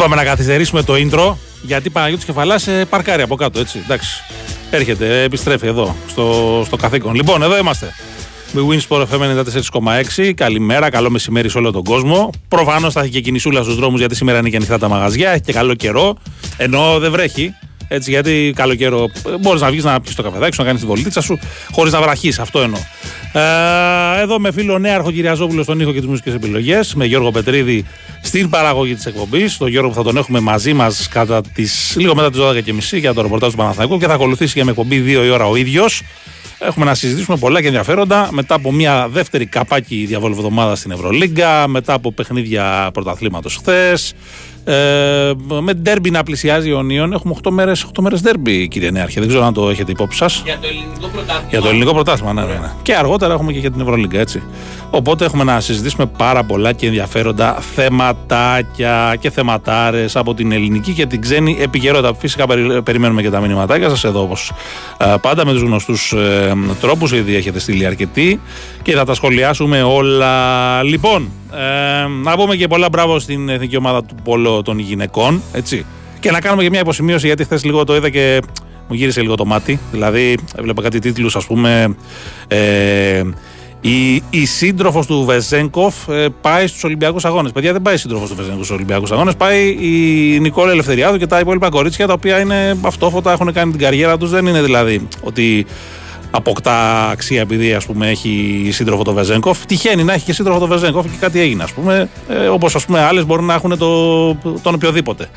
Είπαμε να καθυστερήσουμε το intro γιατί Παναγιώτης Κεφαλάς ε, παρκάρει από κάτω, έτσι. Εντάξει. Έρχεται, επιστρέφει εδώ στο, στο καθήκον. Λοιπόν, εδώ είμαστε. Με Winsport FM 94,6. Καλημέρα, καλό μεσημέρι σε όλο τον κόσμο. Προφανώς θα έχει και κινησούλα στους δρόμους γιατί σήμερα είναι και ανοιχτά τα μαγαζιά. Έχει και καλό καιρό. Ενώ δεν βρέχει. Έτσι, γιατί καλό καιρό μπορείς να βγεις να πιεις το καφεδάκι σου, να κάνεις τη βολίτσα σου, χωρίς να βραχείς. Αυτό εννοώ. Ε, εδώ με φίλο Νέαρχο Κυριαζόπουλο στον ήχο και τις μουσικές επιλογές. Με Γιώργο Πετρίδη στην παραγωγή της εκπομπής. Τον Γιώργο που θα τον έχουμε μαζί μας κατά τις, λίγο μετά τις 12.30 για το ρεπορτάζ του Παναθανικού και θα ακολουθήσει και με εκπομπή 2 η ώρα ο ίδιος. Έχουμε να συζητήσουμε πολλά και ενδιαφέροντα μετά από μια δεύτερη καπάκι διαβολοβδομάδα στην Ευρωλίγκα, μετά από παιχνίδια πρωταθλήματος χθες. Ε, με ντέρμπι να πλησιάζει ο Νίον. Έχουμε 8 μέρες 8 μέρες ντέρμπι, κύριε Νέαρχε. Δεν ξέρω αν το έχετε υπόψη σας. Για το ελληνικό πρωτάθλημα. Για το ελληνικό πρωτάθλημα, ναι, ναι, ναι. Και αργότερα έχουμε και για την Ευρωλίγκα, έτσι. Οπότε έχουμε να συζητήσουμε πάρα πολλά και ενδιαφέροντα θεματάκια και θεματάρες από την ελληνική και την ξένη επικαιρότητα. Φυσικά περιμένουμε και τα μηνυματάκια σας εδώ όπως πάντα με τους γνωστούς ε, τρόπους, ήδη έχετε στείλει αρκετοί και θα τα σχολιάσουμε όλα. Λοιπόν, ε, να πούμε και πολλά μπράβο στην εθνική ομάδα του Πόλο των γυναικών. Έτσι. Και να κάνουμε και μια υποσημείωση γιατί χθες λίγο το είδα και μου γύρισε λίγο το μάτι. Δηλαδή, έβλεπα κάτι τίτλους, ας πούμε. Ε, η, η σύντροφος του Βεζέγκοφ ε, πάει στους Ολυμπιακούς Αγώνες. Παιδιά, δεν πάει η σύντροφος του Βεζέγκοφ στους Ολυμπιακούς Αγώνες. Πάει η Νικόλα Ελευθεριάδου και τα υπόλοιπα κορίτσια τα οποία είναι αυτόφωτα, έχουν κάνει την καριέρα τους. Δεν είναι δηλαδή ότι αποκτά αξία επειδή ας πούμε, έχει σύντροφο το Βεζέγκοφ. Τυχαίνει να έχει και σύντροφο το Βεζέγκοφ και κάτι έγινε. Ας πούμε, ε, Όπως άλλες μπορούν να έχουν το, τον οποιοδήποτε.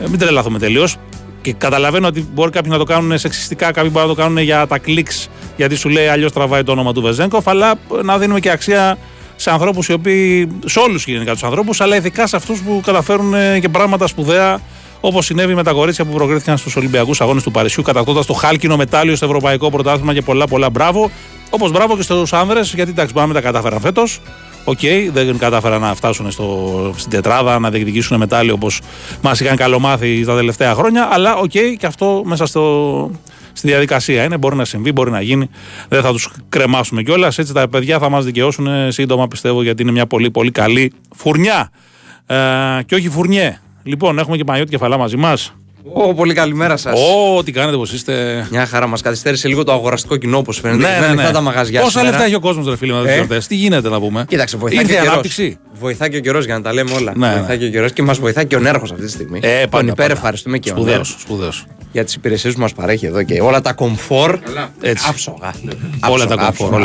Ε, μην τρελαθούμε τελείως. Και καταλαβαίνω ότι μπορεί κάποιοι να το κάνουν σεξιστικά, κάποιοι μπορεί να το κάνουν για τα κλικς, γιατί σου λέει αλλιώς τραβάει το όνομα του Βεζένκοφ, αλλά να δίνουμε και αξία σε ανθρώπους οι οποίοι. σε όλους γενικά τους ανθρώπους, αλλά ειδικά σε αυτούς που καταφέρουν ε, και πράγματα σπουδαία Όπως συνέβη με τα κορίτσια που προκρίθηκαν στους Ολυμπιακούς Αγώνες του Παρισιού, κατακτώντας το χάλκινο μετάλλιο στο Ευρωπαϊκό Πρωτάθλημα και πολλά πολλά μπράβο. Όπως μπράβο και στους άνδρες, γιατί εντάξει, πάμε τα κατάφεραν φέτος. Οκ, okay, δεν κατάφεραν να φτάσουν στο, στην τετράδα, να διεκδικήσουν μετάλλιο όπως μας είχαν καλομάθει τα τελευταία χρόνια. Αλλά οκ, okay, και αυτό μέσα στο, στη διαδικασία είναι. Μπορεί να συμβεί, μπορεί να γίνει. Δεν θα τους κρεμάσουμε κιόλας. Έτσι τα παιδιά θα μας δικαιώσουν σύντομα, πιστεύω, γιατί είναι μια πολύ πολύ καλή φουρνιά. Ε, και όχι φουρνιέ. Λοιπόν, έχουμε και Παναγιώτη Κεφαλά μαζί μας. Ω, πολύ καλημέρα σας. Ω, τι κάνετε, πώς είστε; Μια χαρά, μας καθυστέρησε λίγο το αγοραστικό κοινό, όπως φαίνεται. Ναι, ναι, ναι. τα μαγαζιά Πόσα λεφτά έχει ο κόσμος, ρε φίλε, με ε; Τι γίνεται να πούμε; Κοίταξε, βοηθάει και ο ανάπτυξη. Βοηθάει και ο καιρός για να τα λέμε όλα. Ναι, βοηθάει ναι. και ο καιρός και μας βοηθάει και ο νέρχος αυτή τη στιγμή. Ε, Τον υπερευχαριστούμε και ο Σπουδαίος. Για τις υπηρεσίες που μας παρέχει εδώ και όλα τα κομφόρ. Άψογα. Όλα τα κομφόρ.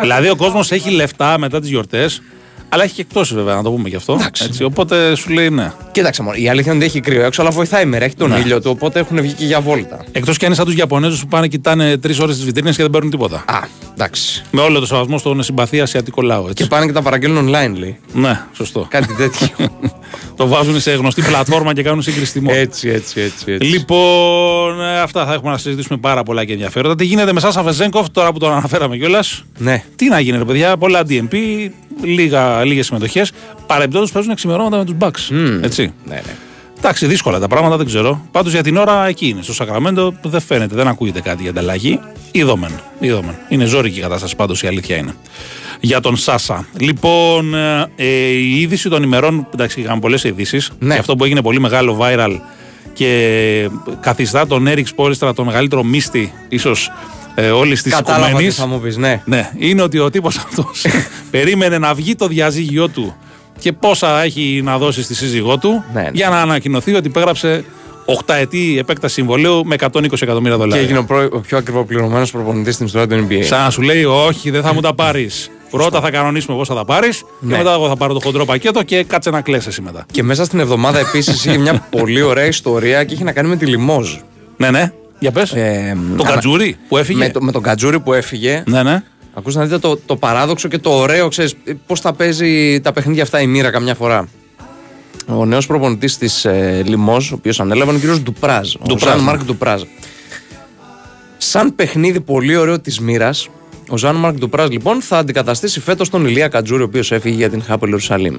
Δηλαδή ο κόσμος έχει λεφτά μετά τις γιορτές αλλά έχει και εκτό βέβαια, να το πούμε γι' αυτό. Έτσι, οπότε σου λέει ναι. Κοίταξε μόνο. Η αλήθεια είναι ότι έχει κρύο έξω, αλλά βοηθάει η μέρα. Έχει τον ναι. ήλιο του, οπότε έχουν βγει και για βόλτα. Εκτός και αν είναι σαν τους Ιαπωνέζους που πάνε κοιτάνε τρεις ώρες τις βιτρίνες και δεν παίρνουν τίποτα. Α, εντάξει. Με όλο το σεβασμό στον συμπαθία ασιατικό λαό. Έτσι. Και πάνε και τα παραγγέλνουν online, λέει. Ναι, σωστό. Κάτι τέτοιο. το βάζουν σε γνωστή πλατφόρμα και κάνουν σύγκριση τιμών. Έτσι, έτσι, έτσι, έτσι. Λοιπόν, ε, αυτά θα έχουμε να συζητήσουμε πάρα πολλά και ενδιαφέροντα. Τι γίνεται με εσά, Αβεζέγκοφ, τώρα που τον αναφέραμε κιόλας. Ναι. Τι να γίνει, παιδιά, πολλά DMP, λίγες συμμετοχές. Παρεμπιπτόντως παίζουν εξημερώματα με τους Bucks. Mm. Έτσι. Ναι, ναι. Εντάξει, δύσκολα τα πράγματα, δεν ξέρω. Πάντως για την ώρα εκεί είναι. Στο Σακραμέντο δεν φαίνεται, δεν ακούγεται κάτι για ανταλλαγή. Είδομεν. Είδομεν. Είναι ζώρικη η κατάσταση, πάντως η αλήθεια είναι. Για τον Σάσα. Λοιπόν, ε, ε η είδηση των ημερών. Εντάξει, είχαμε πολλές ειδήσεις. Ναι. Και αυτό που έγινε πολύ μεγάλο viral και καθιστά τον Έριξ Πόριστρα τον μεγαλύτερο μίστη, ίσως ε, όλης της οικουμένης. θα μου πεις, ναι. ναι. Είναι ότι ο τύπος αυτός περίμενε να βγει το διαζύγιο του και πόσα έχει να δώσει στη σύζυγό του ναι, ναι. για να ανακοινωθεί ότι υπέγραψε 8 ετή επέκταση συμβολέου με 120 εκατομμύρια δολάρια. Και έγινε ο, προ... ο πιο ακριβοπληρωμένος προπονητής στην ιστορία του NBA. Σαν να σου λέει, Όχι, δεν θα μου τα πάρεις. Πρώτα θα κανονίσουμε πώς θα τα πάρεις ναι. και μετά εγώ θα πάρω το χοντρό πακέτο και κάτσε να κλέσει εσύ μετά. Και μέσα στην εβδομάδα επίσης είχε μια πολύ ωραία ιστορία και είχε να κάνει με τη Λιμόζ. Ναι, ναι. Για πες. Ε, το Κατζούρι που έφυγε. Με, το, με τον Κατζούρι που έφυγε. Ναι, ναι. Ακούστε να δείτε το, το παράδοξο και το ωραίο, ξέρεις πώς θα παίζει τα παιχνίδια αυτά η μοίρα καμιά φορά. Ο νέος προπονητής της ε, Λιμόζ, ο οποίος ανέλαβε, είναι ο κ. Ντουπράζ. Ο Ζαν Μάρκ Ντουπράζ. Σαν παιχνίδι πολύ ωραίο της μοίρας, ο Ζαν Μάρκ Ντουπράζ λοιπόν θα αντικαταστήσει φέτος τον Ηλία Κατζούρι, ο οποίος έφυγε για την Χάπελ Ιερουσαλήμ.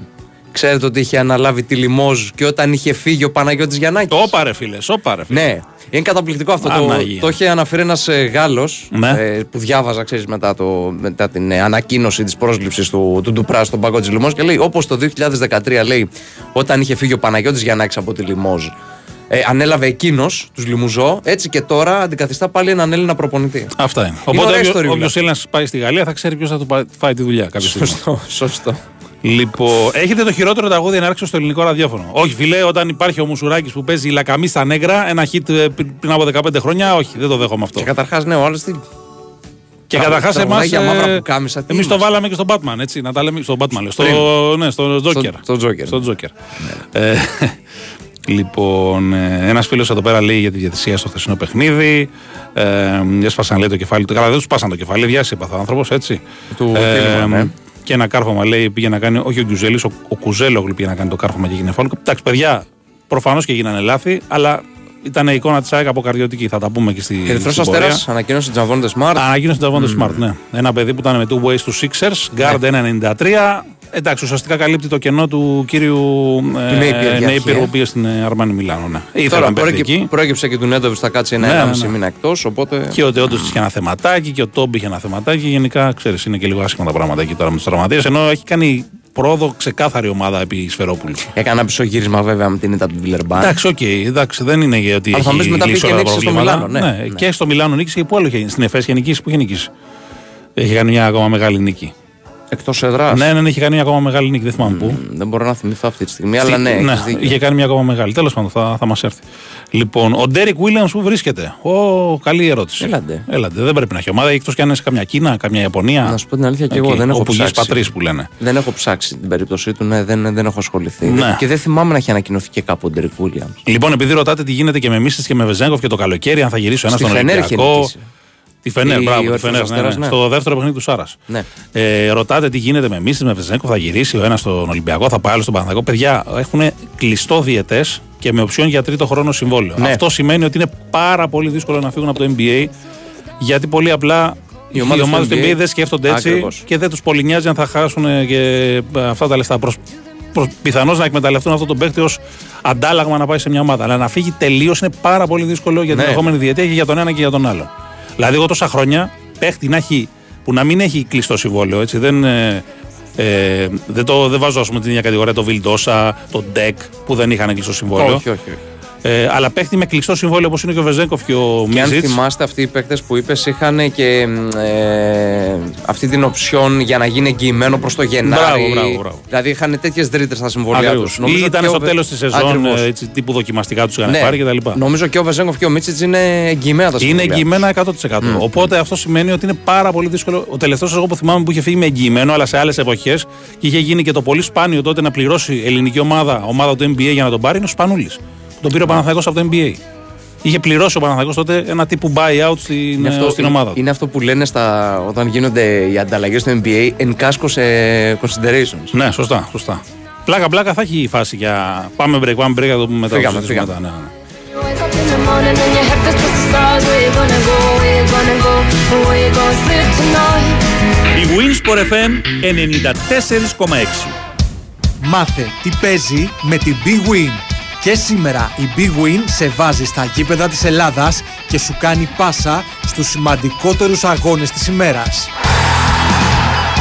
Ξέρετε ότι είχε αναλάβει τη Λιμόζ και όταν είχε φύγει ο Παναγιώτης Γιαννάκης; Όπα ρε φίλες, όπα ρε φίλες. Ναι, είναι καταπληκτικό αυτό. Το, το είχε αναφέρει ένας ε, Γάλλος Ναι. ε, που διάβαζα, ξέρεις, μετά, το, μετά την ε, ανακοίνωση της πρόσληψης του, του Ντουπρά στον παγκό της Λιμόζ και λέει: Όπως το 2013 λέει, όταν είχε φύγει ο Παναγιώτης Γιαννάκης από τη Λιμόζ, ε, ανέλαβε εκείνος τους Λιμουζό, έτσι και τώρα αντικαθιστά πάλι έναν Έλληνα προπονητή. Αυτά είναι. Είναι ωραία Οπότε ιστοριούλα. όποιος Έλληνας πάει στη Γαλλία θα ξέρει ποιος θα του πα- φάει τη δουλειά κάποια στιγμή. Σωστό, σωστό. Λοιπόν, έχετε το χειρότερο τραγούδι να ρίξω στο ελληνικό ραδιόφωνο. Όχι, φιλέ, όταν υπάρχει ο Μουσουράκης που παίζει λακαμή στα νέγρα, ένα hit ε, πριν πριν από 15 χρόνια, όχι, δεν το δέχομαι αυτό. Και καταρχάς, ναι, ο άλλος τι. Και Τραγου- καταρχάς εμάς. τραγουδάκια μαύρα πουκάμισα, τι Εμείς το είμαστε. βάλαμε και στον Batman, έτσι. Να τα λέμε στον Batman. λέω. Στο, Πριν. ναι, στο Joker. στο Joker. Στο Joker. Ε, λοιπόν, ε, ένας φίλος εδώ πέρα λέει για τη διατησία στο χθεσινό παιχνίδι. Ε, έσπασαν λέει το κεφάλι του. Καλά, δεν τους σπάσαν το κεφάλι, διάσησε ο άνθρωπος, έτσι. Του φίλου, ναι. Και ένα κάρφωμα λέει πήγε να κάνει, όχι ο Γκιουζέλη, ο, ο Κουζέλογλου πήγε να κάνει το κάρφωμα και έγινε φάουλ. Εντάξει, παιδιά, προφανώς και γίνανε λάθη, αλλά ήταν η εικόνα της ΑΕΚ αποκαρδιωτική. Θα τα πούμε και στη. Ερυθρός στην πορεία. Αστέρας ανακοίνωσε Τζαβόντε Σμαρτ. Ανακοίνωσε τον Τζαβόντε Smart, ναι. Ένα παιδί που ήταν με two ways του Sixers, guard 1,93. Εντάξει, ουσιαστικά καλύπτει το κενό του κύριου Napier για Νέιπιρ, αρχή, ο ε. οποίος στην ε, Αρμάνι Μιλάνο. Ναι. Ήθελε Τώρα να παίξει προέκυ- εκεί. προέκυψε και του Νέντοβιτς θα κάτσει ένα Ναι, 1,5 ναι, ναι. μήνα εκτός. Οπότε. Και ο Τεόντο είχε ένα θεματάκι και ο Τόμπι είχε ένα θεματάκι. Γενικά, ξέρεις, είναι και λίγο άσχημα τα πράγματα εκεί τώρα με τους τραυματίες. Ενώ έχει κάνει πρόοδο ξεκάθαρη ομάδα επί Σφερόπουλου. Έκανα ένα πισωγύρισμα βέβαια με την ήττα του Βιλερμπάν. Εντάξει, οκ, εντάξει, δεν είναι γιατί Αλλά θα έχει μου πεις μετά λύσει πήγε όλα τα νίκησε στο προβλήματα. Μιλάνο, ναι. Ναι. Και στο Μιλάνο νίκησε και που άλλο είχε γίνει. Στην Εφέ είχε νικήσει, που είχε νικήσει. Έχει κάνει μια ακόμα μεγάλη νίκη. Εκτός έδρας. Ναι, ναι, ναι, είχε κάνει μια ακόμα μεγάλη νίκη, δεν θυμάμαι πού. Δεν μπορώ να θυμηθώ αυτή τη στιγμή, αλλά ναι, έχεις δίκιο. είχε κάνει μια ακόμα μεγάλη. Τέλος πάντων, θα, θα μας έρθει. Λοιπόν, ο Ντέρικ Βίλιαμς που βρίσκεται. Ο, καλή ερώτηση. Έλα ντε. Έλα ντε. Δεν πρέπει να έχει ομάδα, εκτός κι αν είναι σε καμιά Κίνα, καμιά Ιαπωνία. Να σου πω την αλήθεια, και Εκεί, εγώ δεν έχω όπου γης ψάξει. πατρίς που λένε. Δεν έχω ψάξει την περίπτωσή του, ναι, δεν, δεν έχω ασχοληθεί. Ναι. Και δεν θυμάμαι να έχει ανακοινωθεί και κάπου ο Ντέρικ Βίλιαμς. Λοιπόν, επειδή ρωτάτε τι γίνεται και με Μίσης και με Βεζένκοφ και το καλοκαίρι, αν θα γυρίσει ο ένα Στη στον Φενέρ είχε Ολυμπιακό. Νικήσει. Τη Φενέρ, Η- μπράβο, ο τη Ερυθρός Φενέρ. Ναι, Αστέρας, ναι. ναι. Στο δεύτερο παιχνίδι του Σάρας. Ναι. Ε, ρωτάτε τι γίνεται με Μίσης, με Βεζέγκοφ, θα γυρίσει ο ένας στον Ολυμπιακό, θα πάει άλλο στον Παναθηναϊκό. Παιδιά, έχουν κλειστό διαιτές και με οψιόν για τρίτο χρόνο συμβόλαιο. Ναι. Αυτό σημαίνει ότι είναι πάρα πολύ δύσκολο να φύγουν από το NBA γιατί πολύ απλά οι Οι ομάδες ομάδες του του NBA NBA δεν σκέφτονται έτσι Ακριβώς. και δεν τους πολυνιάζει αν θα χάσουν ε, και ε, αυτά τα λεφτά. Προς, προς, πιθανώς να εκμεταλλευτούν αυτό τον παίκτη ως αντάλλαγμα να πάει σε μια ομάδα. Αλλά να φύγει τελείως είναι πάρα πολύ δύσκολο για την Ναι. ερχόμενη διετία και για τον ένα και για τον άλλο. Δηλαδή, εγώ τόσα χρόνια παίκτη να έχει, που να μην έχει κλειστό συμβόλαιο, έτσι, δεν, ε, ε, δεν, το, δεν βάζω ας πούμε, την ίδια κατηγορία το Βιλντόσα, το Ντεκ που δεν είχαν κλειστό συμβόλαιο. Όχι, όχι. όχι. Ε, αλλά παίχτη με κλειστό συμβόλαιο όπως είναι και ο Βεζέγκοφ και ο Και αν Μίζιτ. θυμάστε, αυτοί οι παίκτες που είπες είχαν και μ, ε, αυτή την οψιόν για να γίνει εγγυημένο προς το Γενάρη. Μπράβο, μπράβο, μπράβο. Δηλαδή είχαν τέτοιες ρήτρε στα συμβολία τους. Ή ήταν στο τέλος της σεζόν, ε, έτσι, τύπου δοκιμαστικά τους είχαν Ναι, πάρει κτλ. νομίζω και ο Βεζέγκοφ και ο Μίτσιτς είναι εγγυημένα τα Είναι συμβόλαια. εγγυημένα 100%. Οπότε αυτό σημαίνει ότι είναι πάρα πολύ δύσκολο. Ο τελευταίος εγώ που θυμάμαι που είχε φύγει με εγγυημένο, αλλά σε άλλες εποχές και είχε γίνει και το πολύ σπάνιο τότε να πληρώσει ελληνική ομάδα, ομάδα του NBA για να τον πάρει, είναι ο Σπανούλης. Τον πήρε ο Παναθαϊκός από το NBA. Είχε πληρώσει ο Παναθαϊκός τότε ένα τύπου buyout στην, Είναι αυτό, στην ομάδα του. είναι αυτό που λένε στα, όταν γίνονται οι ανταλλαγές στο NBA εν κάσκο σε considerations. Ναι, σωστά, σωστά. Πλάκα, πλάκα θα έχει η φάση για. Πάμε break, πάμε break, θα το πούμε μετά. Φύγαμε, το συζητήσουμε φύγαμε. μετά, ναι, ναι. You wake up in the morning and your head feels towards the stars. Where you gonna go? Where you gonna go? And where you gonna sleep tonight? Η Winsport FM 94,6. Μάθε τι παίζει με την Big Win. Και σήμερα η Big Win σε βάζει στα γήπεδα της Ελλάδας και σου κάνει πάσα στους σημαντικότερους αγώνες της ημέρας.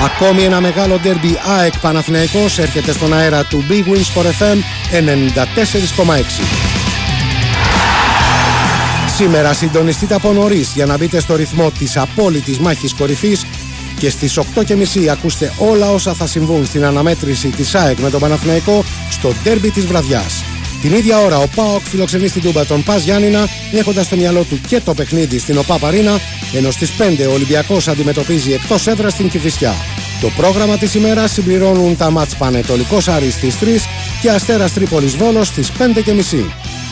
Ακόμη ένα μεγάλο ντέρμπι ΑΕΚ Παναθηναϊκός έρχεται στον αέρα του Big Win Sport FM 94,6. Σήμερα συντονιστείτε από νωρίς για να μπείτε στο ρυθμό της απόλυτης μάχης κορυφής και στις 8.30 ακούστε όλα όσα θα συμβούν στην αναμέτρηση της ΑΕΚ με τον Παναθηναϊκό στο ντέρμπι της βραδιάς. Την ίδια ώρα ο ΠΑΟΚ φιλοξενεί στην Τούμπα τον Πας Γιάννηνα έχοντας στο μυαλό του και το παιχνίδι στην ΟΠΑ Παρίνα ενώ στις 5 ο Ολυμπιακός αντιμετωπίζει εκτός έδρας στην Κηφισιά. Το πρόγραμμα της ημέρας συμπληρώνουν τα μάτς Πανετολικός Άρης στις 3 και Αστέρας Τρίπολης Βόλος στις 5.30.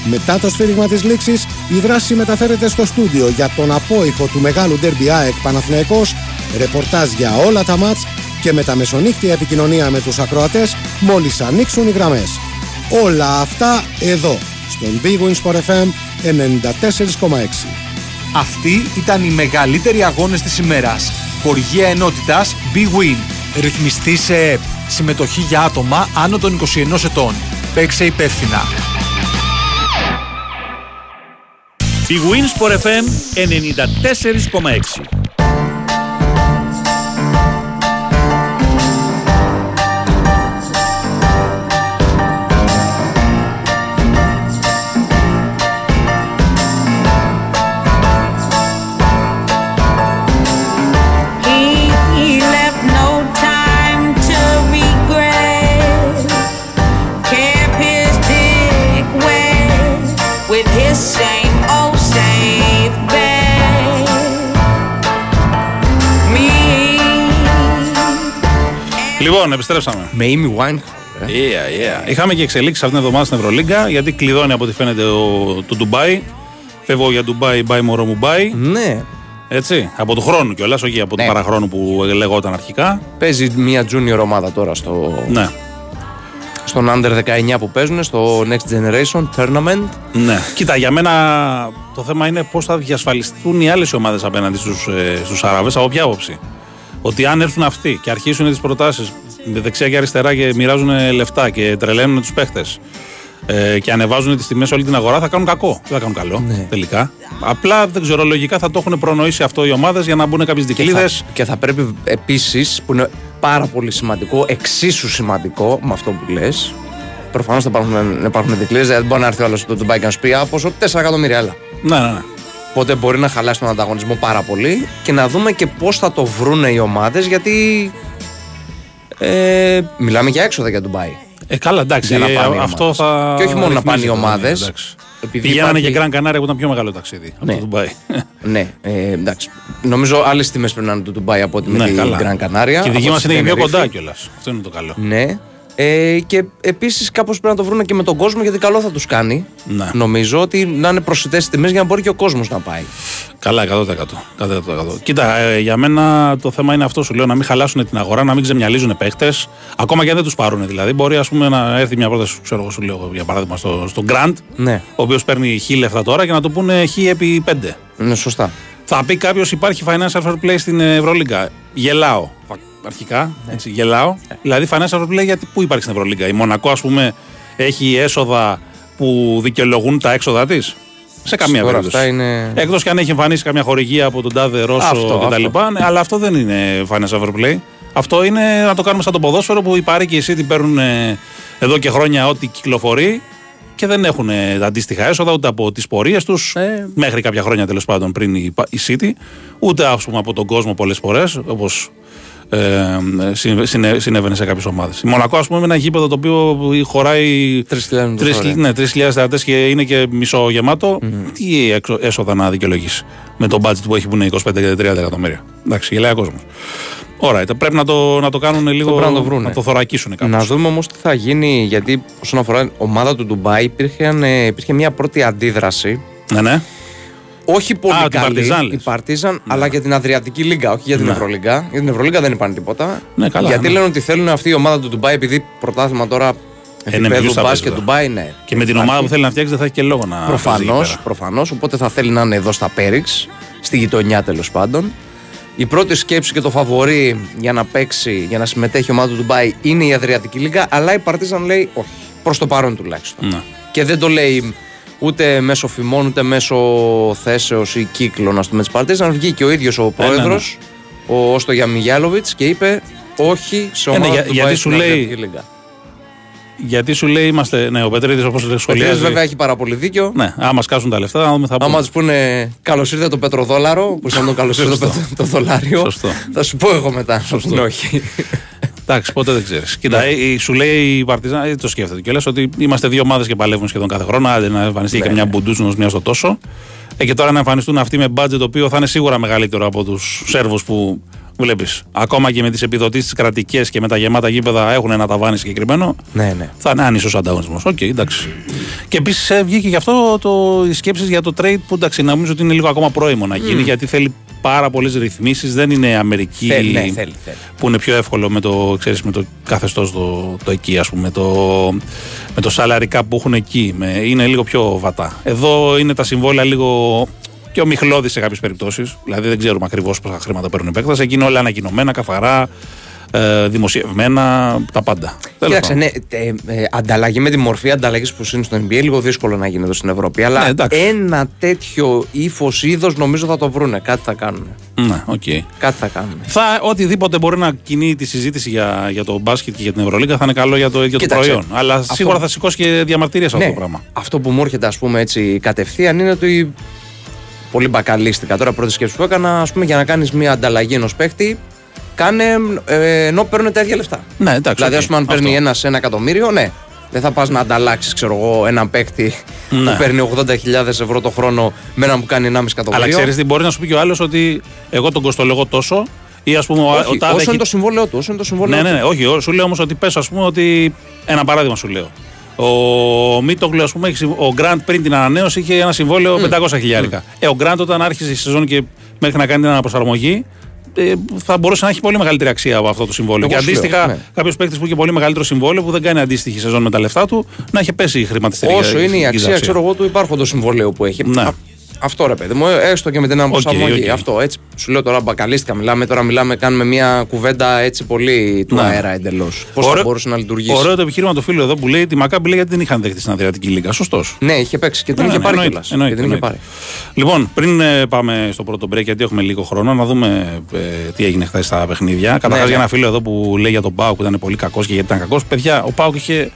Μετά το σφύριγμα της λήξης, η δράση μεταφέρεται στο στούντιο για τον απόϊχο του μεγάλου ντέρμπι ΑΕΚ Παναθηναϊκός, ρεπορτάζ για όλα τα μάτς και με τα μεσονύχτια επικοινωνία με τους ακροατές μόλις ανοίξουν οι γραμμές. Όλα αυτά εδώ, στον Big Win Sport FM 94,6. Αυτοί ήταν οι μεγαλύτεροι αγώνες της ημέρας. Χοργία ενότητας Big Win. Ρυθμιστή σε ΕΕΠ. Συμμετοχή για άτομα άνω των 21 ετών. Παίξε υπεύθυνα. Η Winsport FM 94,6. Λοιπόν, επιστρέψαμε. Με Amy Wine. Yeah, yeah. Είχαμε και εξελίξεις αυτήν την εβδομάδα στην Ευρωλίγκα γιατί κλειδώνει από ό,τι φαίνεται ο, το Ντουμπάι. Φεύγω για Ντουμπάι, μπάι μωρό μου μπάι. Ναι. Έτσι. Από του χρόνου κιόλας, όχι από Ναι. του παραχρόνου που λεγόταν αρχικά. Παίζει μια junior ομάδα τώρα στο, Ναι. στον Under 19 που παίζουν, στο Next Generation Tournament. Ναι. Κοίτα, για μένα το θέμα είναι πώς θα διασφαλιστούν οι άλλες ομάδες απέναντι στους ε, στους Άραβες. Από ποια άποψη; Ότι αν έρθουν αυτοί και αρχίσουν τις προτάσεις με δεξιά και αριστερά και μοιράζουν λεφτά και τρελαίνουν τους παίχτες ε, και ανεβάζουν τις τιμές όλη την αγορά, θα κάνουν κακό. Δεν θα κάνουν καλό Ναι. τελικά. Απλά δεν ξέρω, λογικά θα το έχουν προνοήσει αυτό οι ομάδες για να μπουν κάποιες Και δικλείδε. θα, και θα πρέπει επίσης, που είναι πάρα πολύ σημαντικό, εξίσου σημαντικό με αυτό που λες. Προφανώς θα υπάρχουν, να υπάρχουν δικλείδε, δεν μπορεί να έρθει ο άλλος στο Dubai και να σου πει Α, πόσο 4 εκατομμύρια, έλα. Ναι, ναι, ναι. Οπότε μπορεί να χαλάσει τον ανταγωνισμό πάρα πολύ και να δούμε και πώς θα το βρούνε οι ομάδες γιατί. Ε, μιλάμε για έξοδα για Dubai. Ε, καλά, εντάξει. Για να ε, πάνε οι αυτό ομάδες. θα. Και όχι μόνο να πάνε οι ρυθμίζεται, ομάδες, ναι, εντάξει. επειδή Πηγαίνανε υπάρχει- και Γκραν Κανάρια που ήταν πιο μεγάλο ταξίδι από Ναι. το Ντουμπάι. Ναι, ε, εντάξει. Νομίζω άλλες τιμές πρέπει να είναι το Dubai από ότι με Ναι, την καλά. Gran Canaria. Και η δική από μας τη είναι και πιο Tenerife. κοντά κιόλας. Αυτό είναι το καλό. Ναι. Ε, και επίσης κάπως πρέπει να το βρουν και με τον κόσμο γιατί καλό θα τους κάνει. Ναι. Νομίζω ότι να είναι προσιτές τιμές για να μπορεί και ο κόσμος να πάει. Καλά, 100%. 100%. Κοίτα, ε, για μένα το θέμα είναι αυτό σου λέω: να μην χαλάσουν την αγορά, να μην ξεμυαλίζουν παίχτε. Ακόμα και αν δεν τους πάρουν δηλαδή. Μπορεί ας πούμε, να έρθει μια πρόταση, ξέρω εγώ, σου λέω για παράδειγμα, στο, στο Grant, Ναι, ο οποίος παίρνει χι λεφτά τώρα και να το πούνε χι επί πέντε. είναι σωστά. Θα πει κάποιος υπάρχει financial fair play στην Ευρωλίγκα. Γελάω. Φα- Αρχικά. Έτσι, γελάω. Δηλαδή, financial fair play γιατί πού υπάρχει στην Ευρωλίγκα; Η Μονακό, ας πούμε, έχει έσοδα που δικαιολογούν τα έξοδα της; Σε καμία Τώρα περίπτωση. αυτά είναι. Εκτός και αν έχει εμφανίσει καμιά χορηγία από τον τάδε Ρώσο Αυτό, κτλ. αυτό. Ναι, αλλά αυτό δεν είναι financial fair play. Αυτό είναι να το κάνουμε σαν το ποδόσφαιρο που οι Πάρη και η City παίρνουν ε, εδώ και χρόνια ό,τι κυκλοφορεί και δεν έχουν ε, τα αντίστοιχα έσοδα ούτε από τις πορείες τους Ε. μέχρι κάποια χρόνια τέλος πάντων πριν η, η City, ούτε ας πούμε, από τον κόσμο πολλές φορές όπως ε, συνε- συνε- συνέβαινε σε κάποιες ομάδες. Η Μονακό, ας πούμε, είναι ένα γήπεδο το οποίο χωράει 3.000 τρεις- φορές. ναι, 3.000 θεατές και είναι και μισογεμάτο. Τι έξω- έσοδα να δικαιολογήσει με το budget που έχει που είναι 25-30 εκατομμύρια. Εντάξει, γελάει ο κόσμος. Ωραία, πρέπει να το, να το κάνουν λίγο. πρέπει να το βρούνε. το θωρακίσουν κάπως. Να δούμε όμως τι θα γίνει, γιατί όσον αφορά ομάδα του Ντουμπάι, υπήρχε, ε, υπήρχε μια πρώτη αντίδραση. Ναι, ναι. Όχι πολύ Α, την καλή. Παρτιζάν, λες. Ναι. η Παρτίζαν, αλλά για την Αδριατική Λίγκα, όχι για την Ναι. Ευρωλίγκα. Για την Ευρωλίγκα δεν είπαν τίποτα. Ναι, καλά, γιατί ναι. λένε ότι θέλουν αυτή η ομάδα του Ντουμπάι, επειδή πρωτάθλημα τώρα Ε, ναι, επίπεδου ποιους θα μπάσκετ παίζει Ντουμπάι, ναι. Και με την ομάδα που θέλει να φτιάξει δεν θα έχει και λόγο να. παίζει εκεί Προφανώς, πέρα. προφανώς, οπότε θα θέλει να είναι εδώ στα Πέριξ, στη γειτονιά τέλος πάντων. Η πρώτη σκέψη και το φαβορή για να παίξει, για να συμμετέχει η ομάδα του Ντουμπάι είναι η Αδριατική Λίγκα, αλλά η Παρτίζαν λέει όχι. Προς το παρόν τουλάχιστον. Ναι. Και δεν το λέει ούτε μέσω φημών ούτε μέσω θέσεως ή κύκλων ας πούμε, της Παρτίζαν. Βγήκε ο ίδιος ο Ε, ναι, πρόεδρος, ναι. ο Όστο Γιαμιγιάλοβιτς, και είπε όχι σε Ε, ναι, ομάδα για- του Ντουμπάι γιατί στην σου λέει- Αδριατική Λίγκα. Γιατί σου λέει είμαστε. Ναι, ο Πετρίδης όπως Ο Πετρίδης σχολιάζει. βέβαια έχει πάρα πολύ δίκιο. Ναι, άμα σκάσουν τα λεφτά, να δούμε θα Άμα πούμε. τους πούνε καλώς ήρθε το πετροδόλαρο, που σαν το καλώς ήρθε το, Σωστό. πετρο- το δολάριο, Σωστό. θα σου πω εγώ μετά. Θα Σωστό. πούνε όχι. Εντάξει, ποτέ δεν ξέρεις. Κοίτα, Ναι. ε, σου λέει η Παρτιζάν, ε, το σκέφτεται κιόλας ότι είμαστε δύο ομάδες και παλεύουμε σχεδόν κάθε χρόνο. Άντε να εμφανιστεί Ναι, και μια ναι. μπουντούτσινο μία στο τόσο. Ε, και τώρα να εμφανιστούν αυτοί με budget το οποίο θα είναι σίγουρα μεγαλύτερο από τους Σέρβους που βλέπεις. Ακόμα και με τις επιδοτήσεις κρατικές και με τα γεμάτα γήπεδα έχουν ένα ταβάνι συγκεκριμένο. ναι, ναι. Θα είναι άνισος ανταγωνισμός. Οκ, εντάξει. Και επίσης βγήκε γι' αυτό το, οι σκέψεις για το trade που εντάξει, νομίζω ότι είναι λίγο ακόμα πρόημο να γίνει γιατί θέλει πάρα πολλές ρυθμίσεις. Δεν είναι Αμερική Θέλει, ναι, θέλει, θέλει. που είναι πιο εύκολο με το, ξέρεις, με το καθεστώς το, το εκεί, ας πούμε, το, με το salary cap που έχουν εκεί. Με, είναι λίγο πιο βατά. Εδώ είναι τα συμβόλαια λίγο και ομιχλώδη σε κάποιες περιπτώσεις. Δηλαδή δεν ξέρουμε ακριβώς πόσα χρήματα παίρνουν οι παίκτες. Εκεί είναι όλα ανακοινωμένα, καθαρά. Ε, δημοσιευμένα, τα πάντα. Τέλος Κοίταξε, πάντων. ναι, ε, ε, ανταλλαγή με τη μορφή ανταλλαγής που είναι στο NBA λίγο δύσκολο να γίνει εδώ στην Ευρώπη. Αλλά Ναι, εντάξει. ένα τέτοιο ύφος είδος νομίζω θα το βρούνε. Κάτι θα κάνουν. Ναι, οκ. Κάτι θα κάνουν. Θα, οτιδήποτε μπορεί να κινεί τη συζήτηση για, για το μπάσκετ και για την Ευρωλίγκα θα είναι καλό για το ίδιο το Κοίταξε, προϊόν. Αλλά αυτό- σίγουρα θα σηκώσει και διαμαρτυρίες αυτό Ναι, το πράγμα. αυτό που μου έρχεται ας πούμε έτσι κατευθείαν είναι ότι πολύ μπακαλίστικα τώρα πρώτη σκέψη που έκανα ας πούμε για να κάνεις μια ανταλλαγή ενός παίχτη κάνε ε, ενώ παίρνουν τα ίδια λεφτά. Ναι, εντάξει. δηλαδή οκ. ας πούμε αν παίρνει Αυτό. ένας ένα εκατομμύριο ναι δεν θα πας να ανταλλάξεις ξέρω εγώ έναν παίχτη Ναι. που παίρνει 80.000 ευρώ το χρόνο με έναν που κάνει 1,5 εκατομμύριο. Αλλά ξέρεις τι, μπορεί να σου πει και ο άλλος ότι εγώ τον κοστολογώ τόσο ή ας πούμε ο, Όχι, ο τάδε όσο έχει- είναι το συμβόλαιό του, όσο είναι το συμβόλαιό Ναι, ναι, του. ναι, όχι. ο- Σου λέω όμως ότι πες, ας πούμε, ότι. Ένα παράδειγμα σου λέω. Ο Μίτογλου, ας πούμε, έχει συμ- ο Γκραντ πριν την ανανέωση είχε ένα συμβόλαιο 500 χιλιάρικα. Ε, ο Γκραντ όταν άρχισε η σεζόν και μέχρι να κάνει την αναπροσαρμογή, ε, θα μπορούσε να έχει πολύ μεγαλύτερη αξία από αυτό το συμβόλαιο. Εγώ και σου λέω, αντίστοιχα, ναι. κάποιος παίκτης που είχε πολύ μεγαλύτερο συμβόλαιο που δεν κάνει αντίστοιχη σεζόν με τα λεφτά του, να είχε πέσει η χρηματιστηριακή. Όσο είναι η αξία, ξέρω εγώ, του υπάρχοντος συμβολαίου που έχει. Ναι. Α, Αυτό ρε παιδί μου, ε, έστω και με την αναπροσαρμογή. οκ. Αυτό έτσι. Σου λέω τώρα μπακαλίστηκα, μιλάμε τώρα, μιλάμε, κάνουμε μια κουβέντα έτσι πολύ του Ναι. αέρα εντελώς. Πώς θα Ωραίο- μπορούσε να λειτουργήσει. Ωραίο το επιχείρημα του φίλου εδώ που λέει τη Μακάμπη λέει γιατί δεν είχαν δεχτεί στην Αδριατική Λίγα. Σωστός. Ναι, είχε παίξει και την Ναι, είχε ναι, πάρει εννοείται, κιόλας. Και εννοείται, την είχε εννοείται. πάρει. Λοιπόν, πριν ε, πάμε στο πρώτο break, γιατί έχουμε λίγο χρόνο, να δούμε ε, τι έγινε χθες στα παιχνίδια. Καταρχάς, ναι. για ένα φίλο εδώ που λέει για τον Πάουκ που ήταν πολύ κακός και γιατί ήταν κακός. Παιδιά, ο Πάουκ είχε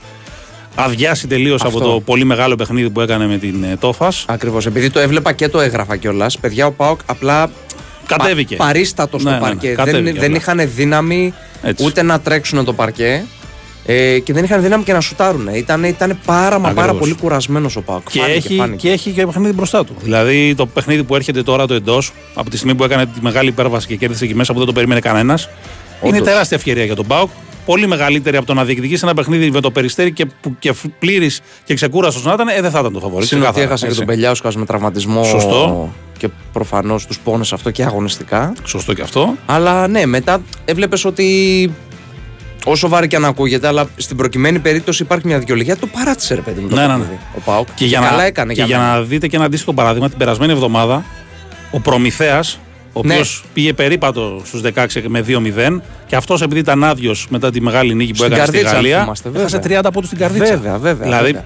αδειάσει τελείως από Αυτό. το πολύ μεγάλο παιχνίδι που έκανε με την ε, Τόφας. Ακριβώς. Επειδή το έβλεπα και το έγραφα κιόλας, παιδιά, ο Πάοκ απλά. Κατέβηκε. Πα, παρίστατος στο Ναι, ναι, ναι, παρκέ. κατέβηκε δεν, δεν απλά. είχαν δύναμη Έτσι. ούτε να τρέξουν το παρκέ. Ε, και δεν είχαν δύναμη και να σουτάρουν. Ήταν, ήταν πάρα μα πάρα Ακριβώς. πολύ κουρασμένος ο Πάοκ. Και, Φάνηκε, έχει, φάνηκε. και έχει και παιχνίδι μπροστά του. Δηλαδή το παιχνίδι που έρχεται τώρα το εντός, από τη στιγμή που έκανε τη μεγάλη υπέρβαση και κέρδισε εκεί μέσα που δεν το περίμενε κανένας, είναι Όντως. τεράστια ευκαιρία για τον Πάουκ. Πολύ μεγαλύτερη από το να διεκδικήσει ένα παιχνίδι με το περιστέρι και, που- και πλήρης και ξεκούραστος να ήταν, ε, δεν θα ήταν το φαβορή. Συν ότι ξεκάθαρα, έχασε και έτσι. τον Πελιάουσκα με τραυματισμό. Σωστό. Και προφανώς τους πόνεσε αυτό και αγωνιστικά. Σωστό και αυτό. Αλλά ναι, μετά έβλεπες ότι. Όσο βάρη και αν ακούγεται, αλλά στην προκειμένη περίπτωση υπάρχει μια δικαιολογία. Το παράτησε, ρε παιδί μου. Το Ναι, ναι, ναι. παιχνίδι, Ο Πάοκ. Και για, καλά να, έκανε και για, για μένα. να δείτε και ένα αντίστοιχο παράδειγμα, την περασμένη εβδομάδα ο Προμηθέας, ο Ναι. οποίος πήγε περίπατο στους 16 με 2-0, και αυτός επειδή ήταν άδειος μετά τη μεγάλη νίκη που Στην έκανε στη καρδίτσα, αν Γαλλία, θυμάστε, έχασε βέβαια. 30 από του στην καρδίτσα. Βέβαια, βέβαια, Δηλαδή, βέβαια.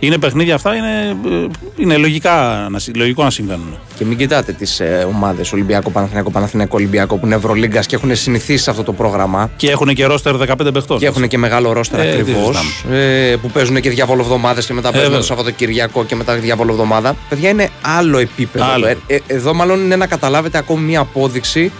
Είναι παιχνίδια αυτά, είναι, ε, είναι λογικά, να συ- λογικό να συμβαίνουν. Και μην κοιτάτε τις ε, ομάδες Ολυμπιακό, Παναθηναϊκό, Παναθηναϊκό, Ολυμπιακό που είναι Ευρωλίγκας και έχουν συνηθίσει σε αυτό το πρόγραμμα. Και έχουν και ρόστερ 15 παιχτών. Και έχουν και μεγάλο ρόστερ Ε, τι ακριβώς. συζητάμε. Ε, που παίζουν και διάβολο εβδομάδε και μετά παίζουν βέβαια. το Σαββατοκυριακό και μετά διάβολο εβδομάδα. Παιδιά είναι άλλο επίπεδο. Άλλο. Ε, ε, εδώ μάλλον είναι να καταλάβετε ακόμη μια απόδειξη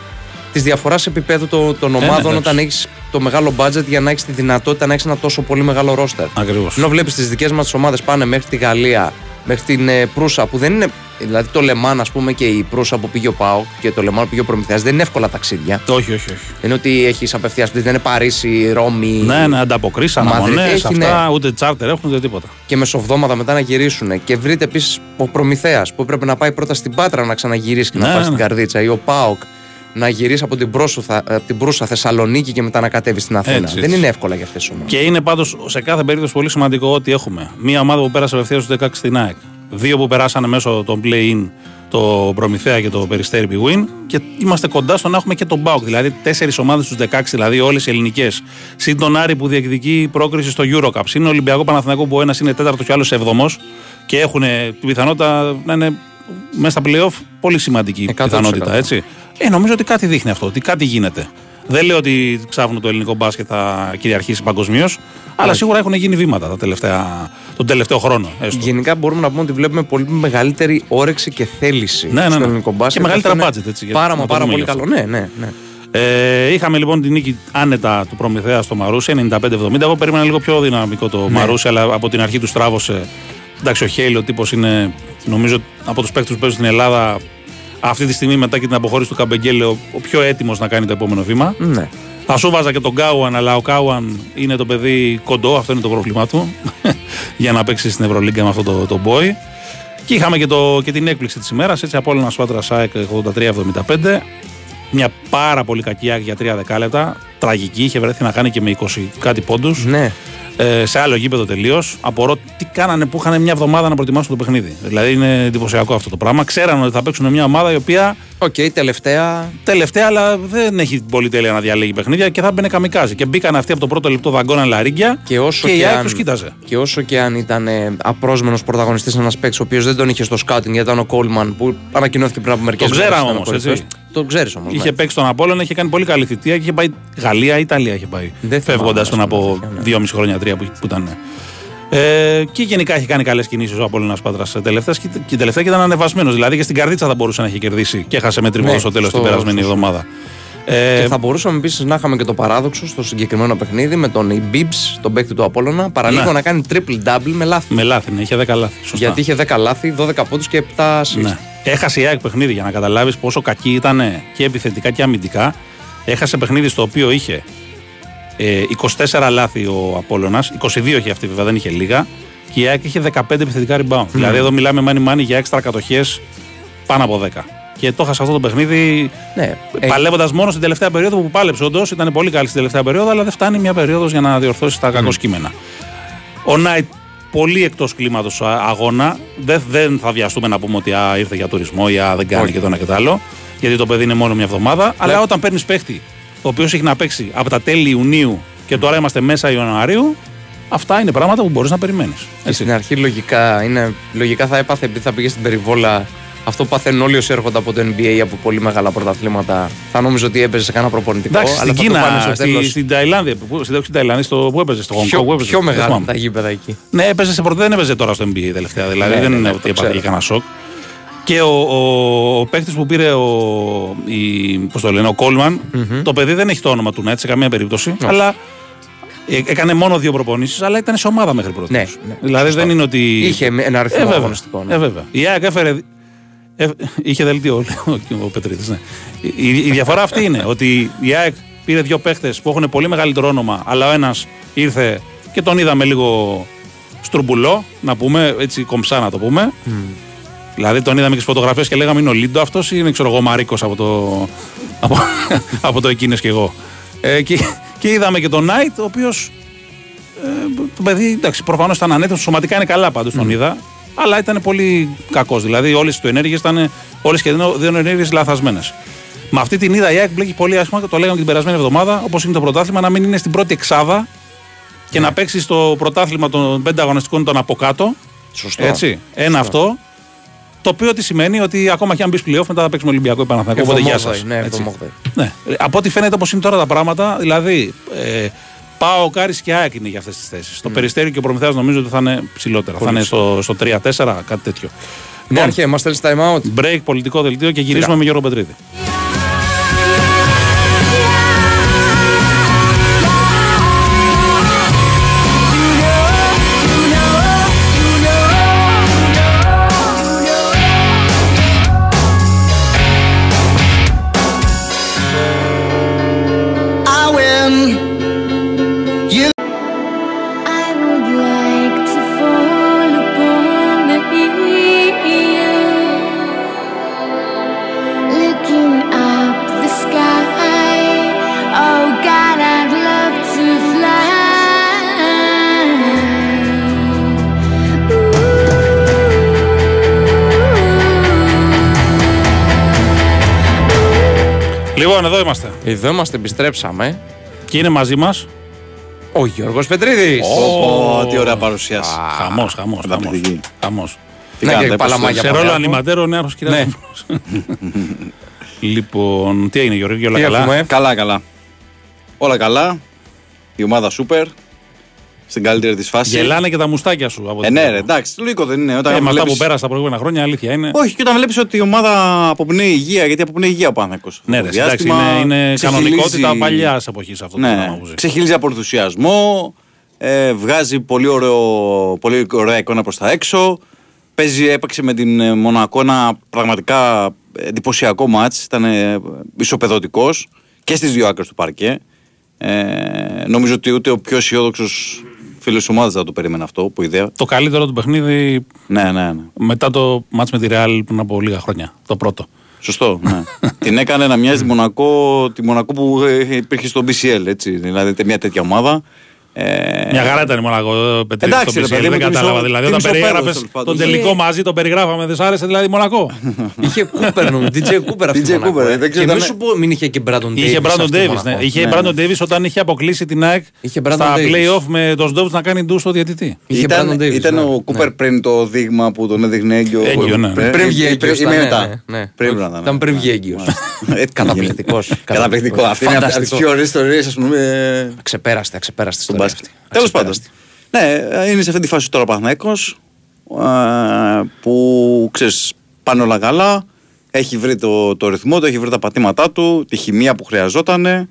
της διαφοράς επίπεδου των, των ναι, ομάδων εντάξει. όταν έχεις το μεγάλο budget για να έχεις τη δυνατότητα να έχεις ένα τόσο πολύ μεγάλο ρόστερ. Ακριβώς. Ενώ βλέπεις τις δικές μας ομάδες πάνε μέχρι τη Γαλλία, μέχρι την ε, Προύσα που δεν είναι. Δηλαδή το Λεμάν, ας πούμε, και η Προύσα που πήγε ο Πάο και το Λεμάν που πήγε ο Προμηθέας δεν είναι εύκολα ταξίδια. Όχι, όχι, όχι. Δεν είναι ότι έχεις απευθείας δεν είναι Παρίσι, Ρώμη. Ναι, ναι, ανταποκρίσεις, Μαδρίτη. αναμονές, Έχει, αυτά, ναι. ούτε τσάρτερ έχουν, ούτε τίποτα. Και μεσοβδόματα μετά να γυρίσουν. Και βρείτε επίσης ο Προμηθέας που έπρεπε να πάει πρώτα στην Πάτρα να ξαναγυρίσει και να Ναι, πάει ναι. στην Καρδίτσα. Ή ο Πάοκ να γυρίσει από την, Πρόσουθα, από την Προύσα Θεσσαλονίκη και μετά να κατέβει στην Αθήνα. Έτσι, δεν έτσι. είναι εύκολα για αυτές τις ομάδες. Και είναι πάντως σε κάθε περίπτωση πολύ σημαντικό ότι έχουμε μία ομάδα που πέρασε απευθείας στους 16 στην ΑΕΚ. Δύο που περάσανε μέσω των play-in το Προμηθέα και το Περιστέρι Win και είμαστε κοντά στο να έχουμε και τον Μπάουκ. Δηλαδή τέσσερις ομάδες στους 16, δηλαδή όλες οι ελληνικές. Συν τον Άρη που διεκδικεί πρόκριση στο Eurocup. Συν ο Ολυμπιακό Παναθηναϊκό που ο ένας είναι τέταρτος και ο άλλος εβδομό και έχουν την πιθανότητα να είναι μέσα στα playoff πολύ σημαντική 100%. πιθανότητα. Έτσι. Ε, νομίζω ότι κάτι δείχνει αυτό, ότι κάτι γίνεται. Δεν λέω ότι ξάφνου το ελληνικό μπάσκετ θα κυριαρχήσει παγκοσμίως, αλλά σίγουρα έχουν γίνει βήματα τα τελευταία, τον τελευταίο χρόνο. Έστω. Γενικά μπορούμε να πούμε ότι βλέπουμε πολύ μεγαλύτερη όρεξη και θέληση Ναι, ναι, στο ναι. ελληνικό μπάσκετ. Και μεγαλύτερα Αυτό budget, είναι έτσι, για- Πάρα, να μα το πάρα δούμε πολύ γι' αυτό. καλό. Ναι, ναι, ναι. Ε, είχαμε λοιπόν την νίκη άνετα του Προμηθέα στο Μαρούσι 95-70. Εγώ περίμενα λίγο πιο δυναμικό το Ναι. Μαρούσι, αλλά από την αρχή του στράβωσε. Εντάξει, ο Χέιλ ο τύπος είναι, νομίζω, από τους παίκτες που παίζουν στην Ελλάδα αυτή τη στιγμή μετά και την αποχώρηση του Καμπεγγέλε ο, ο πιο έτοιμος να κάνει το επόμενο βήμα. ναι. Θα σου βάζα και τον Κάουαν, αλλά ο Κάουαν είναι το παιδί κοντό, αυτό είναι το πρόβλημά του. για να παίξει στην Ευρωλίγκα με αυτό το, το boy. Και είχαμε και, το, και την έκπληξη της ημέρας, έτσι από ένα Σπάτρα ΣΑΕΚ 83-75. Μια πάρα πολύ κακή άκρη για τρία δεκάλεπτα. Τραγική. Είχε βρεθεί να κάνει και με 20 κάτι πόντους. Ναι. Ε, σε άλλο γήπεδο τελείως. Απορώ τι κάνανε που είχαν μια εβδομάδα να προετοιμάσουν το παιχνίδι. Δηλαδή είναι εντυπωσιακό αυτό το πράγμα. Ξέραν ότι θα παίξουν μια ομάδα η οποία Οκ, τελευταία. τελευταία, αλλά δεν έχει πολύ τέλεια να διαλέγει παιχνίδια και θα μπαινε καμικάζι. Και μπήκαν αυτοί από το πρώτο λεπτό δαγκώνα λαρίγκια Και όσο και, και, η ΑΕΚ αν, τους κοίταζε. και όσο και αν ήταν απρόσμενος πρωταγωνιστής ένας παίκτης, ο οποίος δεν τον είχε στο σκάουτινγκ, γιατί ήταν ο Κόλμαν που ανακοινώθηκε πριν από μερικές Τον ξέραμε όμως, έτσι. Το ξέρεις όμως. Είχε παίξει τον Απόλλωνα, είχε κάνει πολύ καλή θητεία και είχε πάει Γαλλία, Ιταλία είχε πάει. Δεν Φεύγοντας θυμάμαι, πριν ας πούμε, από αλήθεια, ναι. δυόμιση χρόνια, τρία που, που ήταν. Ε, και γενικά έχει κάνει καλές κινήσεις ο Απόλλωνας Πάτρας τελευταία και, και τελευταία και ήταν ανεβασμένος. Δηλαδή και στην καρδίτσα θα μπορούσε να έχει κερδίσει και έχασε με τριπόδο Ναι, στο τέλος στο- την περασμένη στο- εβδομάδα. Ε, Και θα μπορούσαμε επίσης να είχαμε και το παράδοξο στο συγκεκριμένο παιχνίδι με τον Ιμπίμπς, τον παίκτη του Απόλλωνα, παραλίγο Ναι. να κάνει triple double με λάθη. με λάθη, ναι, είχε 10 λάθη. Σωστά. Γιατί είχε 10 λάθη, 12 πόντους και 7 assist. Ναι. Έχασε η ΑΕΚ παιχνίδι για να καταλάβεις πόσο κακή ήταν και επιθετικά και αμυντικά. Έχασε παιχνίδι στο οποίο είχε ε, 24 λάθη ο Απόλλωνας, 22 είχε αυτή βέβαια, δεν είχε λίγα. Και η ΑΕΚ είχε 15 επιθετικά rebound. Δηλαδή εδώ μιλάμε money money για έξτρα κατοχές πάνω από 10. Και το έχασε αυτό το παιχνίδι Ναι. Ε, παλεύοντας μόνο στην τελευταία περίοδο που πάλεψε όντως. Ήταν πολύ καλή στην τελευταία περίοδο, αλλά δεν φτάνει μια περίοδος για να διορθώσει τα κακό κείμενα. Ο Νάιτ πολύ εκτός κλίματος αγώνα. Δεν, δεν θα βιαστούμε να πούμε ότι α, ήρθε για τουρισμό ή α, δεν κάνει Όχι. και το ένα και το άλλο. Γιατί το παιδί είναι μόνο μια εβδομάδα. Αλλά όταν παίρνεις παίχτη, ο οποίος έχει να παίξει από τα τέλη Ιουνίου και τώρα είμαστε μέσα Ιανουαρίου, αυτά είναι πράγματα που μπορείς να περιμένεις. Στην αρχή λογικά, είναι, λογικά θα έπαθε επειδή θα πήγε στην περιβόλα αυτό που παθαίνουν όλοι όσοι έρχονται από το NBA από πολύ μεγάλα πρωταθλήματα. Θα νόμιζε ότι έπαιζε σε κανένα προπονητικό. Εντάξει, αλλά στην θα το πάνε Κίνα, στο στη, τέλος. στην Ταϊλάνδη, που, στην, όχι στην Ταϊλάνδη, στο, που έπαιζε, στο Hong Kong. Πιο, που έπαιζε, πιο δεν μεγάλα θυμάμαι. τα γήπεδα εκεί. Ναι, έπαιζε σε πρωτό, δεν έπαιζε τώρα στο NBA τελευταία. Δηλαδή Ναι, δεν ναι, είναι ναι, ότι το έπαθε ξέρω. κανένα σοκ. Και ο, ο, ο παίκτης που πήρε ο, η, πώς το λένε, ο κολμαν το παιδί δεν έχει το όνομα του Νέτ σε καμία περίπτωση. Αλλά ε, έκανε μόνο δύο προπονήσεις, αλλά ήταν σε ομάδα μέχρι πρώτη. Ναι, ναι, δηλαδή δεν είναι ότι. Είχε ένα αριθμό ε, βέβαια, αγωνιστικό, ναι. Ε, βέβαια. Η ΑΕΚ έφερε. Ε, είχε δελτίο ο, ο, ο Πετρίδης, ναι. Η, η- η διαφορά αυτή είναι ότι η ΑΕΚ πήρε δύο παίχτε που έχουν πολύ μεγαλύτερο όνομα, αλλά ο ένας ήρθε και τον είδαμε λίγο στρουμπουλό, να πούμε, έτσι κομψά να το πούμε. Δηλαδή τον είδαμε και στις φωτογραφίες και λέγαμε είναι ο Λίντο αυτός ή είναι ξέρω εγώ Μαρίκος από το, από, από το εκείνες και εγώ. Ε, και, και είδαμε και τον Νάιτ, ο οποίος ε, το παιδί, εντάξει, προφανώς ήταν ανέτοιμο, σωματικά είναι καλά πάντως τον είδα, αλλά ήταν πολύ κακός. Δηλαδή, όλες του ενέργειες ήταν, όλες και δύο ενέργειες λαθασμένες. Με αυτή την είδα η ΑΕΚ μπλέκει πολύ άσχημα, το λέγαμε και την περασμένη εβδομάδα, όπως είναι το πρωτάθλημα, να μην είναι στην πρώτη εξάδα και να παίξει στο πρωτάθλημα των πέντε αγωνιστικών των από κάτω. Σωστό. Έτσι. Ένα αυτό. Το οποίο τι σημαίνει ότι ακόμα και αν μπεις playoff μετά θα παίξουμε Ολυμπιακό ή Παναθηναϊκό. Οπότε γεια σας. Εβδομάδα, ναι, εβδομάδα. Ναι. Ε, Από ό,τι φαίνεται όπως είναι τώρα τα πράγματα, δηλαδή ε, πάω Κάρις και ΑΕΚ είναι για αυτές τις θέσεις. Το περιστέριο και ο Προμηθέας νομίζω ότι θα είναι ψηλότερα. Θα είναι στο, στο 3-4, κάτι τέτοιο. Ναι, αρχαία, μας θέλεις time out; break, πολιτικό δελτίο και γυρίζουμε με Γιώργο Πετρίδη. Λοιπόν, εδώ είμαστε. Εδώ είμαστε, επιστρέψαμε. Και είναι μαζί μας. Ο Γιώργος Πετρίδης. Ω, τι ωραία παρουσίαση. Χαμός, χαμός. Καταπληκτική. Χαμός. Τι Ναι, κάνετε, και πώς παλαμάκια είστε; Σε ρόλο από κάτω. ανηματέρο, νέο κυρία. Ναι. λοιπόν, τι έγινε, Γιώργο, όλα Τι καλά; έχουμε; Καλά, καλά. Όλα καλά. Η ομάδα σούπερ. Στην καλύτερη της φάση. Γελάνε και τα μουστάκια σου. Από Ε, ό,τι ναι, βλέπω. ρε, εντάξει, λογικό δεν είναι. Όταν Ε, με αυτά βλέπεις- που πέρασαν τα προηγούμενα χρόνια, αλήθεια είναι. Όχι, και όταν βλέπεις ότι η ομάδα αποπνέει υγεία, γιατί αποπνέει υγεία ο Παναθηναϊκός αυτό Ναι, το ρε, εντάξει, διάστημα, είναι, είναι ξεχυλίζει- κανονικότητα παλιάς εποχής αυτό το πράγμα Ναι, που ζεις. ξεχυλίζει από ενθουσιασμό, ε, βγάζει πολύ, ωραίο, πολύ ωραία εικόνα προς τα έξω. Παίζει, έπαιξε με την ε, Μονακό ένα πραγματικά εντυπωσιακό μάτς, ήταν ε, ισοπεδωτικός και στις δύο άκρες του παρκέ. Ε, νομίζω ότι ούτε ο πιο αισιόδοξος φίλος της ομάδας θα το περίμενε αυτό που ιδέα. Το καλύτερο του παιχνίδι Ναι, ναι, ναι. μετά το μάτς με τη Real πριν από λίγα χρόνια. Το πρώτο. Σωστό. Ναι. την έκανε να μοιάζει τη Μονακό, τη Μονακό που ε, υπήρχε στο BCL. Έτσι. Δηλαδή μια τέτοια ομάδα. Ε, Μια χαρά ήταν η Μονακό. Πετρίδη, Εντάξει, στο ρε PCL, παιδί μου, δεν την κατάλαβα. ισο- Δηλαδή, την όταν περιέγραφε ισοπαίδωσε, τέλος τον πάντων. τελικό μαζί, τον περιγράφαμε. Δεν σ' άρεσε δηλαδή Μονακό. Είχε Κούπερ, νομίζω. DJ Κούπερ αυτή DJ η Μονακό, Cooper, ε. δεν ξέρω, Και ήταν- μην σου πω, μην είχε και Μπράντον Ντέιβις. Είχε Μπράντον αυτή η Ντέβι. Μονακό. Είχε Ναι, Μπράντον Ντέβι όταν είχε αποκλείσει την ΑΕΚ Είχε Brandon στα Davis. playoff με τον Σντόβιτ να κάνει ντους στο διαιτητή. Είχε ήταν Brandon Davis, ήταν ναι. ο Κούπερ Ναι. πριν το δείγμα που τον έδειχνε έγκυο. Έγκυο, ναι. Πριν- Πριν βγει ή- έγκυος ή ήταν, μετά. ναι, ναι. Πριν να ήταν. Ήταν πριν βγει έγκυος. Έτσι Καταπληκτικός. Καταπληκτικό. Αυτή είναι από τις Φανταστικό. πιο ωραίες ιστορίες, ας πούμε. Ξεπέραστη, αξεπέραστη στον ιστορία μπάσκετ. αυτή. Τέλο πάντων. Αξεπέραστη. Ναι, είναι σε αυτή τη φάση τώρα ο Παναθηναϊκός, ε, που ξέρεις πάνε όλα καλά. Έχει βρει το, το ρυθμό του, έχει βρει τα πατήματά του, τη χημεία που χρειαζόταν.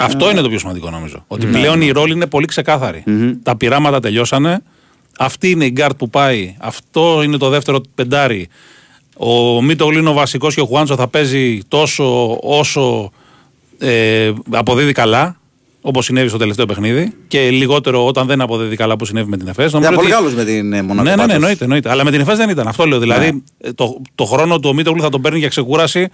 Αυτό είναι το πιο σημαντικό νομίζω. Ότι Ναι. πλέον οι ρόλοι είναι πολύ ξεκάθαροι. Τα πειράματα τελειώσανε. Αυτή είναι η γκάρτ που πάει. Αυτό είναι το δεύτερο πεντάρι. Ο Μίτογλου είναι ο βασικός και ο Χουάντσο θα παίζει τόσο όσο ε, αποδίδει καλά. Όπως συνέβη στο τελευταίο παιχνίδι. Και λιγότερο όταν δεν αποδίδει καλά που συνέβη με την ΕΦΕΣ. Ήταν πολύ καλός με την ε, Μονακό. Ναι, ναι, ναι, πάντως. εννοείται, εννοείται. Αλλά με την ΕΦΕΣ δεν ήταν. Αυτό λέω. Δηλαδή Ναι. ε, το, το χρόνο του ο Μίτογλου θα τον παίρνει για ξεκούραση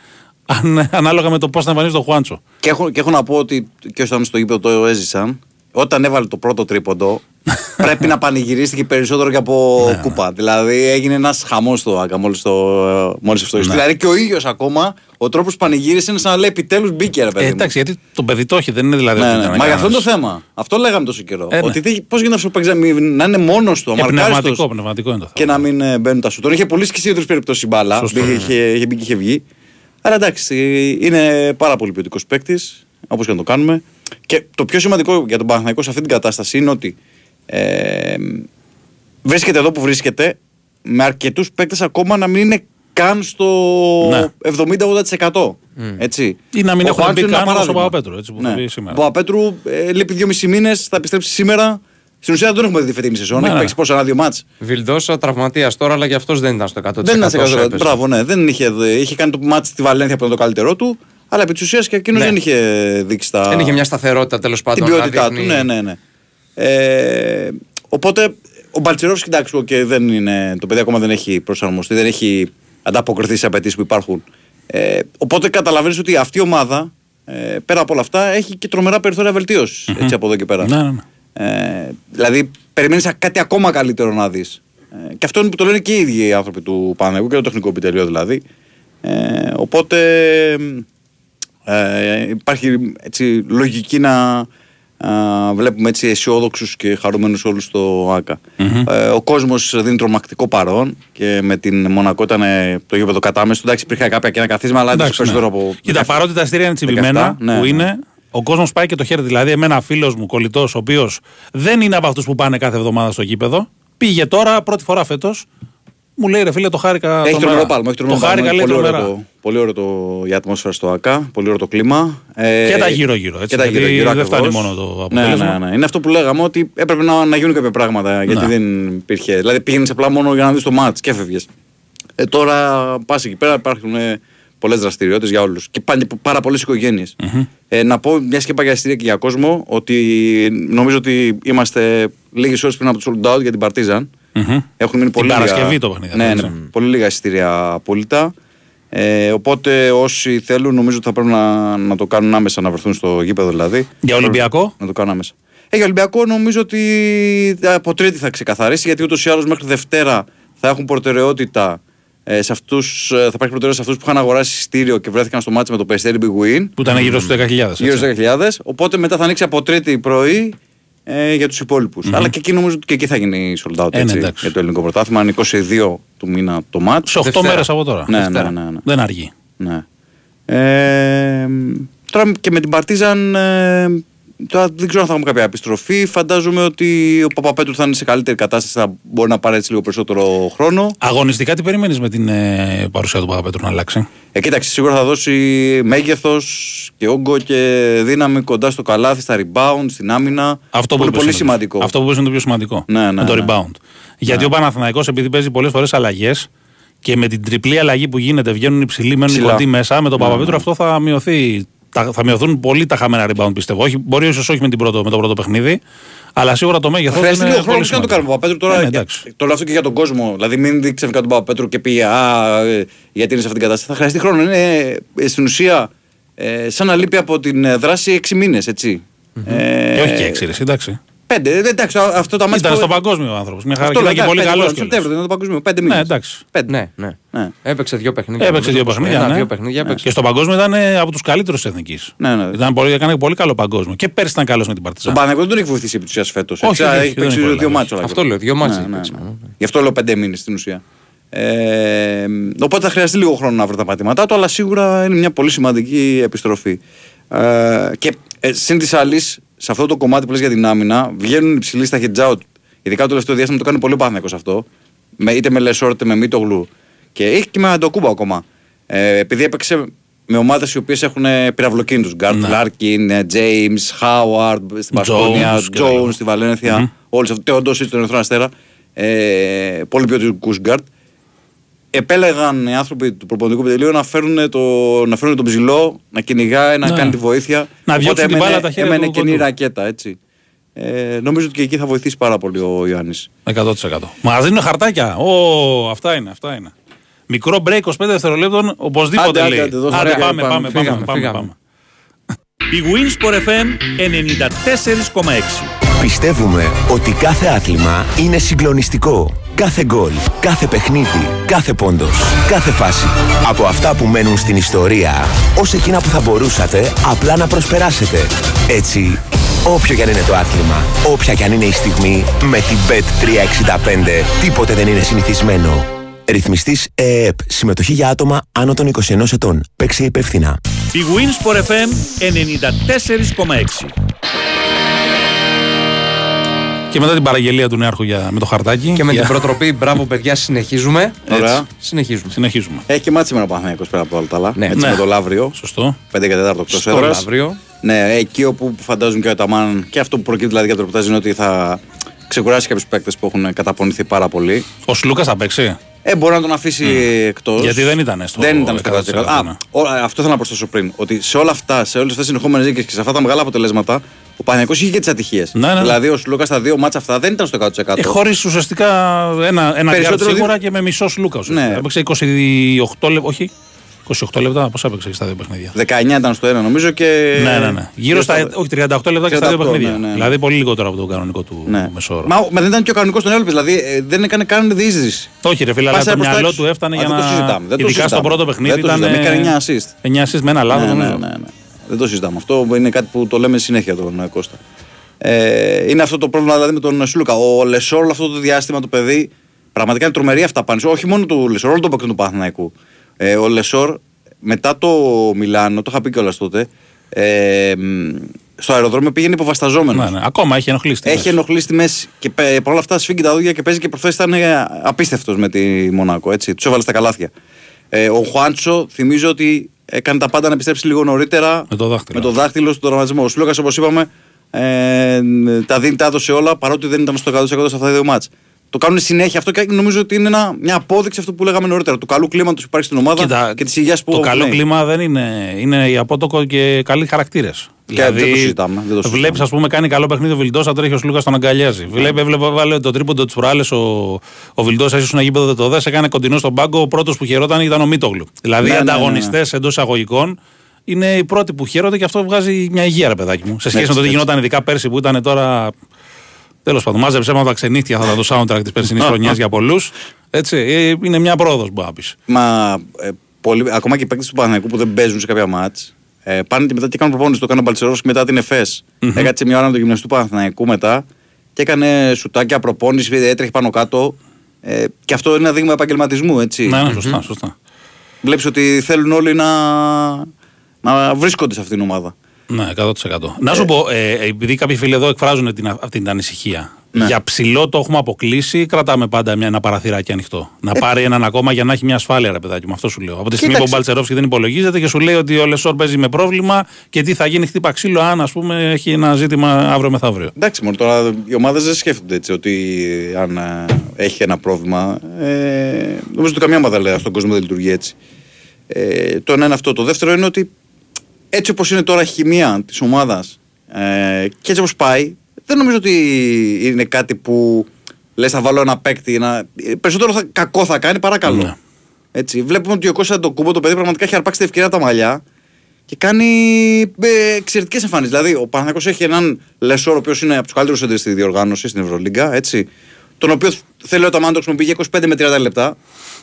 αν, ανάλογα με το πώς θα εμφανίζει τον Χουάντσο. Και έχω, και έχω να πω ότι και όσοι ήταν στο γήπεδο το έζησαν. Όταν έβαλε το πρώτο τρίποντο, πρέπει να πανηγυρίστηκε περισσότερο και από Ναι, κούπα. Δηλαδή έγινε ένας χαμός στο Άκα μόλις μόλις αυτό. Ναι. Δηλαδή και ο ίδιος ακόμα, ο τρόπος που πανηγύρισε είναι σαν να λέει επιτέλους μπήκε ρε παιδί. Ε, μου. εντάξει, γιατί το παιδί το έχει, δεν είναι δηλαδή. Ναι, ότι ναι. ήταν Μα για αυτό είναι κανένας. το θέμα. Αυτό λέγαμε τόσο καιρό. Ε, ναι. Ότι πώς γίνεται αυτό που παίξει να μην- να είναι μόνος του, Ε, αμαρκάριστος πνευματικό, πνευματικό είναι το θέμα. και να μην ε, μπαίνουν τα σου. Τον είχε πουλήσει και σε δύο περιπτώσεις η μπάλα. Σωστό, Μπήκε, ναι. είχε, είχε μπει και είχε βγει. Αλλά εντάξει, είναι πάρα πολύ ποιοτικός παίκτης, όπως και να το κάνουμε. Και το πιο σημαντικό για τον Παναθηναϊκό σε αυτή την κατάσταση είναι ότι ε, βρίσκεται εδώ που βρίσκεται με αρκετούς παίκτες ακόμα να μην είναι καν στο Ναι. 70-80%. Έτσι. Ή να μην Ο έχουν Χουάντσο μπει είναι ένα καν όπως ο παράδειγμα. Παπαπέτρου, έτσι, που θα ναι. μπει σήμερα. Ο Παπαπέτρου ε, λείπει 2,5 μήνες, θα επιστρέψει σήμερα. Στην ουσία δεν τον έχουμε δει φετινή σεζόν. Ναι, Έχει ναι. παίξει πόσα, ένα-δύο μάτς. Βιλντόσα τραυματίας τώρα, αλλά και αυτός δεν ήταν στο 100%. Δεν είναι σε όσο καλό. έπαιζε. Μπράβο, ναι. Δεν είχε, είχε κάνει το μάτς στη Βαλένθια που ήταν το καλύτερό του. Αλλά επί της ουσίας και εκείνος Ναι. δεν είχε δείξει τα... Δεν είχε μια σταθερότητα τέλος την πάντων. ποιότητά να του. δείχνει- Ναι, ναι, ναι. Ε, οπότε ο Μπαλτσερόφσκι, εντάξει, και δεν είναι, το παιδί ακόμα δεν έχει προσαρμοστεί, δεν έχει ανταποκριθεί σε απαιτήσεις που υπάρχουν. Ε, οπότε καταλαβαίνεις ότι αυτή η ομάδα ε, πέρα από όλα αυτά έχει και τρομερά περιθώρια βελτίωσης, έτσι από εδώ και πέρα. Ναι, ναι, ναι. Ε, δηλαδή, περιμένεις κάτι ακόμα καλύτερο να δεις. Ε, και αυτό είναι που το λένε και οι ίδιοι οι άνθρωποι του Παναγού και το τεχνικό επιτελείο δηλαδή. Ε, οπότε ε, υπάρχει έτσι, λογική να α, βλέπουμε έτσι αισιόδοξους και χαρούμενους όλους στο ΑΚΑ. Ε, ο κόσμος δίνει τρομακτικό παρόν και με την Μονακό ήταν ε, το γήπεδο κατάμεσο. Εντάξει, υπήρχαν κάποια και ένα καθίσμα, αλλά δεν Εντάξει, περισσότερο ναι. από. Κοίτα, 17. παρότι τα αστήρια είναι τσιμπημένα, 17, ναι, που ναι. είναι, ο κόσμος πάει και το χέρι. Δηλαδή, εμένα φίλος μου κολλητός, ο οποίος δεν είναι από αυτούς που πάνε κάθε εβδομάδα στο γήπεδο, πήγε τώρα πρώτη φορά φέτος. Μου λέει ρε φίλε, το χάρηκα. Έχει τρομερά. τρομερό πάλμα. Έχει Το τρομερό χάρηκα, πάλμα. λέει Πολύ ωραίο, τρομερά. το, πολύ ωραίο το, η ατμόσφαιρα στο ΑΚΑ. Πολύ ωραίο το κλίμα. Ε, Και τα γύρω-γύρω, έτσι, Και τα γιατί γύρω-γύρω. δεν φτάνει ακριβώς. μόνο το ναι, αποτέλεσμα. ναι, ναι. Είναι αυτό που λέγαμε ότι έπρεπε να, να γίνουν κάποια πράγματα. Γιατί Ναι. δεν υπήρχε. Δηλαδή πήγαινες απλά μόνο για να δεις το μάτς και έφευγες. Ε, τώρα πας εκεί πέρα υπάρχουν πολλές δραστηριότητες για όλους. Και πάνε και πάρα πολλές οικογένειες. Ε, να πω μια και είπα για εισιτήρια και για κόσμο ότι νομίζω ότι είμαστε λίγες ώρες πριν από το sold out για την Παρτίζαν. Μμμ. Έχουν μείνει Την πολύ Παρασκευή λίγα, το παιχνίδι, Ναι, έτσι. ναι, πολύ λίγα εισιτήρια απόλυτα. Ε, οπότε όσοι θέλουν νομίζω ότι θα πρέπει να, να το κάνουν άμεσα, να βρεθούν στο γήπεδο δηλαδή. Για Ολυμπιακό; Να το κάνουν άμεσα. Ε, για Ολυμπιακό νομίζω ότι από Τρίτη θα ξεκαθαρίσει γιατί ούτως ή άλλως μέχρι Δευτέρα θα έχουν προτεραιότητα. Ε, σε αυτούς, ε, θα υπάρχει προτεραιότητα σε αυτούς που είχαν αγοράσει εισιτήριο και βρέθηκαν στο μάτσο με το Περιστέρι Big Win. Που ήταν γύρω στους 10.000. Γύρω έτσι. στου 10.000. Οπότε μετά θα ανοίξει από Τρίτη πρωί ε, για τους υπολοιπου Αλλά και εκεί νομίζω ότι και εκεί θα γίνει sold out Ε, ναι, έτσι, εντάξει. για το ελληνικό πρωτάθλημα. Είναι 22 του μήνα το μάτς. Σε 8 Δευτέρα. μέρες από τώρα. Ναι, ναι, Δευτέρα. ναι, ναι. Δεν αργεί. Ναι. Ε, τώρα και με την Παρτίζαν ε, τώρα δεν ξέρω αν θα έχουμε κάποια επιστροφή. Φαντάζομαι ότι ο Παπαπέτρου θα είναι σε καλύτερη κατάσταση, θα μπορεί να πάρει έτσι λίγο περισσότερο χρόνο. Αγωνιστικά τι περιμένεις με την ε, παρουσία του Παπαπέτρου να αλλάξει; Ε, κοίταξε, σίγουρα θα δώσει μέγεθος και όγκο και δύναμη κοντά στο καλάθι, στα rebound, στην άμυνα. Αυτό που είναι είπες πολύ το- σημαντικό. Αυτό που είπες είναι το πιο σημαντικό. Ναι, ναι, με το ναι. rebound. Γιατί ο Παναθηναϊκός επειδή παίζει πολλές φορές αλλαγές και με την τριπλή αλλαγή που γίνεται βγαίνουν υψηλοί, μένουν Ψηλά. κοντοί μέσα, με τον Ναι, Παπαπέτρου ναι. αυτό θα μειωθεί τα, θα μειωθούν πολύ τα χαμένα rebound πιστεύω. Όχι, μπορεί ίσως όχι με, την πρώτο, με το πρώτο παιχνίδι, αλλά σίγουρα το μέγεθος. Χρειάζεται είναι λίγο χρόνο πολύ και να το σημαντικό. κάνουμε. Παπαπέτρου τώρα. Ε, ναι, για- εντάξει. το λέω αυτό και για τον κόσμο. Δηλαδή, μην δει ξαφνικά τον Παπαπέτρου και πει Α, ε, γιατί είναι σε αυτήν την κατάσταση. Θα χρειαστεί χρόνο. Είναι ε, στην ουσία ε, σαν να λείπει από την ε, δράση 6 μήνες, έτσι. Ε, Και όχι και έξι, ρε, εντάξει. Πέντε. Ε, Εντάξει, αυτό τα μάτια. Ήταν που- στο παγκόσμιο ο άνθρωπος. Μια χαρά Αυτό και ήταν λέω, και πολύ πέντε, καλός. τον Σεπτέμβριο ήταν το παγκόσμιο. Πέντε μήνες. Ναι, εντάξει. Πέντε. Ναι, ναι. Ναι. Έπαιξε δύο παιχνίδια. Έπαιξε δύο παιχνίδια. Ένα, ναι. δύο παιχνίδια έπαιξε. Και στο παγκόσμιο ήταν ε, από τους καλύτερους της εθνικής. Ναι, ναι. Ήταν πολύ, έκανε πολύ καλό παγκόσμιο. Και πέρσι ήταν καλός με την Τον Παρτιζάν. Παναγιώτο δεν τον έχει βοηθήσει επί της ουσίας φέτος. Όχι, όχι, όχι, έχει δεν παίξει έχει δύο προλάβει. μάτια. Αυτό λέω, δύο μάτια Ναι, ναι, παίξαμε. ναι. Γι' αυτό λέω πέντε μήνες στην ουσία. Ε, οπότε θα χρειαστεί λίγο χρόνο να βρει τα πατήματά του, αλλά σίγουρα είναι μια πολύ σημαντική επιστροφή. Ε, και ε, συν τοις άλλοις, σε αυτό το κομμάτι που λες για την άμυνα, βγαίνουν υψηλοί στα hedge out. Ειδικά το τελευταίο διάστημα το κάνει πολύ Παναθηναϊκός αυτό. Με, είτε με Λεσόρ είτε με Μίτογλου. Και έχει και με Αντετοκούνμπο ακόμα. Ε, επειδή έπαιξε με ομάδες οι οποίες έχουν πυραυλοκίνητους. Γκάρτ Ναι. Λάρκιν, Τζέιμς, Χάουαρντ στην Μπασκόνια, Τζόουνς και τα Τζόουνς λοιπά. στη Βαλένθια. Όλοι αυτοί. Τεόντοσιτς τον Ερυθρό Αστέρα. Ε, πολύ ποιοτικού γκάρτ. Επέλεγαν οι άνθρωποι του προπονητικού επιτελείου να φέρουν, το, να φέρουν τον ψηλό, να κυνηγάει, να Ναι. κάνει τη βοήθεια. Να Οπότε διώξουν την έμενε- μπάλα τα χέρια Έμενε του καινή κοντού. ρακέτα, έτσι. Ε, νομίζω ότι και εκεί θα βοηθήσει πάρα πολύ ο Ιωάννης. 100%. Μα δίνουν χαρτάκια. Ω, αυτά είναι, αυτά είναι. Μικρό break 25 δευτερολέπτων, οπωσδήποτε Άντε, άντε, λέει. άντε, δώσε. Άντε, Ωραία, πάμε, πάμε, πάμε, πάμε, φύγαμε, πάμε, φύγαμε. πάμε. Η Winsport FM 94,6. Πιστεύουμε ότι κάθε άθλημα είναι συγκλονιστικό. Κάθε γκολ, κάθε παιχνίδι, κάθε πόντος, κάθε φάση. Από αυτά που μένουν στην ιστορία, ως εκείνα που θα μπορούσατε απλά να προσπεράσετε. Έτσι, όποιο κι αν είναι το άθλημα, όποια κι αν είναι η στιγμή, με την Bet365 τίποτε δεν είναι συνηθισμένο. Ρυθμιστής ΕΕΠ. Συμμετοχή για άτομα άνω των 21 ετών. Παίξε υπεύθυνα. Η Winsport FM 94,6. Και μετά την παραγγελία του Νέαρχου για, με το χαρτάκι. Και με για- την προτροπή, μπράβο παιδιά, συνεχίζουμε. Ωραία. Έτσι, Συνεχίζουμε. Συνεχίζουμε. Έχει και μάτι σήμερα ο Παναθηναϊκός πέρα από όλα τα άλλα. Ναι. έτσι Ναι. με το Λαύριο. Σωστό. 5 και 4 εκτός Στο έδρας. Λαύριο. Ναι, εκεί όπου φαντάζουν και ο Αταμάν και αυτό που προκύπτει δηλαδή για το ρεπορτάζ είναι ότι θα ξεκουράσει κάποιους παίκτες που έχουν καταπονηθεί πάρα πολύ. Ο Σλούκας θα παίξει; Ε, μπορεί να τον αφήσει εκτός. Γιατί δεν ήταν στο Δεν ήταν στο 100%. 100%. Α, ναι. ο- αυτό θέλω να προσθέσω πριν. Ότι σε όλα αυτά, σε όλες αυτές τις συνεχόμενες νίκες και σε αυτά τα μεγάλα αποτελέσματα, ο Παναθηναϊκός είχε και τις ατυχίες. Ναι, ναι, ναι. Δηλαδή, ο Σλούκας στα δύο μάτσα αυτά δεν ήταν στο 100%. Ε, Χωρίς ουσιαστικά ένα, ένα γκάρτ Περισσότερο σίγουρα δι- και με μισό Σλούκα. ουσιαστικά. Ναι. Έπαιξε 28 λεπτά. Όχι. 28 λεπτά. Πώς έπαιξε στα δύο παιχνίδια; 19 ήταν στο ένα νομίζω και. Ναι, ναι, ναι. Γύρω στα. στο- Όχι, 38 λεπτά και στα δύο 38, παιχνίδια. ναι, ναι, ναι. Δηλαδή πολύ λιγότερο από τον κανονικό του Ναι. μέσο όρο. Μα, μα δεν ήταν και ο κανονικός τον έλειπε. Δηλαδή ε, δεν έκανε καν διείσδυση. Όχι, ρε φίλε, αλλά Πάσα το προς τα μυαλό έξω. του έφτανε Α, για δεν να. το συζητάμε, δεν το Ειδικά στο συζητάμε. πρώτο παιχνίδι Δεν το ήταν. συζητάμε. Έκανε 9 assist. 9 assist με ένα λάθος. ναι, ναι, ναι, ναι. Δεν το συζητάμε. Αυτό είναι κάτι που το λέμε συνέχεια τον ε, Κώστα. Ε, είναι αυτό το πρόβλημα δηλαδή με τον Σλούκα. Ο Λεσόρ όλο αυτό το διάστημα το παιδί πραγματικά είναι τρομερή αυτά πάνω. Όχι μόνο του Λεσόρ, όλο το παίκτο του Παναθηναϊκού. Ε, ο Λεσόρ μετά το Μιλάνο, το είχα πει κιόλας τότε, ε, μ, στο αεροδρόμιο πήγαινε υποβασταζόμενος. Ναι, ναι. Ακόμα έχει ενοχλήσει. τη Έχει μέση. ενοχλήσει στη μέση. Και πε- παρόλα αυτά σφίγγει τα δόντια και παίζει και προχθές ήταν απίστευτος με τη Μονάκο. Έτσι. Τους έβαλε στα καλάθια. Ε, ο Χουάντσο θυμίζω ότι έκανε τα πάντα να επιστρέψει λίγο νωρίτερα Με το δάχτυλο. με το δάχτυλο στον τραυματισμό. Ο Σλούκας, όπως είπαμε, ε, τα δίνει, τα έδωσε όλα παρότι δεν ήταν στο 100% σε αυτά τα δύο μάτς. Το κάνουν συνέχεια αυτό και νομίζω ότι είναι ένα, μια απόδειξη αυτό που λέγαμε νωρίτερα. Του καλού κλίματος που υπάρχει στην ομάδα Κοίτα, και της υγείας που Το καλό ναι. κλίμα δεν είναι. Είναι οι απότοκο και καλοί χαρακτήρες. δεν το συζητάμε, δεν το συζητάμε. βλέπεις, ας πούμε, κάνει καλό παιχνίδι ο Βιλντό, τρέχει ο Σλούκας τον αγκαλιάζει. Βλέπει, έβλεπε, βάλε το τρίποντο της προάλλε ο, ο Βιλντό, έσαι ένα γήπεδο δεν το δες, έκανε κοντινό στον πάγκο. Ο πρώτος που χαιρόταν ήταν ο Μίτογλου. Δηλαδή Ναι, οι ναι, ναι, ναι. ανταγωνιστές εντός εισαγωγικών είναι οι πρώτοι που χαίρονται και αυτό βγάζει μια υγεία, ρε παιδάκι μου. Σε σχέση Έτσι, με το τι έτσι. γινόταν ειδικά πέρσι που ήταν τώρα. Τέλος πάντων, μάζεψε με τα ξενύχτια θα ήταν το soundtrack της περσινής χρονιάς για πολλούς. Έτσι, ε, είναι μια πρόοδος, μπορεί να πεις. Μα ε, πολλοί, ακόμα και οι παίκτες του Παναγικού που δεν παίζουν σε κάποια μάτς, ε, πάνε και μετά και κάνουν προπόνηση. Το έκανε ο Μπαλτσερόφσκι μετά την ΕΦΕΣ. Έκατσε μια ώρα με το γυμναστή του Παναθηναϊκού μετά και έκανε σουτάκια προπόνηση, έτρεχε πάνω κάτω. Ε, και αυτό είναι ένα δείγμα επαγγελματισμού, έτσι. Ναι, ναι, σωστά, σωστά. Βλέπεις ότι θέλουν όλοι να, να βρίσκονται σε αυτήν την ομάδα. Ναι, 100%. Να σου πω, ε, επειδή κάποιοι φίλοι εδώ εκφράζουν την, αυτή την ανησυχία. Ναι. Για ψηλό το έχουμε αποκλείσει ή κρατάμε πάντα μια, ένα παραθυράκι ανοιχτό. Να πάρει έναν ακόμα για να έχει μια ασφάλεια, ρε παιδάκι μου. Αυτό σου λέω. Από τη στιγμή που ο Κοίταξε. Μπαλτσερόφσκι δεν υπολογίζεται και σου λέει ότι ο Λεσόρ παίζει με πρόβλημα και τι θα γίνει χτύπα ξύλο αν ας πούμε έχει ένα ζήτημα αύριο μεθαύριο. Εντάξει, μόνο τώρα οι ομάδες δεν σκέφτονται έτσι ότι αν ε, έχει ένα πρόβλημα. Ε, νομίζω ότι καμιά ομάδα λέει στον κόσμο δεν λειτουργεί έτσι. Ε, το ένα είναι αυτό. Το δεύτερο είναι ότι έτσι όπως είναι τώρα η χημεία της ομάδας ε, και έτσι όπως πάει, δεν νομίζω ότι είναι κάτι που λες θα βάλω ένα παίκτη. Να... Περισσότερο θα, κακό θα κάνει, παρακαλώ. Ναι. Έτσι, βλέπουμε ότι ο Κώστα το κούμπο το παιδί πραγματικά έχει αρπάξει την ευκαιρία από τα μαλλιά και κάνει ε, εξαιρετικές εμφανίσεις. Δηλαδή, ο Παναθηναϊκός έχει έναν Λεσόρ, ο οποίος είναι από τους καλύτερους centers στη διοργάνωση στην Ευρωλίγκα, έτσι. Τον οποίο θέλει ο Αταμάν το χρησιμοποιεί 25 με 30 λεπτά.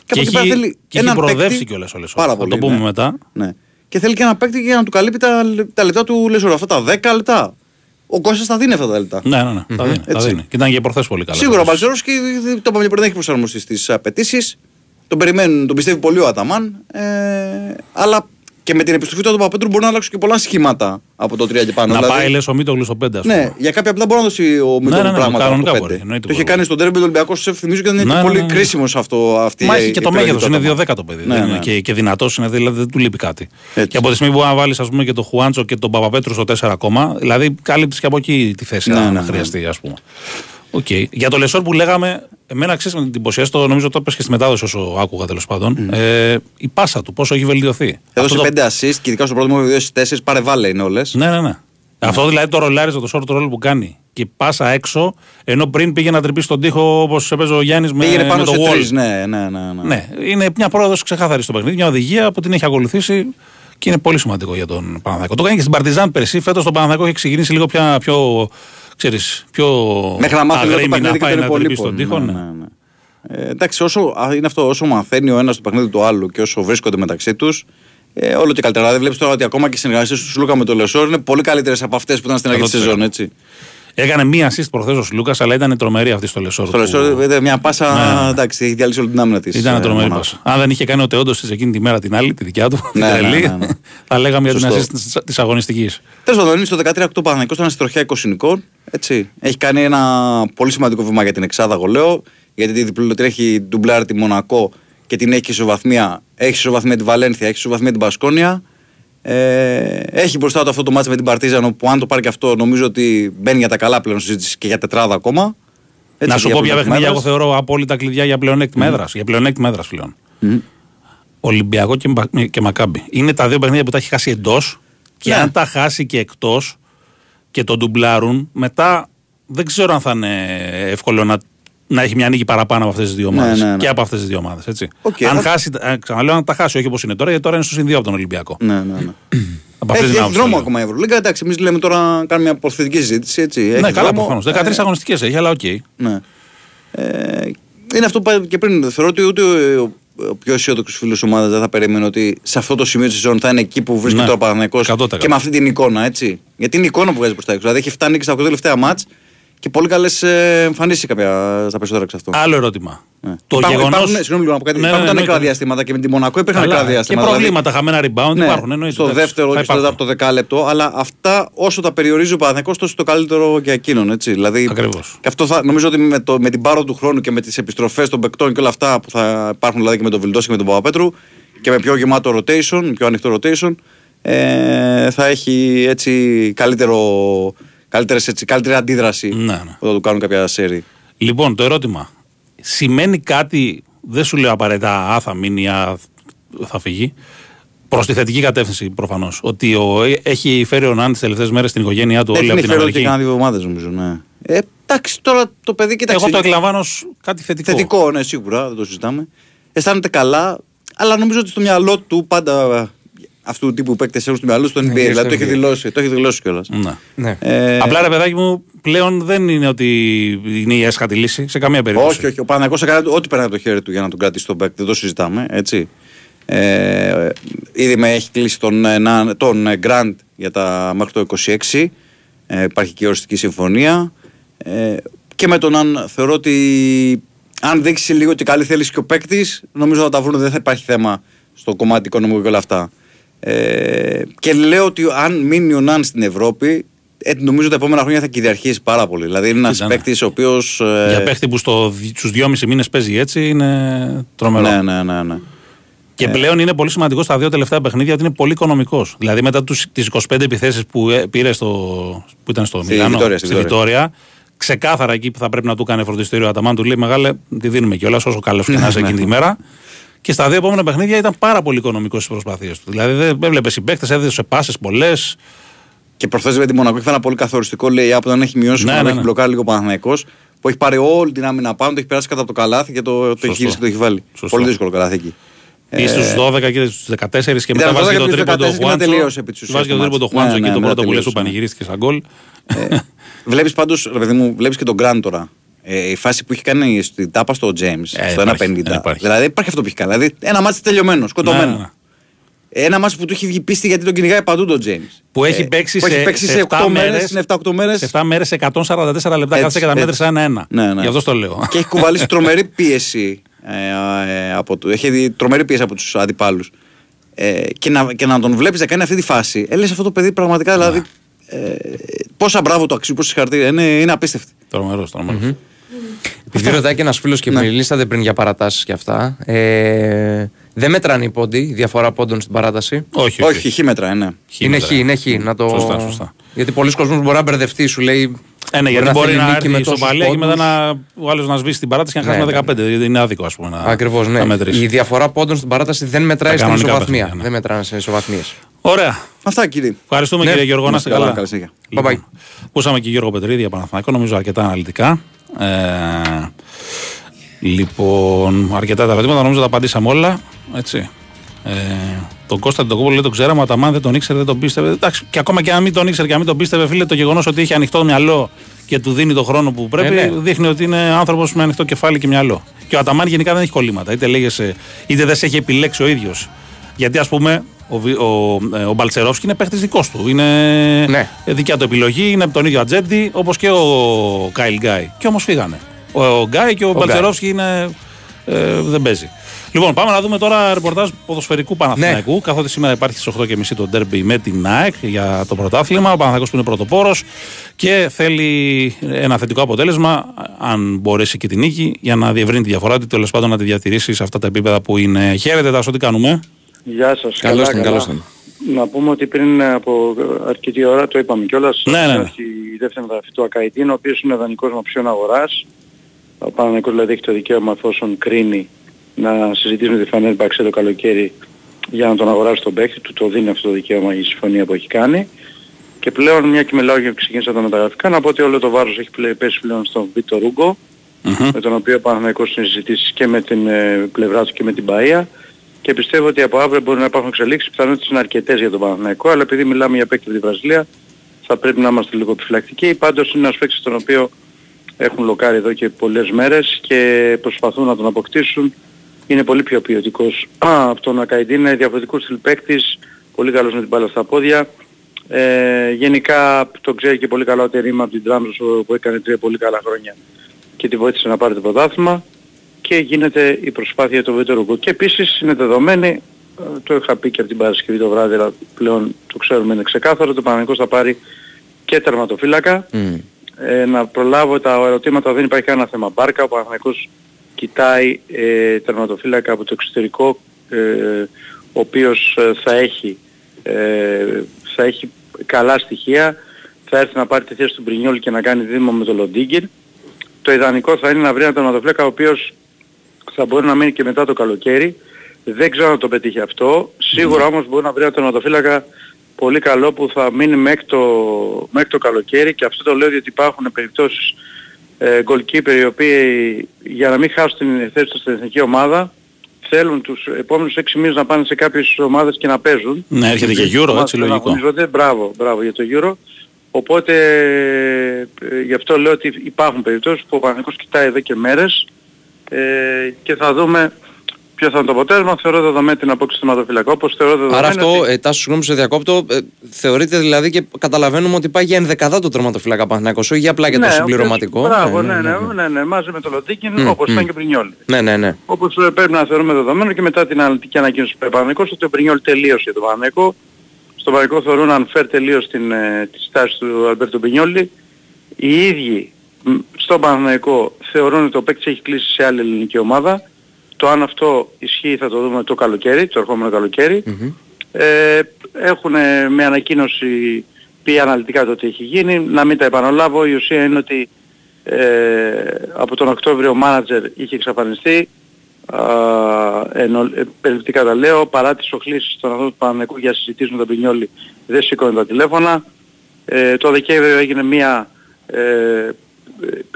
Και, από εκεί πέρα έχει, θέλει και έχει έναν προοδεύσει παίκτη- κιόλας ο Λεσόρ. Πάρα Θα πολύ. το πούμε ναι. μετά. Ναι. Και θέλει και ένα παίκτη για να του καλύπτει τα, τα λεπτά του Λεσόρ. Αυτά τα 10 λεπτά. Ο Κώστας τα δίνει αυτά τα λεπτά. Ναι, ναι, ναι. Τα δίνει, τα Έτσι. δίνει. Και ήταν και προχθές πολύ καλά. Σίγουρα ο Μπαλτσερόφσκι και το είπαμε πριν δεν έχει προσαρμοστεί στις απαιτήσεις. Τον περιμένουν, τον πιστεύει πολύ ο Αταμάν. Ε, αλλά και με την επιστροφή του Παπαπέτρου μπορεί να αλλάξουν και πολλά σχήματα από το 3 και πάνω. Να Δηλαδή, πάει λες ο Μίτογλου στο 5, ας πούμε. Ναι, για κάποια απλά μπορεί να δώσει ο Μίτογλου ναι, ναι, πράγματα. κανονικά από το μπορεί, πέντε. εννοείται Το είχε μπορεί. κάνει στον τέρμπι του Ολυμπιακού Σεφ, θυμίζω και δεν είναι Ναι, και ναι, πολύ ναι, ναι. κρίσιμος σε αυτό. Αυτή Μα η- έχει και η το επιλογή μέγεθος, του είναι Αταμάν. 2-10 το παιδί. Ναι, δεν ναι. είναι Και, και δυνατός είναι, δηλαδή δεν του λείπει κάτι. Έτσι. Και από τη στιγμή που να βάλεις πούμε, και τον Χουάντσο και τον Παπαπέτρου στο 4 ακόμα, δηλαδή κάλυψε και από εκεί τη θέση Ναι, αν ναι, ναι. χρειαστεί, ας πούμε. Οκ. Για το Λεσόρ που λέγαμε, εμένα ξέρεις με την εντυπωσία, το νομίζω το έπεσε και στη μετάδοση όσο άκουγα τέλος πάντων. Ε, η πάσα του, πόσο έχει βελτιωθεί. Έδωσε Αυτό το- 5 assist και ειδικά στο πρώτο μου 2 4 πάρε βάλε είναι όλες. Ναι, ναι, ναι. Αυτό δηλαδή το ρολάριζε το short roll που κάνει. Και πάσα έξω, ενώ πριν πήγε να τρυπήσει τον τοίχο όπως έπαιζε ο Γιάννης με, Πήγαινε πάνω με το σε wall. τρεις. Ναι, ναι, ναι. ναι. Ναι, είναι μια πρόοδος ξεκάθαρη στο παιχνίδι, μια οδηγία που την έχει ακολουθήσει και είναι πολύ σημαντικό για τον Παναθηναϊκό. Το κάνει και στην Παρτιζάν πέρσι. Φέτος τον Παναθηναϊκό έχει ξεκινήσει λίγο πια, πιο, ξέρεις, πιο Μέχρι να μάθει λίγο το αγρίμι παιχνίδι να και πάει τον να τρυπήσει υπολείπων. τον τοίχο. Ναι, ναι. ναι, ναι. Ε, εντάξει, όσο, α, είναι αυτό, όσο μαθαίνει ο ένας το παιχνίδι του άλλου και όσο βρίσκονται μεταξύ τους, ε, όλο και καλύτερα. Δεν βλέπεις τώρα ότι ακόμα και οι συνεργασίες του Σλούκα με τον Λεσόρ είναι πολύ καλύτερες από αυτές που ήταν στην αρχή της 100%. σεζόν. Έτσι. Έκανε μία assist προχθές ο Σλούκας, αλλά ήταν τρομερή αυτή στο Λεσόρ. Στο που- Λεσόρ, βέβαια, μια πάσα. Ναι. Εντάξει, έχει διαλύσει όλη την άμυνα της. Ήταν τρομερή πάσα. Αν δεν είχε κάνει ο Τεόντοσιτς εκείνη τη μέρα την άλλη, τη δικιά του, την Ναι, ναι, τρελή, ναι, ναι. θα λέγαμε για την Σωστό. assist της αγωνιστικής. Τέλος πάντων, είναι στο 13 ο Παναγενικός, ήταν στη τροχιά 20 νικών. Έτσι. Έχει κάνει ένα πολύ σημαντικό βήμα για την Εξάδα, εγώ λέω. Γιατί τη διπλωτή έχει ντουμπλάρει τη Μονακό και την έχει και ισοβαθμία. Έχει ισοβαθμία τη Βαλένθια, έχει ισοβαθμία την Πασκόνια. Ε, έχει μπροστά του αυτό το μάτσο με την Παρτίζανο που αν το πάρει και αυτό νομίζω ότι μπαίνει για τα καλά πλέον συζήτηση και για τετράδα ακόμα. Έτσι, να σου για πω ποια πλεονέκτημα παιχνίδια εγώ έδρας. θεωρώ απόλυτα κλειδιά για πλεονέκτημα έδρας. Για πλεονέκτημα έδρας πλέον. Μμμ. Ολυμπιακό και, Μπα- και Μακάμπι. Είναι τα δύο παιχνίδια που τα έχει χάσει εντός και Ναι. αν τα χάσει και εκτός και τον ντουμπλάρουν, μετά δεν ξέρω αν θα είναι εύκολο να, να έχει μια νίκη παραπάνω από αυτές τις δύο Ναι, ομάδες. ναι, ναι. Και από αυτές τις δύο ομάδες. Οκ, αν θα- χάσει, ε, ξαναλέω, αν τα χάσει, όχι όπως είναι τώρα, γιατί τώρα είναι στο συν δύο από τον Ολυμπιακό. Ναι, ναι, ναι. Από αυτή Έχει, την έχει άποψη δρόμο το λέω. ακόμα η Ευρωλίγκα. Εντάξει, εμείς λέμε τώρα, κάνουμε μια υποθετική συζήτηση. Έτσι. Ναι, Έχει καλά δρόμο. προφανώς. 13 Ε, αγωνιστικές έχει, αλλά οκ. Ναι. Ε, είναι αυτό που είπα και πριν. Θεωρώ ότι ούτε ο, ο πιο αισιόδοξος φίλος ομάδας δεν θα περίμενε ότι σε αυτό το σημείο της σεζόν θα είναι εκεί που βρίσκεται Ναι, ο Παναγενικός 100%. και με αυτή την εικόνα, έτσι. Γιατί είναι η εικόνα που βγάζει προ τα έξω. Δηλαδή έχει φτάνει και στα 8 τελευταία μάτς και πολύ καλές εμφανίσεις κάποια στα περισσότερα εξ αυτών. Άλλο ερώτημα. Ναι. Το υπάρχουν, γεγονός... υπάρχουν, συγγνώμη λίγο να πω κάτι. Ναι, υπάρχουν ναι, τα νεκρά εννοείται. διαστήματα και με τη Μονακό υπήρχαν Καλά, νεκρά Και διαστήματα. δηλαδή- προβλήματα, χαμένα rebound Ναι, υπάρχουν. Εννοείται, στο εντάξει, δεύτερο θα και στο υπάρχουν. από το δεκάλεπτο, αλλά αυτά όσο τα περιορίζει ο Παναθηναϊκός τόσο το καλύτερο για εκείνον. Έτσι. Δηλαδή, Ακριβώς. Και αυτό θα, νομίζω ότι με, το, με την πάρο του χρόνου και με τις επιστροφές των παικτών και όλα αυτά που θα υπάρχουν δηλαδή και με τον Βιλντός και με τον Παπαπέτρου και με πιο γεμάτο rotation, πιο ανοιχτό rotation, ε, θα έχει έτσι καλύτερο, καλύτερες, έτσι, καλύτερη αντίδραση Ναι, ναι. όταν του κάνουν κάποια σέρι. Λοιπόν, το ερώτημα. Σημαίνει κάτι, δεν σου λέω απαραίτητα α, θα μείνει, α, θα φύγει. Προς τη θετική κατεύθυνση προφανώς. Ότι ο, ε, έχει φέρει ο Νάν τι τελευταίες μέρες στην οικογένειά του Δεν όλη την από έχει την φέρει εδώ και Αμερική. κάνα δύο εβδομάδε νομίζω. Ναι. Ε, εντάξει, τώρα το παιδί κοιτάξτε. Εγώ το εκλαμβάνω ως κάτι θετικό. Θετικό, ναι, σίγουρα, δεν το συζητάμε. Αισθάνεται καλά, αλλά νομίζω ότι στο μυαλό του πάντα αυτού του τύπου παίκτες έχουν στο μυαλό του στο NBA. και δηλαδή στο το έχει NBA. δηλώσει, το έχει δηλώσει κιόλας. Ναι. Ναι. Ε, Απλά ρε παιδάκι μου, πλέον δεν είναι ότι είναι η έσχατη λύση σε καμία περίπτωση. όχι, όχι. Ο Παναγιώ έκανε ό,τι περνάει από το χέρι του για να τον κρατήσει τον παίκτη. Δεν το συζητάμε. Έτσι. Ε, ήδη με έχει κλείσει τον, ε, να- τον ε, Grant για τα μέχρι το 26. Ε, υπάρχει και η οριστική συμφωνία. Ε, και με τον αν θεωρώ ότι αν δείξει λίγο και καλή θέληση και ο παίκτης, νομίζω θα τα βρουν. Δεν θα υπάρχει θέμα στο κομμάτι οικονομικό και όλα αυτά. Ε, και λέω ότι αν μείνει ο Ναν στην Ευρώπη, ε, νομίζω τα επόμενα χρόνια θα κυριαρχήσει πάρα πολύ. Δηλαδή είναι ένας Κοίτα, ναι. παίκτης ο οποίος. Για παίχτη που στο, στους δυόμισι μήνες παίζει έτσι είναι τρομερό. Ναι, ναι, ναι. ναι. Και πλέον είναι πολύ σημαντικό στα δύο τελευταία παιχνίδια ότι είναι πολύ οικονομικός. Δηλαδή μετά τις 25 επιθέσεις που ε, πήρε στο, που ήταν στο Στη Μιλάνο, Βιτόρια, στη στη Βιτόρια, ξεκάθαρα εκεί που θα πρέπει να του κάνει φροντιστήριο ο Αταμάν του λέει Μεγάλε, τη δίνουμε κιόλας όσο καλός και να είσαι Ναι, εκείνη τη ναι. μέρα. Και στα δύο επόμενα παιχνίδια ήταν πάρα πολύ οικονομικός στις προσπάθειε του. Δηλαδή δεν έβλεπε συμπαίκτες, έδωσε πάσες πολλές. Και προχθές με τη Μονακό είχε ένα πολύ καθοριστικό λέει από όταν έχει μειώσει Ναι, ναι, ναι, έχει ναι. μπλοκάρει λίγο ο Παναθηναϊκός που έχει πάρει όλη την άμυνα πάνω, το έχει περάσει κατά από το καλάθι και το, το έχει Σωστό. γυρίσει και το έχει βάλει. Σωστό. Πολύ δύσκολο καλάθι εκεί. Ή στους 12 και στους 14 και μετά Ήταν βάζει και 12 το και στους τρίποντο 14 και μετά Χουάντσο. τελείωσε επί της ουσίας Βάζει και το το τρίποντο μάτς. Χουάντσο Ναι, εκεί ναι, το μετά πρώτο που λε που τελείωσε, ναι. πανηγυρίστηκε σαν γκολ. Βλέπεις πάντως, ρε παιδί μου, βλέπεις και τον Γκραντ τώρα. Ε, η φάση που έχει κάνει στην τάπα στο James Ε, στο υπάρχει, 1.50. δεν υπάρχει. Δηλαδή υπάρχει αυτό που έχει κάνει. Δηλαδή ένα μάτι τελειωμένο, σκοτωμένο. Ναι, ναι, ναι. Ένα μάτι που του έχει βγει πίστη γιατί τον κυνηγάει παντού τον James. Που έχει Ε, παίξει που έχει σε, παίξει σε σε 7 8 μέρες, μέρες, είναι 7-8 μέρες. σε 7 μέρες, σε 144 λεπτά Έτσι, κάτσε και τα μέτρησε έτσι. ένα-ένα. Ναι, ναι. Γι' αυτό το λέω. και έχει κουβαλήσει τρομερή πίεση. Ε, ε, από του, έχει δει τρομερή πίεση από τους αντιπάλους. Ε, και, να, και να τον βλέπεις να κάνει αυτή τη φάση. Έλε αυτό το παιδί πραγματικά δηλαδή. Ε, πόσα μπράβο το αξίζει, πόσα συγχαρητήρια. Είναι, είναι απίστευτη. Τρομερός, τρομερός. Επειδή ρωτάει και ένας φίλος και Ναι. μιλήσατε πριν για παρατάσεις και αυτά. Ε, δεν μετράνε οι πόντοι, η διαφορά πόντων στην παράταση; Όχι, Όχι, χ μέτρα, ναι. είναι χ, μετράει. είναι χ. Να το... Σωστά, σωστά. Γιατί πολλοί κόσμοι μπορεί να μπερδευτεί, σου λέει. Ε, ναι, γιατί να μπορεί θέλει να νίκη έρθει με η τόσους σοπαλία και μετά πόντους. να, ο άλλος να σβήσει την παράταση και να Ναι, χάσει ναι, με 15. Γιατί είναι άδικο, ας πούμε. Να, Ακριβώς, να ναι. μετρήσει. Η διαφορά πόντων στην παράταση δεν μετράει Τα στην κανονικά ισοβαθμία. παιχνίδια, ναι. Δεν μετράνε σε ισοβαθμίες. Ωραία. Αυτά κύριε. Ευχαριστούμε Ναι. κύριε Γιώργο. Να είστε Καλά, καλά. Καλή συνέχεια. Bye bye. Ακούσαμε και Γιώργο Πετρίδη για Παναθηναϊκό, νομίζω αρκετά αναλυτικά. Ε, λοιπόν, αρκετά τα ερωτήματα, νομίζω τα απαντήσαμε όλα. Έτσι. Ε, τον Κώστα τον λέει τον ξέραμε, ο Αταμάν δεν τον ήξερε, δεν τον πίστευε. Εντάξει, και ακόμα και αν μην τον ήξερε και αν μην τον πίστευε, φίλε, το γεγονός ότι έχει ανοιχτό μυαλό και του δίνει τον χρόνο που πρέπει, Ε, ναι. δείχνει ότι είναι άνθρωπος με ανοιχτό κεφάλι και μυαλό. Και ο Αταμάν γενικά δεν έχει κολλήματα. Είτε λέγεσαι, είτε δεν σε έχει επιλέξει ο ίδιος. Γιατί ας πούμε, ο, Βι- ο, ε, ο Μπαλτσερόφσκι είναι παίχτης δικός του. Είναι Ναι. ε, δικιά του επιλογή, είναι από τον ίδιο ατζέντη όπως και ο Κάιλ Γκάι. Και όμως φύγανε. Ο, ο Γκάι και ο, Μπαλτσερόφσκι είναι. Ε, δεν παίζει. Λοιπόν, πάμε να δούμε τώρα ρεπορτάζ ποδοσφαιρικού Παναθηναϊκού. Καθότι σήμερα υπάρχει στις 8.30 το ντέρμπι με την ΑΕΚ για το πρωτάθλημα. Ο Παναθηναϊκός που είναι πρωτοπόρος και θέλει ένα θετικό αποτέλεσμα, αν μπορέσει και την νίκη, για να διευρύνει τη διαφορά του, τέλος πάντων να τη διατηρήσει σε αυτά τα επίπεδα που είναι. Χαίρετε, Τάσο, τι κάνουμε; Γεια σας. Καλώς καλά, τον, καλά. καλώς τον. Να πούμε ότι πριν από αρκετή ώρα το είπαμε κιόλας Ναι, ναι, ναι. ότι η δεύτερη μεταγραφή του Ακαϊτίν, ο οποίος είναι δανεικός με οψιόν αγοράς. Ο Παναγικός δηλαδή έχει το δικαίωμα εφόσον κρίνει να συζητήσει με τη Φανέρ Μπαξέ το καλοκαίρι για να τον αγοράσει τον παίκτη, του το δίνει αυτό το δικαίωμα η συμφωνία που έχει κάνει. Και πλέον μια και μιλάω και ξεκίνησα τα μεταγραφικά, να πω ότι όλο το βάρος έχει πλέ- πέσει πλέον στον Βίτο Ρούγκο, με τον οποίο ο Παναθηναϊκός είναι συζητήσεις και με την ε, πλευρά του και με την Παΐα και πιστεύω ότι από αύριο μπορεί να υπάρχουν εξελίξεις, πιθανότητες είναι αρκετές για τον Παναθηναϊκό, αλλά επειδή μιλάμε για παίκτη από τη Βραζιλία θα πρέπει να είμαστε λίγο επιφυλακτικοί. Πάντως είναι ένας παίκτης τον οποίο έχουν λοκάρει εδώ και πολλές μέρες και προσπαθούν να τον αποκτήσουν. Είναι πολύ πιο ποιοτικός Α, από τον Ακαϊντή, είναι διαφορετικός στυλ παίκτης, πολύ καλός με την μπάλα στα πόδια. Ε, γενικά τον ξέρει και πολύ καλά ο Τερίμα από την Τράμζος που έκανε τρία πολύ καλά χρόνια και τη βοήθησε να πάρει το πρωτάθλημα και γίνεται η προσπάθεια του Βέτερου Και επίσης είναι δεδομένη, ε, το είχα πει και από την Παρασκευή το βράδυ, αλλά πλέον το ξέρουμε είναι ξεκάθαρο, το Παναγικός θα πάρει και τερματοφύλακα. Μμ. Ε, να προλάβω τα ερωτήματα, δεν υπάρχει κανένα θέμα μπάρκα, ο Παναγικός κοιτάει ε, τερματοφύλακα από το εξωτερικό, ε, ο οποίος ε, θα έχει, ε, θα έχει καλά στοιχεία, θα έρθει να πάρει τη θέση του Μπρινιόλ και να κάνει δήμο με τον Λοντίγκιν. Το ιδανικό θα είναι να βρει ένα τερματοφύλακα ο οποίος θα μπορεί να μείνει και μετά το καλοκαίρι. Δεν ξέρω αν το πετύχει αυτό. Σίγουρα όμως μπορεί να βρει ένα τερματοφύλακα πολύ καλό που θα μείνει μέχρι το, μέχρι το καλοκαίρι και αυτό το λέω διότι υπάρχουν περιπτώσεις ε, goalkeeper οι οποίοι για να μην χάσουν την θέση τους στην εθνική ομάδα θέλουν τους επόμενους 6 μήνες να πάνε σε κάποιες ομάδες και να παίζουν. Ναι, έρχεται και Και Euro, ομάδες έτσι, που λογικό. αγωνίζονται. Μπράβο, μπράβο για το Euro. Οπότε ε, γι' αυτό λέω ότι υπάρχουν περιπτώσεις που ο Παναγικός κοιτάει εδώ και μέρες ε, και θα δούμε ποιο θα είναι το αποτέλεσμα. Θεωρώ δεδομένη την απόκτηση του ματοφυλακού. Όπως θεωρώ δεδομένη Άρα αυτό, ότι- ε, Τάσος, συγγνώμη σε διακόπτω, ε, θεωρείται δηλαδή και καταλαβαίνουμε ότι πάει για ενδεκαδά το τερματοφύλακα Παναθηναϊκός, όχι για απλά για το Ναι, ο συμπληρωματικό. οποίος- Μπράβο, ναι, ναι, ναι, ναι, μαζί με το Λοντίκιν, Μμ, όπως μμ. ήταν και πριν Πρινιόλ. Ναι, ναι, ναι. Όπως ε, πρέπει να θεωρούμε δεδομένο και μετά την αναλυτική ανακοίνωση του Παναγικός ότι ο Πρινιόλ τελείωσε για τον Παναγικό. Στον Παναγικό θεωρούν unfair τελείως την, ε, τη στάση του Αλμπέρτο Πρινιόλη. Οι ίδιοι μ, στον Παναγικό θεωρούν ότι ο παίκτης έχει κλείσει σε άλλη ελληνική ομάδα. Το αν αυτό ισχύει θα το δούμε το καλοκαίρι, το ερχόμενο καλοκαίρι. Ε, έχουν ε, με ανακοίνωση πει αναλυτικά το τι έχει γίνει. Να μην τα επαναλάβω, η ουσία είναι ότι ε, από τον Οκτώβριο ο μάνατζερ είχε εξαφανιστεί. α, ενώ, ε, περιληπτικά τα λέω, παρά τις οχλήσεις των ανθρώπων του Παναθηναϊκού για συζητήσεις με τον Πινιόλη δεν σήκωνε τα τηλέφωνα. Ε, το Δεκέμβριο έγινε μια, ε,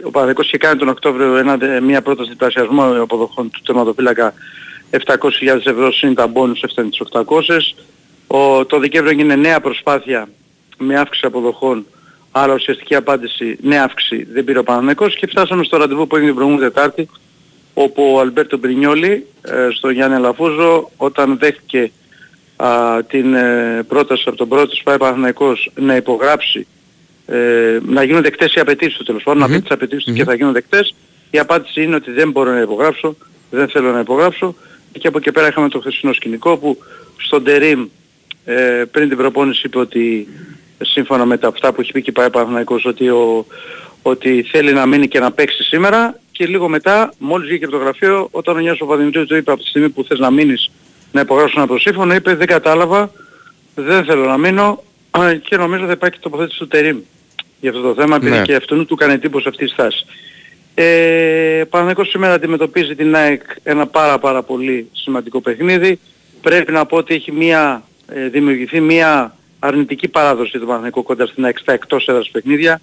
ο Παναθηναϊκός είχε κάνει τον Οκτώβριο ένα, μια πρόταση διπλασιασμού αποδοχών του τερματοφύλακα 700.000 ευρώ συν τα μπόνους έφτανε τις 800. Ο, το Δεκέμβριο έγινε νέα προσπάθεια με αύξηση αποδοχών Άρα ουσιαστική απάντηση ναι αύξηση δεν πήρε ο Παναθηναϊκός και φτάσαμε στο ραντεβού που έγινε την προηγούμενη Τετάρτη όπου ο Αλμπέρτο Μπρινιόλη ε, στο Γιάννη Λαφούζο όταν δέχτηκε α, την ε, πρόταση από τον πρώτο της ΠΑΕ Παναθηναϊκός να υπογράψει ε, να γίνουν δεκτές οι απαιτήσεις του τέλος πάντων, να πει τις απαιτήσεις του και θα γίνουν δεκτές η απάντηση είναι ότι δεν μπορώ να υπογράψω δεν θέλω να υπογράψω. Και από εκεί πέρα είχαμε το χθεσινό σκηνικό που στον Τερίμ ε, πριν την προπόνηση είπε ότι σύμφωνα με τα αυτά που έχει πει και πάει Παναθηναϊκός ότι, ο, ότι θέλει να μείνει και να παίξει σήμερα. Και λίγο μετά μόλις βγήκε από το γραφείο όταν ο Νιάς Παπαδημητρίου του είπε από τη στιγμή που θες να μείνεις να υπογράψεις ένα προσύμφωνο είπε δεν κατάλαβα, δεν θέλω να μείνω και νομίζω θα υπάρχει τοποθέτηση του Τερίμ για αυτό το θέμα επειδή Ναι. και αυτόν του έκανε εντύπωση αυτή η στάση. Ε, Παναθηναϊκός σήμερα αντιμετωπίζει την ΑΕΚ ένα πάρα πάρα πολύ σημαντικό παιχνίδι. Πρέπει να πω ότι έχει μια, ε, δημιουργηθεί μια αρνητική παράδοση του Παναθηναϊκού κοντά στην ΑΕΚ στα εκτός έδρας παιχνίδια.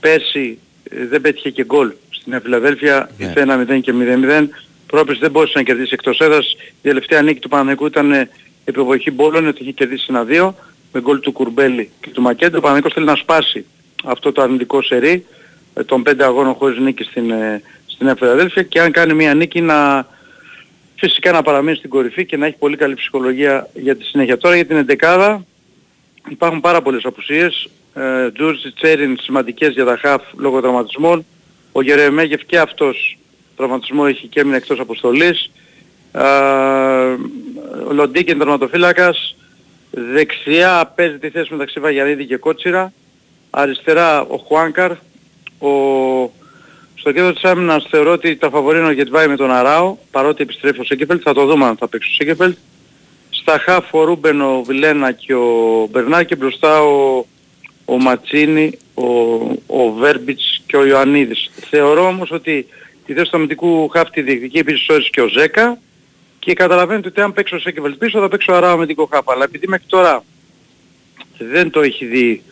Πέρσι ε, δεν πέτυχε και γκολ στην Νέα Φιλαδέλφια, Ναι. ήρθε 1-0 και 0-0. Πρόπερσι δεν μπορούσε να κερδίσει εκτός έδρας. Η τελευταία νίκη του Παναθηναϊκού ήταν ε, επιβοχή μπόλων, ότι είχε κερδίσει ένα 2 με γκολ του Κουρμπέλη και του Μακέντο. Ο Παναθηναϊκός θέλει να σπάσει αυτό το αρνητικό σερί ε, των πέντε αγώνων χωρίς νίκη στην, ε, στην Νέα Φιλαδέλφια και αν κάνει μια νίκη να φυσικά να παραμείνει στην κορυφή και να έχει πολύ καλή ψυχολογία για τη συνέχεια. Τώρα για την εντεκάδα υπάρχουν πάρα πολλές απουσίες. Ε, Τζούρτζι, Τσέριν σημαντικές για τα χαφ λόγω τραυματισμών. Ο Γερεμέγεφ και αυτός τραυματισμό έχει και έμεινε εκτός αποστολής. Ε, ο Λοντίκεν τερματοφύλακας. Δεξιά παίζει τη θέση μεταξύ Βαγιανίδη και Κότσιρα. Αριστερά ο Χουάνκαρ. Ο... Στο κέντρο της άμυνας θεωρώ ότι τα φαβορεί είναι ο Γεντβάι με τον Αράο, παρότι επιστρέφει ο Σένκεφελντ, θα το δούμε αν θα παίξει ο Σένκεφελντ. Στα χαφ ο Ρούμπεν, ο Βιλένα και ο Μπερνάρ και μπροστά ο, ο Μαντσίνι, ο, ο Βέρμπιτς και ο Ιωαννίδης. Θεωρώ όμως ότι τη θέση του αμυντικού χαφ τη διεκδικεί επί ίσοις όροις και ο Ζέκα και καταλαβαίνετε ότι αν παίξει ο Σέκεφελτ πίσω θα παίξει ο Αράο αμυντικό χαφ. Αλλά επειδή μέχρι τώρα δεν το έχει δει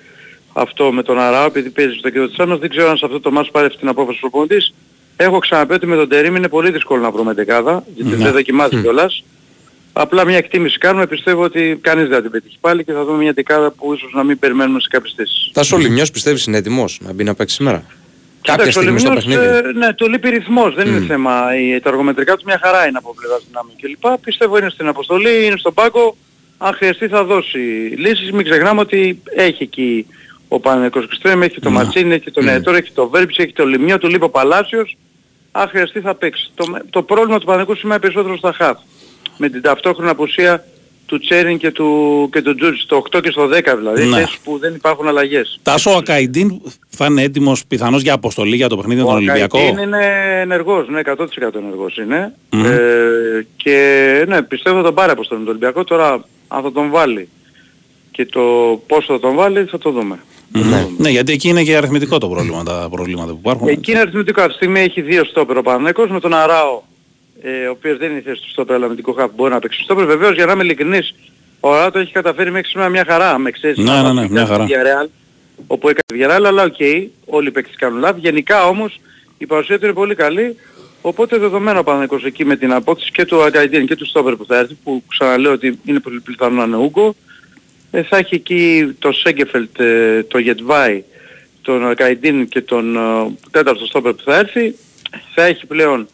αυτό με τον Αράο επειδή παίζει στο κέντρο της άμυνας. Δεν ξέρω αν σε αυτό το μάτς πάρει αυτή την απόφαση ο προπονητής. Έχω ξαναπεί ότι με τον Τερίμ είναι πολύ δύσκολο να βρούμε δεκάδα, γιατί Ναι. δεν δοκιμάζει κιόλας. Απλά μια εκτίμηση κάνουμε, πιστεύω ότι κανείς δεν θα την πετύχει πάλι και θα δούμε μια δεκάδα που ίσως να μην περιμένουμε σε κάποιες θέσεις. Τάσο ο Λιμιός πιστεύεις είναι έτοιμος να μπει να παίξει σήμερα; Κάποια Κοίταξε, ο στιγμή στο Λιμνός, παιχνίδι. ε, ναι, το λείπει ρυθμός, δεν είναι θέμα. Η, τα αργομετρικά τους μια χαρά είναι από πλευράς δυνάμεων κλπ. Πιστεύω είναι στην αποστολή, είναι στον πάγκο. Αν χρειαστεί θα δώσει λύσεις. Μην ξεχνάμε ότι έχει εκεί ο Παναγικός Κριστρέμ, έχει το Ματσίνη, έχει το Νεατόρ, έχει το Βέρμπιτς, έχει το Λιμιό, του λείπει ο Παλάσιος. Αν χρειαστεί θα παίξει. Το, με- το πρόβλημα του Παναγικού σήμερα είναι περισσότερο στα χαφ. Με την ταυτόχρονα απουσία του Τσέριν και του, και του Τζούρτζ, στο 8 και στο 10 δηλαδή, Ναι. θέσεις που δεν υπάρχουν αλλαγές. Τάσο ο Ακαϊντίν θα είναι έτοιμος πιθανώς για αποστολή για το παιχνίδι με τον Ολυμπιακό; Καϊτίν είναι ενεργός, ναι, 100% ενεργός είναι. Μμμ. Ε, και ναι, πιστεύω θα τον πάρει αποστολή με τον Ολυμπιακό. Τώρα αν θα τον βάλει και το πόσο θα τον βάλει θα το δούμε. Ναι. ναι, γιατί εκεί είναι και αριθμητικό το πρόβλημα, τα προβλήματα που υπάρχουν. Εκεί είναι αριθμητικό. Αυτή τη στιγμή έχει δύο στόπερ ο Παναθηναϊκός με τον Αράο, ε, ο οποίος δεν είναι η θέση του στόπερ αλλά με την Κοχάπ μπορεί να παίξει στόπερ. Βεβαίως για να είμαι ειλικρινής, ο Αράο το έχει καταφέρει μέχρι σήμερα μια χαρά. Με εξαίρεση Ναι, να ναι, μάθει ναι, να μια κάνει χαρά. τη Villarreal, όπου έκανε Villarreal, αλλά οκ, όλοι οι παίκτες κάνουν λάθη. Γενικά όμως η παρουσία του είναι πολύ καλή. Οπότε δεδομένο ο Παναθηναϊκός εκεί με την απόκτηση και του Ακαϊντίν και του στόπερ που θα έρθει, που ξαναλέω ότι είναι πολύ πιθανό να είναι Ούγκο, ε, θα έχει εκεί το Σέγκεφελτ, ε, το Γετβάη, τον Αγκαϊντίν και τον ε, τέταρτο Στόπερ που θα έρθει. Θα έχει πλέον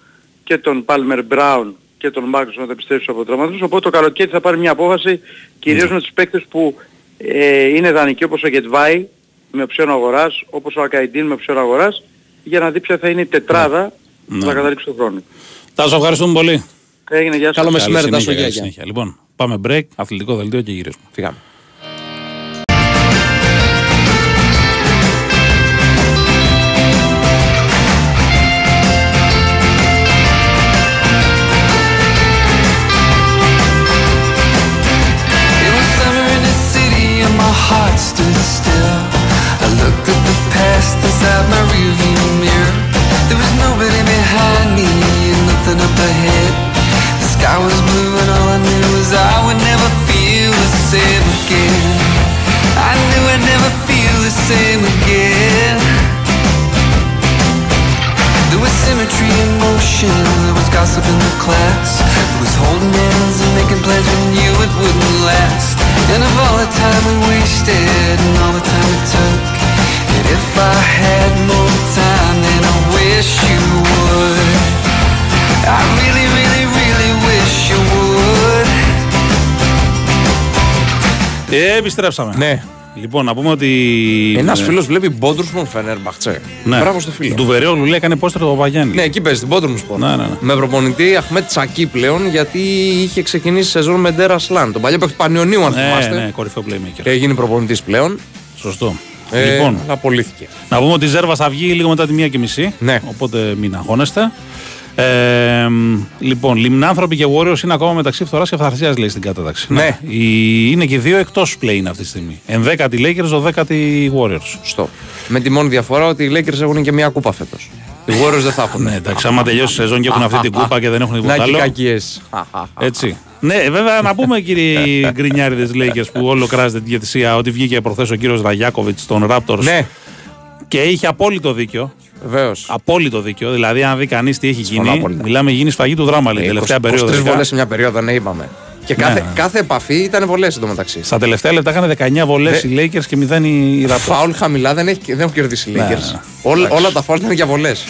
και τον Πάλμερ Μπράουν και τον Μάρκος να τα επιστρέψει από τραυματισμούς. Οπότε το καλοκαίρι θα πάρει μια απόφαση κυρίως με τους παίκτες που ε, είναι δανεικοί όπως ο Γετβάη με οψιόν αγοράς, όπως ο Ακαϊντίν με οψιόν αγοράς, για να δει ποια θα είναι η τετράδα που θα Ναι. καταλήξει τον χρόνο. Τάσο, ευχαριστούμε πολύ. Έγινε, γεια σας. Καλό μεσημέρι, Καλή Τάσο, συνέχεια, γεια, καλή γεια. συνέχεια. Λοιπόν, πάμε break, αθλητικό δελτίο και γυρίζουμε. Φύγαμε. Επιστρέψαμε. Ναι. Λοιπόν, να πούμε ότι. Ένας ε, φίλος βλέπει Μπόντρουσμον Φενέρμπαχτσε. Ναι. Μπράβο στο φίλο. Του Βερέολου λέει έκανε πόστρο το Παπαγιάννη. Ναι, εκεί παίζει την Μπόντρουσμον. Ναι, ναι, ναι. Με προπονητή Αχμέτ Τσακί πλέον γιατί είχε ξεκινήσει σεζόν με Ντέρα Σλάν. Τον παλιό παίκτη Πανιωνίου, αν ναι, θυμάστε. ναι, κορυφαίο playmaker. Και έγινε προπονητής πλέον. Σωστό. Ε, λοιπόν, Αλλά απολύθηκε. να πούμε ότι η Ζέρβας θα βγει λίγο μετά τη μία και μισή. Ναι. Οπότε μην αγχώνεστε. Ε, λοιπόν, Λιμνάνθρωποι και Warriors είναι ακόμα μεταξύ φθοράς και αυθαρσία, λέει στην κατάταξη. Ναι. Οι- είναι και οι δύο εκτός play αυτή τη στιγμή. Ενδέκατη Lakers, δωδέκατη Warriors. Στο. Με τη μόνη διαφορά ότι οι Lakers έχουν και μια κούπα φέτος. Οι Warriors δεν θα έχουν. Ναι, εντάξει, άμα τελειώσει η σεζόν και έχουν αυτή την κούπα και δεν έχουν Να τίποτα και άλλο. κακίες. Έτσι. Ναι, βέβαια να πούμε κύριοι γκρινιάριδε Lakers που όλο κράζεται τη διαιτησία ότι βγήκε προχθές ο κύριος Ραγιάκοβιτς των Raptors Ναι, και είχε απόλυτο δίκιο. Βεβαίως. Απόλυτο δίκιο. Δηλαδή, αν δει κανείς τι έχει Συμφωνώ γίνει, απόλυτα. μιλάμε γίνει σφαγή του δράμα, λέει, τελευταία περίοδο. 23 ειδικά. βολές σε μια περίοδο, ναι, είπαμε. Και Ναι, κάθε, ναι. κάθε επαφή ήταν βολές εντωμεταξύ. Στα τελευταία λεπτά είχαν 19 βολές Ναι. οι Lakers και 0 οι Raptors. Φάουλ χαμηλά δεν, έχει, δεν έχουν κερδίσει οι Ναι, Lakers. ναι. Όλα, Εντάξει. όλα τα φάουλ ήταν για βολές.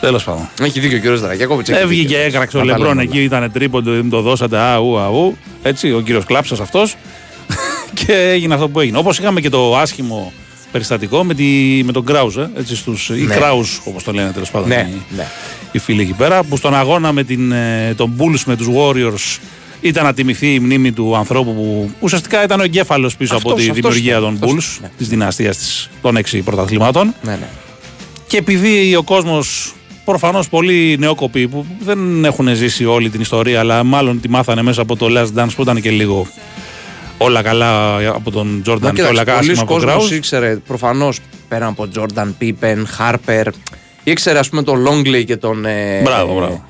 Τέλος πάντων. Έχει δίκιο ο κύριος Δραγιάκοβιτ. Έβγηκε και έκραξε ο Λεμπρόν εκεί, ήταν τρίποντο, δεν το δώσατε. Αού, αού. Έτσι, ο κύριος Κλάψα αυτός. και έγινε αυτό που έγινε. Όπως είχαμε και το άσχημο περιστατικό με, τη, με τον Κράουζ, ε, έτσι στους, ή Ναι. Κράουζ όπως το λένε τέλος πάντων. Ναι, οι, ναι. οι φίλοι εκεί πέρα, που στον αγώνα με την, ε, τον Bulls με τους Warriors ήταν να τιμηθεί η μνήμη του ανθρώπου που ουσιαστικά ήταν ο εγκέφαλος πίσω Αυτός, από τη αυτός δημιουργία ήταν, των αυτός Bulls, ήταν, ναι. της δυναστείας των έξι πρωταθλημάτων. Ναι, ναι. Και επειδή ο κόσμος προφανώς πολλοί νεόκοποι που δεν έχουν ζήσει όλη την ιστορία, αλλά μάλλον τη μάθανε μέσα από το Last Dance που ήταν και λίγο όλα καλά από τον Μα Τζόρνταν και κοίταξε, όλα καλά πολλοί άσχημα από τον κόσμος Κράουζ. ήξερε προφανώς πέραν από Τζόρνταν, Πίπεν, Χάρπερ. Ήξερε ας πούμε τον Λόγκλεϊ και τον. ε, Μπράβο, ε, μπράβο.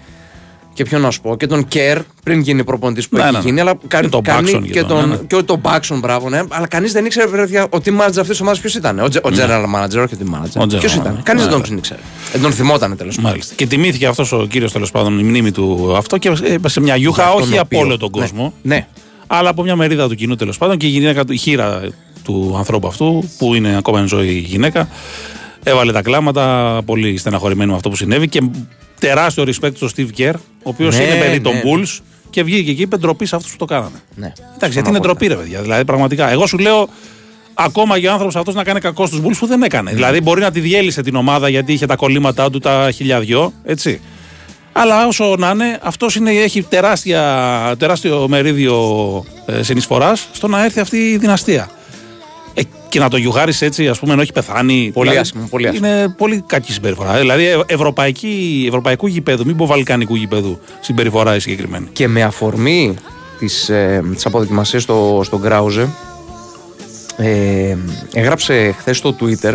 Και ποιον να σου πω, και τον Κέρ πριν γίνει προπονητής που Ναι, έχει ναι, ναι. γίνει. Αλλά κα, Και τον κάνει Baxon και, και τον, τον, ναι, ναι. και τον Μπάξον, μπράβο, ναι. Αλλά κανείς δεν ήξερε παιδιά, ο team manager αυτής της ομάδας ποιος ήταν. Ο, τζε- ο general manager, όχι ο team manager. Ο general Ποιος manager. ήταν. Κανείς Ναι, δεν ναι. τον ήξερε. Δεν τον θυμόταν τέλος πάντων. Μάλιστα. Και τιμήθηκε αυτός ο κύριος τέλος πάντων, η μνήμη του αυτό και έπεσε μια γιούχα, Για τον όχι από οποίο- όλο τον ναι. κόσμο, Ναι. Αλλά από μια μερίδα του κοινού τέλος πάντων και η, γυναίκα, του- η χείρα του ανθρώπου αυτού, που είναι ακόμα εν ζωή η γυναίκα, έβαλε τα κλάματα, πολύ στεναχωρημένη με αυτό που συνέβη και τεράστιο respect στον Steve Kerr, ο οποίος Ναι, είναι παιδί ναι, των ναι. Bulls και βγήκε και είπε ντροπή σε αυτούς που το κάνανε. ναι. Εντάξει, γιατί είναι ντροπή, ρε παιδιά. Δηλαδή, πραγματικά. Εγώ σου λέω, ακόμα και ο άνθρωπος αυτός να κάνει κακό στους Bulls που δεν έκανε. Δηλαδή, μπορεί να τη διέλυσε την ομάδα γιατί είχε τα κολλήματά του, τα χιλιαδιό, έτσι. Αλλά όσο να είναι, αυτός έχει τεράστια, τεράστιο μερίδιο ε, συνεισφοράς στο να έρθει αυτή η δυναστεία. Ε, και να το γιουχάρει έτσι, ας πούμε, ενώ έχει πεθάνει. Πολύ δηλαδή, άσχημο, πολύ άσχημο. Είναι πολύ κακή συμπεριφορά. Δηλαδή, ε, ευρωπαϊκή, ευρωπαϊκού γηπέδου, μην πω βαλκανικού γηπέδου συμπεριφορά η συγκεκριμένη. Και με αφορμή της, ε, της αποδοκιμασίας στο, στον Γκράουζε ε, έγραψε χθες στο Twitter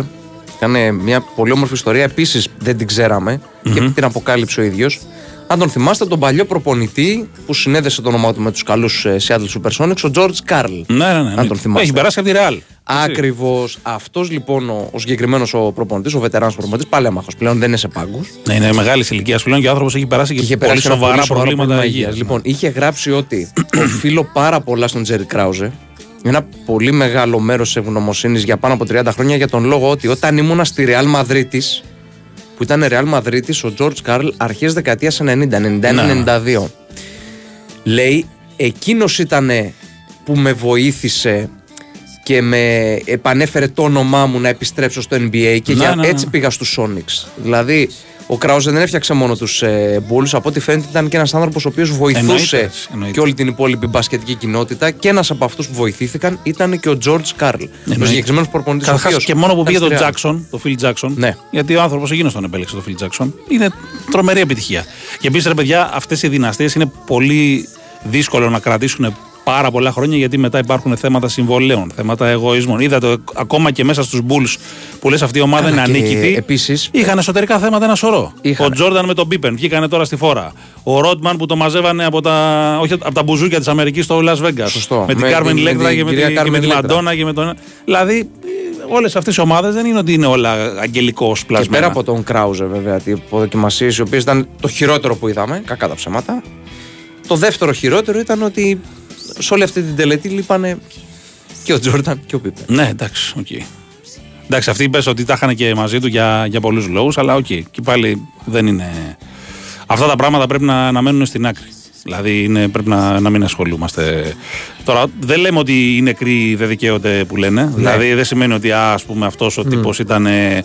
ήταν μια πολύ όμορφη ιστορία επίσης δεν την ξέραμε και την αποκάλυψε ο ίδιος αν τον θυμάστε τον παλιό προπονητή που συνέδεσε το όνομά του με τους καλούς ε, Seattle Supersonics ο George Carl Ναι, ναι, ναι. αν τον θυμάστε Έχει περάσει από τη Ρεάλ. Ακριβώς. Αυτός λοιπόν ο, ο συγκεκριμένος ο προπονητής, ο βετεράνος προπονητής, πάλι άμαχο πλέον δεν είναι σε πάγκους. Ναι, είναι μεγάλης ηλικίας πλέον και ο άνθρωπος έχει περάσει και, είχε πολύ περάσει ένα σοβαρά πολύ σοβαρό προβλήματα πρόβλημα υγείας. υγείας. Λοιπόν, είχε γράψει ότι οφείλω πάρα πολλά στον Τζέρι Κράουζε. Ένα πολύ μεγάλο μέρος ευγνωμοσύνης για πάνω από 30 χρόνια για τον λόγο ότι όταν ήμουνα στη Ρεάλ Μαδρίτη, που ήταν Ρεάλ Μαδρίτη, ο Τζορτζ Καρλ αρχές δεκαετίας 90, 91-92. Λέει, εκείνος ήταν που με βοήθησε και με επανέφερε το όνομά μου να επιστρέψω στο NBA και Ναι, για, ναι, ναι. έτσι πήγα στους Sonics. Δηλαδή, ο Κράουζε δεν έφτιαξε μόνο τους ε, Bulls, από ό,τι φαίνεται ήταν και ένας άνθρωπος ο οποίος βοηθούσε Εννοείται, εννοείται. και όλη την υπόλοιπη μπασκετική κοινότητα και ένας από αυτούς που βοηθήθηκαν ήταν και ο George Karl. Ο Εννοείται. συγκεκριμένος προπονητής ο Καταρχάς οποίος και μόνο που ήταν πήγε στη τον Real. Τζάξον, τον Φιλ Τζάξον. Ναι. Γιατί ο άνθρωπος εκείνος τον επέλεξε, τον Φιλ Τζάξον. Είναι τρομερή επιτυχία. Και επίσης, ρε παιδιά, αυτές οι δυναστείες είναι πολύ δύσκολο να κρατήσουν πάρα πολλά χρόνια γιατί μετά υπάρχουν θέματα συμβολέων, θέματα εγωισμών. Είδατε ακόμα και μέσα στους Bulls που λες αυτή η ομάδα Καλά, είναι και ανίκητη. επίσης- Είχαν εσωτερικά θέματα ένα σωρό. Είχαν. Ο Τζόρνταν με τον Πίπεν βγήκανε τώρα στη φόρα. Ο Ρότμαν που το μαζεύανε από τα, όχι, από τα μπουζούκια της Αμερικής στο Las Vegas. Σωστό. Με την Με Κάρμεν την- με Λέκτρα την και με κυρία τη, και με Carmen τη Electra. Μαντόνα και με τον. Δηλαδή, όλες αυτές οι ομάδες δεν είναι ότι είναι όλα αγγελικά Και πλασμένα. πέρα από τον Κράουζε, βέβαια, οι αποδοκιμασίες οι οποίες ήταν το χειρότερο που είδαμε, κακά τα ψέματα. Το δεύτερο χειρότερο ήταν ότι σε όλη αυτή την τελετή λείπανε και ο Τζόρνταν και ο Πίπεν. Ναι, εντάξει, οκ. Εντάξει, αυτοί είπες ότι τα είχαν και μαζί του για, για πολλούς λόγους, αλλά οκ. Και πάλι δεν είναι. Αυτά τα πράγματα πρέπει να, να μένουν στην άκρη. Δηλαδή είναι, πρέπει να, να μην ασχολούμαστε. Τώρα δεν λέμε ότι οι νεκροί δεν δικαίονται που λένε. Δηλαδή δεν σημαίνει ότι α, ας πούμε αυτός ο τύπος ήταν ε,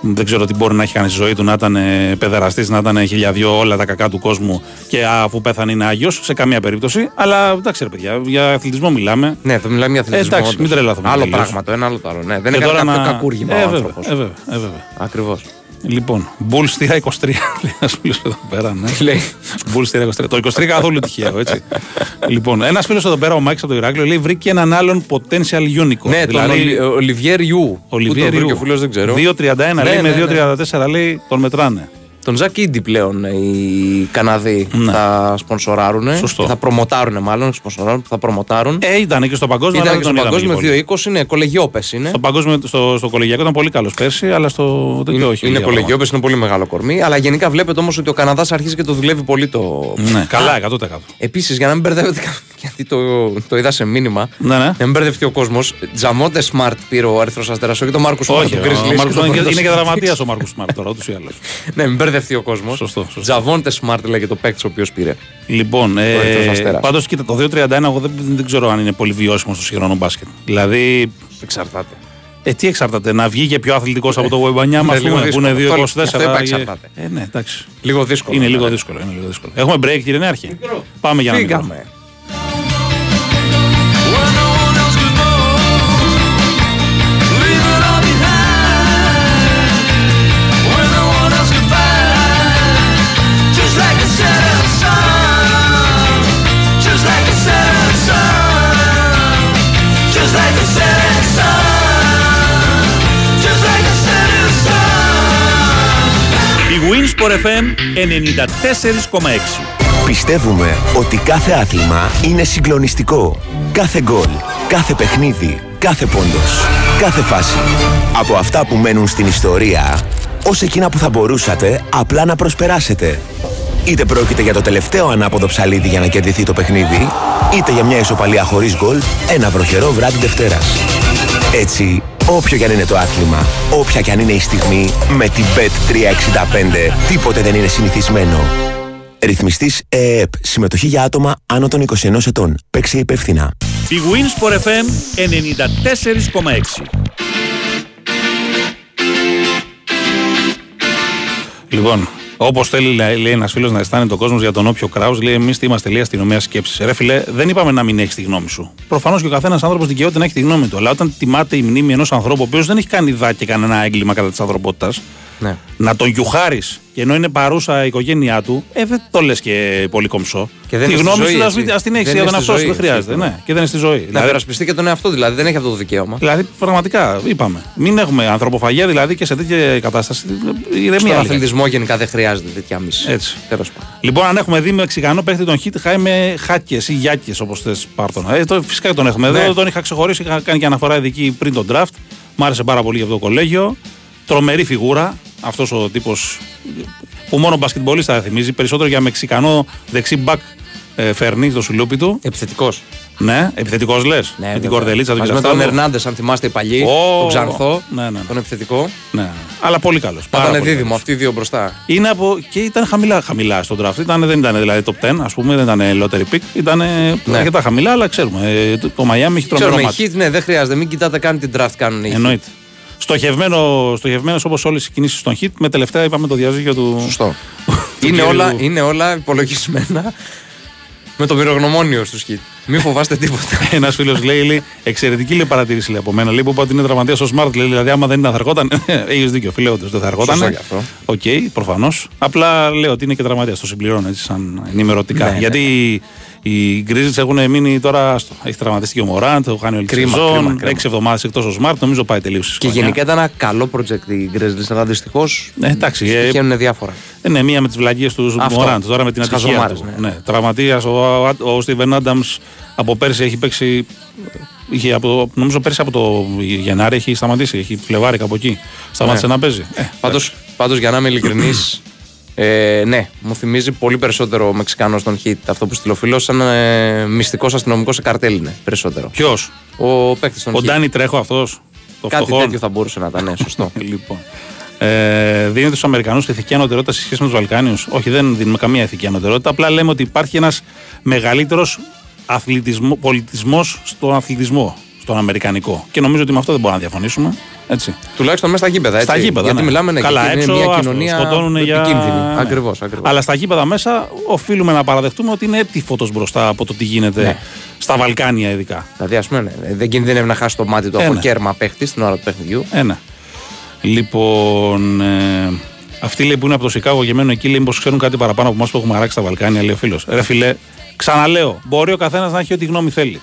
δεν ξέρω τι μπορεί να έχει κάνει στη ζωή του, να ήταν ε, παιδεραστής, να ήταν χιλιαδιό όλα τα κακά του κόσμου και αφού πέθανε είναι άγιος, σε καμία περίπτωση. Αλλά εντάξει, ρε παιδιά, για αθλητισμό μιλάμε. Ναι, θα μιλάμε για αθλητισμό. Ε, εντάξει, όντως. μην τρελαθούμε Άλλο τελείως. πράγμα το ένα, άλλο το άλλο. Ναι, δεν Και είναι τώρα κάποιο να- κακούργημα Ε, ο βέβαια, άνθρωπος. ε, βέβαια, ε, βέβαια. Ακριβώς. Λοιπόν, Bulls θύρα 23. Λέει ένας φίλος εδώ πέρα, ναι. Τι λέει; Bulls θύρα 23. Το 23 καθόλου τυχαίο, έτσι. λοιπόν, ένας φίλος εδώ πέρα, ο Μάκης από το Ηράκλειο, λέει βρήκε έναν άλλον potential unicorn. Ναι, τον Ολι- Ολιβιέρ Ιού. Ολιβιέρ Πού τον βρήκε Ιού. ο φίλος δεν ξέρω. 2.31 Ναι, λέει ναι, με ναι. 2.34 λέει τον μετράνε. Τον Ζακ Ίντι πλέον ε, οι Καναδοί Ναι. θα σπονσοράρουν. Σωστό. Θα προμοτάρουν μάλλον. Σπονσοράρουν, θα προμοτάρουν. Ε, ήταν και στο παγκόσμιο. Ήταν αλλά και δεν στο τον είδαμε παγκόσμιο και πολύ. 2-20, είναι κολεγιόπες είναι. Στο παγκόσμιο, στο, στο κολεγιακό ήταν πολύ καλός πέρσι, αλλά στο τέτοιο Είναι, όχι. είναι λίγα κολεγιόπες, είναι πολύ μεγάλο κορμί. Αλλά γενικά βλέπετε όμως ότι ο Καναδάς αρχίζει και το δουλεύει πολύ το. πράγματα. Ναι, καλά, 100%. Επίσης, για να μην μπερδεύετε, κα- γιατί το, το είδα σε μήνυμα, Ναι, ναι. να μην μπερδευτεί ο κόσμος. Τζαμόντε Smart πήρε ο Ερυθρό Αστέρας, όχι το Μάρκο Σμαρτ. Όχι, του ο Grizzlies Μάρκος και τον είναι, και- είναι και Πρωτοσ- δραματίας ο Μάρκο Σμαρτ τώρα, ούτως ή άλλως. Ναι, μην μπερδευτεί ο κόσμος. Σωστό, σωστό. Τζαβόντε Smart λέγεται το παίκτης ο οποίος πήρε. Λοιπόν, Ερυθρός ε, Αστέρας. πάντως κοίτα, το 2.31 εγώ δεν, δεν ξέρω αν είναι πολύ βιώσιμο στο σύγχρονο μπάσκετ. Δηλαδή, Εξαρτάται. ε, τι εξαρτάται, να βγει και πιο αθλητικός από το Webanyama, Ναι, ας λίγο πούμε, που είναι δύσκολο. 2.24. Αυτό- αυτό είπα, και- εξαρτάται. Ε, ναι, εντάξει. Λίγο δύσκολο. Είναι ναι. λίγο δύσκολο. Είναι λίγο δύσκολο. Έχουμε break, κύριε Νέαρχη. Πάμε για να μην Φύγαμε. Η Winsport FM 94,6. Πιστεύουμε ότι κάθε άθλημα είναι συγκλονιστικό. Κάθε γκολ, κάθε παιχνίδι, κάθε πόντος, κάθε φάση. Από αυτά που μένουν στην ιστορία, ως εκείνα που θα μπορούσατε απλά να προσπεράσετε. Είτε πρόκειται για το τελευταίο ανάποδο ψαλίδι για να κερδιθεί το παιχνίδι, είτε για μια ισοπαλία χωρίς γκολ, ένα βροχερό βράδυ Δευτέρας. Έτσι, όποιο κι αν είναι το άθλημα, όποια κι αν είναι η στιγμή, με την Bet365 τίποτε δεν είναι συνηθισμένο. Ρυθμιστής ΕΕΠ. Συμμετοχή για άτομα άνω των 21 ετών. Παίξε υπεύθυνα. Η Winsport FM 94,6. Λοιπόν, όπως θέλει, λέει λέει ένας φίλος να αισθάνεται ο κόσμος για τον όποιο κράου, λέει: Εμείς είμαστε λέει αστυνομία σκέψης. Ρε φιλέ, δεν είπαμε να μην έχει τη γνώμη σου. Προφανώς και ο καθένας άνθρωπος δικαιούται να έχει τη γνώμη του. Αλλά όταν τιμάται η μνήμη ενός ανθρώπου, ο οποίος δεν έχει κάνει δά και κανένα έγκλημα κατά της ανθρωπότητας, Ναι. να τον γιουχάρεις και ενώ είναι παρούσα η οικογένειά του, ε, δεν το λες και πολύ κομψό. Και δεν τη είναι στη γνώμη ζωή, σου ας έτσι. μην- ας την έχεις Δεν για είναι τον στη εαυτό σου, ζωή, δεν χρειάζεται. έτσι. Ναι, και δεν είναι στη ζωή. Να Δηλαδή, περασπιστεί και τον εαυτό δηλαδή, δεν έχει αυτό το δικαίωμα. δηλαδή, πραγματικά, είπαμε. Μην έχουμε ανθρωποφαγία δηλαδή και σε τέτοια κατάσταση. Ηρεμία Στον λίγα. αθλητισμό γενικά δεν χρειάζεται τέτοια μίση. Έτσι. Τέλος πάντων. Λοιπόν, αν έχουμε δει Μεξικανό παίχτη τον Χιτ, χάει με χάκες ή γιάκες, όπως θες πάρτον. Ε, το, φυσικά τον έχουμε. Ναι. Εδώ τον είχα ξεχωρίσει, είχα κάνει και αναφορά ειδική πριν τον draft. Μ' άρεσε πάρα πολύ για αυτό το κολέγιο. Τρομερή φιγούρα. Αυτός ο τύπος που μόνο μπασκετμπολίστα θα θυμίζει. Περισσότερο για Μεξικανό δεξί μπακ ε, φέρνει στο σουλούπι του. Επιθετικός. Ναι, επιθετικός λες. με την κορδελίτσα του Μαζί με τον Ερνάντες, αν θυμάστε οι παλιοί. Ω, τον Ξανθό. ναι, ναι, ναι. Τον επιθετικό. Ναι, αλλά πολύ καλός. Θα ήταν δίδυμο αυτοί οι δύο μπροστά. Είναι από, και ήταν χαμηλά, χαμηλά στον draft. Ήταν, δεν ήταν δηλαδή top 10, ας πούμε, δεν ήταν lottery pick. Ήταν Ναι. αρκετά χαμηλά, αλλά ξέρουμε. ε, Το, το Miami έχει τρομερό Ξέρουμε, μάτι. hit, ναι, δεν χρειάζεται. Μην κοιτάτε καν την draft κάνουν οι hit. Εννοείται. Στοχευμένο, στοχευμένος όπως όλες οι κινήσεις στον Heat, με τελευταία είπαμε το διαζύγιο του. Σωστό. του είναι, κύριου- όλα, είναι όλα υπολογισμένα με το μοιρογνωμόνιο στους Heat. Μην φοβάστε τίποτα. Ένας φίλος λέει, λέει, εξαιρετική λέει, παρατήρηση λέει, από μένα. Λέει που είπα ότι είναι τραυματίας ο Smart. Λέει, δηλαδή, άμα δεν ήταν, θα ερχόταν. Έχεις δίκιο, φίλε, όντως, δεν θα ερχόταν. Σωστό γι' αυτό. Οκ, προφανώς. Απλά λέω ότι είναι και τραυματίας. Το συμπληρώνω έτσι, σαν ενημερωτικά. Ναι, ναι. Γιατί οι Grizzlies έχουν μείνει τώρα. άστο. Έχει τραυματιστεί και ο Μοράντ, το κάνει όλη τη Κρίμα, κρίμα, σεζόν. κρίμα. Έξι εβδομάδες εκτός ο Smart, νομίζω πάει τελείως. Και γενικά ήταν ένα καλό project οι Grizzlies, αλλά δυστυχώς Ναι, εντάξει, ε, τυχαίνουν διάφορα. Ε, ναι, μία με τις βλαγίε του Αυτό. Μωράντ, τώρα με την Τις ατυχία χαζομάρες, του. ναι. Ναι. Τραυματίας ο, ο Στίβεν Άνταμ από πέρσι έχει παίξει. Είχε από, νομίζω πέρσι από το Γενάρη έχει σταματήσει, έχει Φλεβάρι κάπου εκεί. Σταμάτησε Ναι. να παίζει. Ε, Πάντως, πάντως για να είμαι ειλικρινής, ε, ναι, μου θυμίζει πολύ περισσότερο ο Μεξικάνος στον hit. Αυτό που στείλω σαν ε, μυστικός αστυνομικός σε καρτέλ είναι περισσότερο. Ποιος, Ο παίκτης των ο hit. Ντάνι Τρέχο αυτός; Το Κάτι φτωχό. τέτοιο θα μπορούσε να ήταν, ναι, σωστό. Λοιπόν. Ε, δίνεται στου Αμερικανούς ηθική ανωτερότητα σε σχέση με τους Βαλκάνιους; Όχι, δεν δίνουμε καμία ηθική ανωτερότητα. Απλά λέμε ότι υπάρχει ένας μεγαλύτερος πολιτισμός στον αθλητισμό, στον Αμερικανικό. Και νομίζω ότι με αυτό δεν μπορούμε να διαφωνήσουμε. Έτσι. Τουλάχιστον μέσα στα γήπεδα. Έτσι. Στα γήπεδα. Γιατί ναι. μιλάμε ναι, Καλά, και έξω, είναι μια άστο, κοινωνία σκοτώνουνε για- επικίνδυνη. ναι. Ακριβώς, ακριβώς. Αλλά στα γήπεδα μέσα οφείλουμε να παραδεχτούμε ότι είναι έτυφωτος μπροστά από το τι γίνεται Ναι. στα Βαλκάνια ειδικά. Δηλαδή, ας πούμε, ναι, δεν κινδυνεύει να χάσει το μάτι του Ε, από ναι. κέρμα παίχτη στην ώρα του παιχνιδιού. Ένα. Λοιπόν, ε, αυτοί λέει που είναι από το Σικάγο και μένουν εκεί, λέει πω ξέρουν κάτι παραπάνω από εμάς που έχουμε αράξει στα Βαλκάνια, λέει ο φίλος. Ρε φιλέ, ξαναλέω, μπορεί ο καθένας να έχει ό,τι γνώμη θέλει.